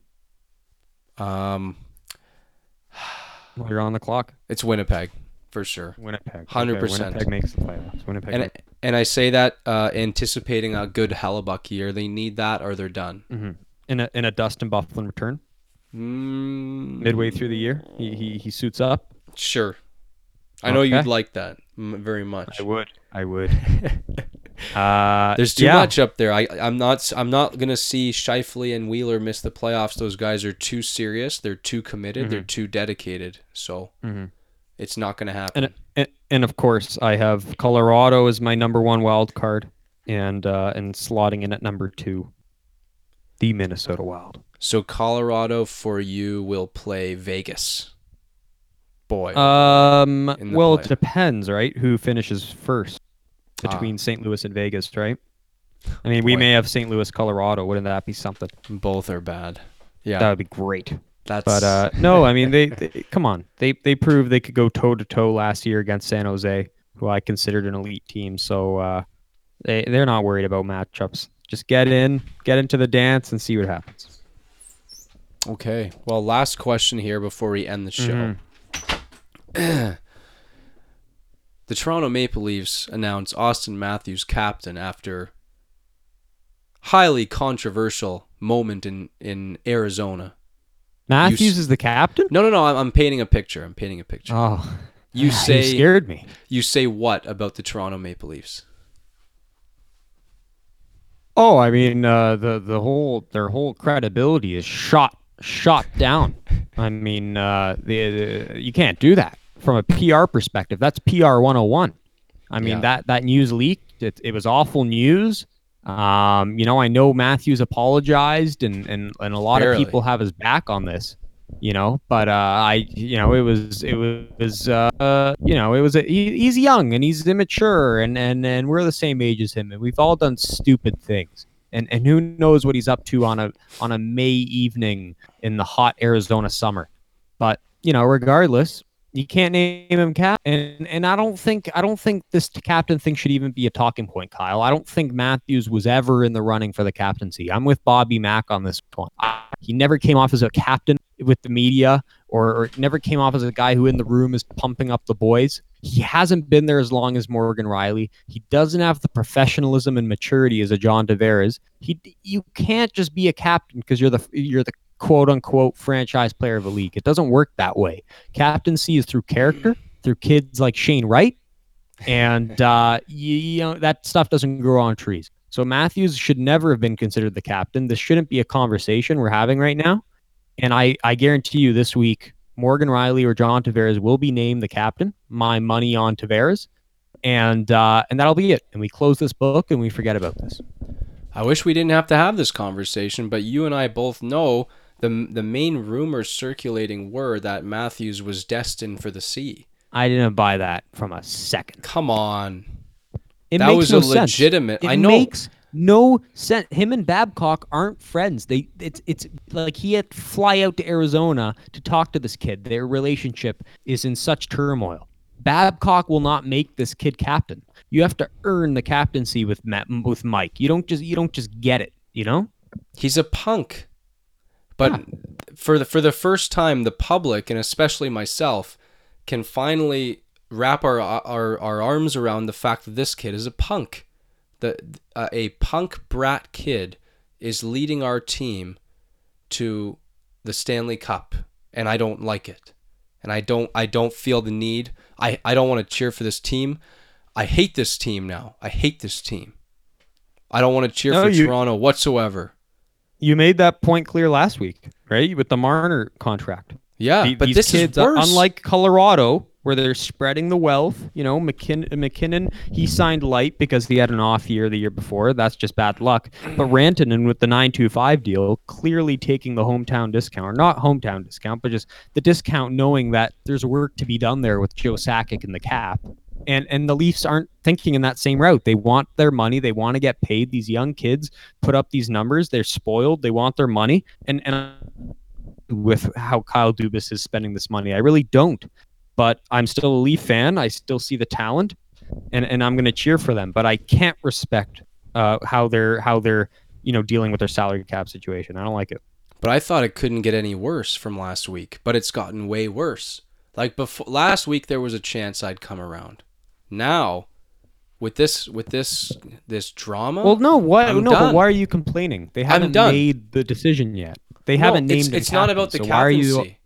Um, Well, you're on the clock. it's Winnipeg for sure. Winnipeg. 100%. Winnipeg makes the playoffs. Winnipeg. And and I say that uh, anticipating a good Hellebuyck year. They need that or they're done. Mhm. In a in a Dustin Byfuglien return Mm, midway through the year, he he, he suits up. Sure. I know you'd like that very much. I would. I would. Uh, There's too yeah. much up there. I I'm not I'm not gonna see Scheifele and Wheeler miss the playoffs. Those guys are too serious. They're too committed. They're too dedicated. So Mhm. it's not gonna happen. And, and and of course, I have Colorado as my number one wild card, and uh, and slotting in at number two, the Minnesota Wild. So Colorado for you will play Vegas. Boy, Um, well, play. it depends, right? Who finishes first Ah. between St. Louis and Vegas, right? I mean, we may have St. Louis, Colorado. Wouldn't that be something? both are bad. Yeah, That would be great. that's. But uh, no, I mean, they, they come on. They they proved they could go toe to toe last year against San Jose, who I considered an elite team. So uh, they they're not worried about matchups. Just get in, get into the dance, and see what happens. Okay. Well, last question here before we end the show. Mhm. the Toronto Maple Leafs announced Auston Matthews captain after highly controversial moment in in Arizona. Matthews is the captain. No, no, no. I'm, I'm painting a picture. I'm painting a picture. Oh, you say scared me. you say what about the Toronto Maple Leafs? Oh, I mean, uh, the the whole their whole credibility is shot shot down. I mean, uh, the, the you can't do that from a PR perspective. That's PR 101. I mean, Yeah. that that news leaked. It, it was awful news. Um, you know, I know Matthews apologized, and and and a lot Barely. of people have his back on this. You know, but uh, I, you know, it was it was uh, you know, it was a, he, he's young and he's immature, and and and we're the same age as him, and we've all done stupid things and and who knows what he's up to on a on a May evening in the hot Arizona summer. But you know, regardless, you can't name him cap, and and I don't think I don't think this captain thing should even be a talking point, Kyle. I don't think Matthews was ever in the running for the captaincy. I'm with Bobby Mack on this one. He never came off as a captain with the media, or, or never came off as a guy who in the room is pumping up the boys. He hasn't been there as long as Morgan Rielly. He doesn't have the professionalism and maturity as a John Tavares. He you can't just be a captain because you're the you're the quote unquote franchise player of a league. It doesn't work that way. Captaincy is through character, through kids like Shane Wright, and uh, you, you know that stuff doesn't grow on trees. So Matthews should never have been considered the captain. This shouldn't be a conversation we're having right now. And I, I guarantee you this week, Morgan Rielly or John Tavares will be named the captain. My money on Tavares. And uh, and that'll be it. And we close this book and we forget about this. I wish we didn't have to have this conversation, but you and I both know the the main rumors circulating were that Matthews was destined for the sea. I didn't buy that from a second. Come on. It that was no a sense. legitimate. It I know. makes no sense. Him and Babcock aren't friends. They it's it's like he had to fly out to Arizona to talk to this kid. Their relationship is in such turmoil. Babcock will not make this kid captain. You have to earn the captaincy with Matt, with Mike. You don't just you don't just get it. You know. He's a punk. But for the for the first time, the public and especially myself can finally wrap our our, our arms around the fact that this kid is a punk. The uh, a punk brat kid is leading our team to the Stanley Cup, and I don't like it. And I don't I don't feel the need. I, I don't want to cheer for this team. I hate this team now. I hate this team. I don't want to cheer No, for you- Toronto whatsoever. You made that point clear last week, right? With the Marner contract. Yeah, The- but this is worse. unlike Colorado, where they're spreading the wealth. You know, McKin- MacKinnon he signed light because he had an off year the year before. That's just bad luck. But Rantanen with the nine two five deal, clearly taking the hometown discount, or not hometown discount, but just the discount, knowing that there's work to be done there with Joe Sakic in the cap. And and the Leafs aren't thinking in that same route. They want their money. They want to get paid. These young kids put up these numbers. They're spoiled. They want their money. And and with how Kyle Dubas is spending this money. I really don't. But I'm still a Leaf fan. I still see the talent, and, and I'm going to cheer for them. But I can't respect uh, how they're how they're you know dealing with their salary cap situation. I don't like it. But I thought it couldn't get any worse from last week, but it's gotten way worse. Like before last week there was a chance I'd come around. Now with this with this this drama Well, no, what? I'm no, done. but why are you complaining? They haven't made the decision yet. They No, haven't named. it's, it's not about the so why are you- captaincy.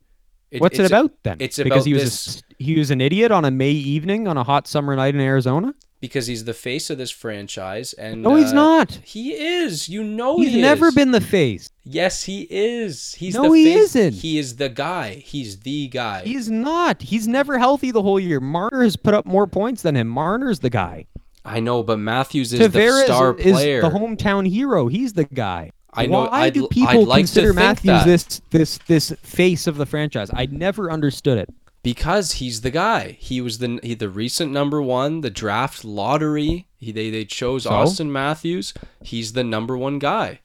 It- What's it about then? it's because about he was this- s he was an idiot on a May evening on a hot summer night in Arizona. because he's the face of this franchise, and No, he's uh, not. He is. You know He's he never been the face. Yes, he is. He's No, the he face. isn't. He is the guy. He's the guy. He's not. He's never healthy the whole year. Marner has put up more points than him. Marner's the guy. I know, but Matthews is Tavares the star player. is player. the hometown hero. He's the guy. I know- Why I'd do people like consider Matthews this this this face of the franchise? I never understood it. because he's the guy. He was the he, the recent number one, the draft lottery. He, they they chose So? Auston Matthews. He's the number one guy.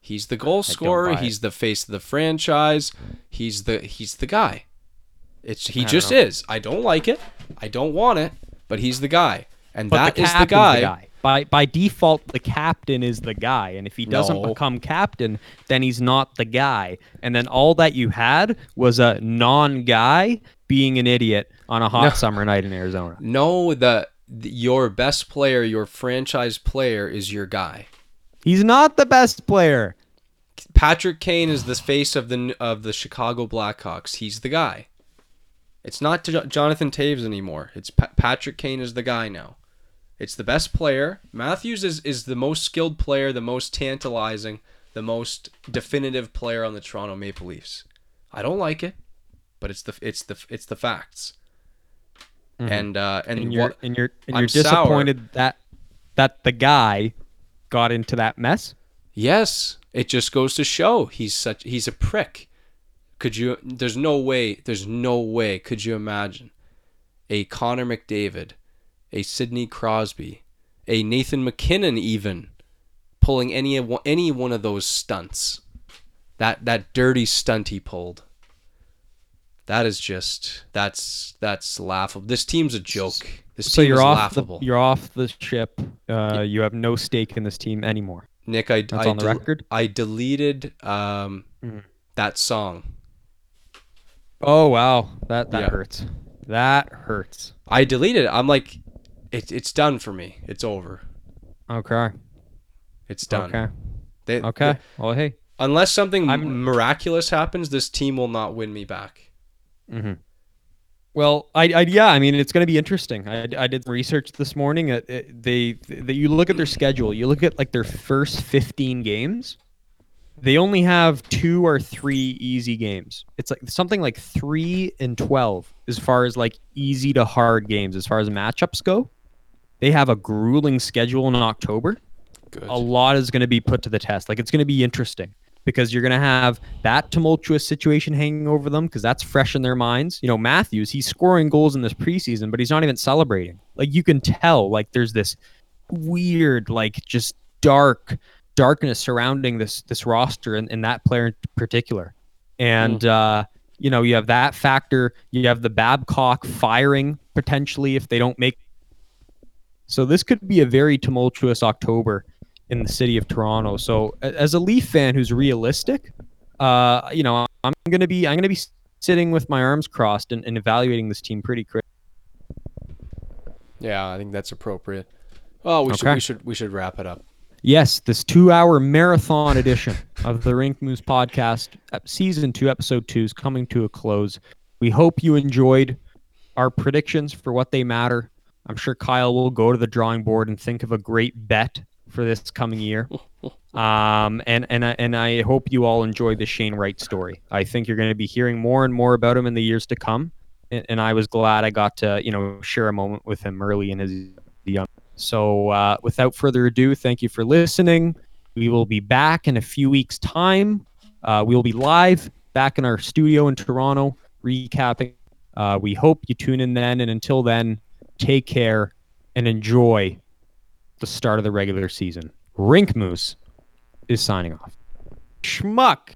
He's the goal scorer. He's the face of the franchise. He's the he's the guy. It's he just know. is. I don't like it. I don't want it. But he's the guy, and But that the is the captain's guy. By by default, the captain is the guy, and if he doesn't No. become captain, then he's not the guy. And then all that you had was a non-guy being an idiot on a hot No. summer night in Arizona. No, the, your best player, your franchise player, is your guy. He's not the best player. Patrick Kane is the face of the of the Chicago Blackhawks. He's the guy. It's not Jo- Jonathan Toews anymore. It's pa- Patrick Kane is the guy now. It's the best player. Matthews is is the most skilled player, the most tantalizing, the most definitive player on the Toronto Maple Leafs. I don't like it, but it's the it's the it's the facts. And uh and, and you're what, and you're and I'm you're sour. disappointed that that the guy got into that mess. Yes, it just goes to show he's such he's a prick. Could you there's no way there's no way could you imagine a Connor McDavid, a Sidney Crosby, a Nathan MacKinnon even pulling any of any one of those stunts. That that dirty stunt he pulled. That is just that's that's laughable. This team's a joke. This So team you're is off laughable. the you're off the ship. Uh, you have no stake in this team anymore. Nick, I That's I, on the del- record? I deleted um Mhm. that song. Oh wow, that that Yeah. hurts. That hurts. I deleted it. I'm like, it, it's done for me. It's over. Okay. It's done. Okay. They- Okay. they- well, hey. unless something I'm- miraculous happens, this team will not win me back. Mm-hmm. Well, I, I yeah, I mean it's going to be interesting. I, I did research this morning. It, it, they, they you look at their schedule. You look at like their first 15 games. They only have two or three easy games. It's like something like three and 12 as far as like easy to hard games as far as matchups go. They have a grueling schedule in October. Good. a lot is going to be put to the test. Like it's going to be interesting because you're going to have that tumultuous situation hanging over them because that's fresh in their minds. You know, Matthews, he's scoring goals in this preseason, but he's not even celebrating. Like you can tell, like there's this weird, like just dark darkness surrounding this this roster and, and that player in particular. And uh, you know, you have that factor. You have the Babcock firing potentially if they don't make. So this could be a very tumultuous October in the city of Toronto. So as a Leaf fan who's realistic, uh, you know, I'm gonna be I'm gonna be sitting with my arms crossed and, and evaluating this team pretty quick. yeah, I think that's appropriate. Well, we should we should we should wrap it up. Yes, this two-hour marathon edition of the Rink Moose podcast, season two, episode two, is coming to a close. We hope you enjoyed our predictions for what they matter. I'm sure Kyle will go to the drawing board and think of a great bet for this coming year. Um, and and I, and I hope you all enjoyed the Shane Wright story. I think you're going to be hearing more and more about him in the years to come. And, and I was glad I got to you know share a moment with him early in his young. So uh, without further ado, thank you for listening. We will be back in a few weeks' time. Uh, we will be live back in our studio in Toronto, recapping. Uh, we hope you tune in then. And until then, take care and enjoy the start of the regular season. Rink Moose is signing off. Schmuck.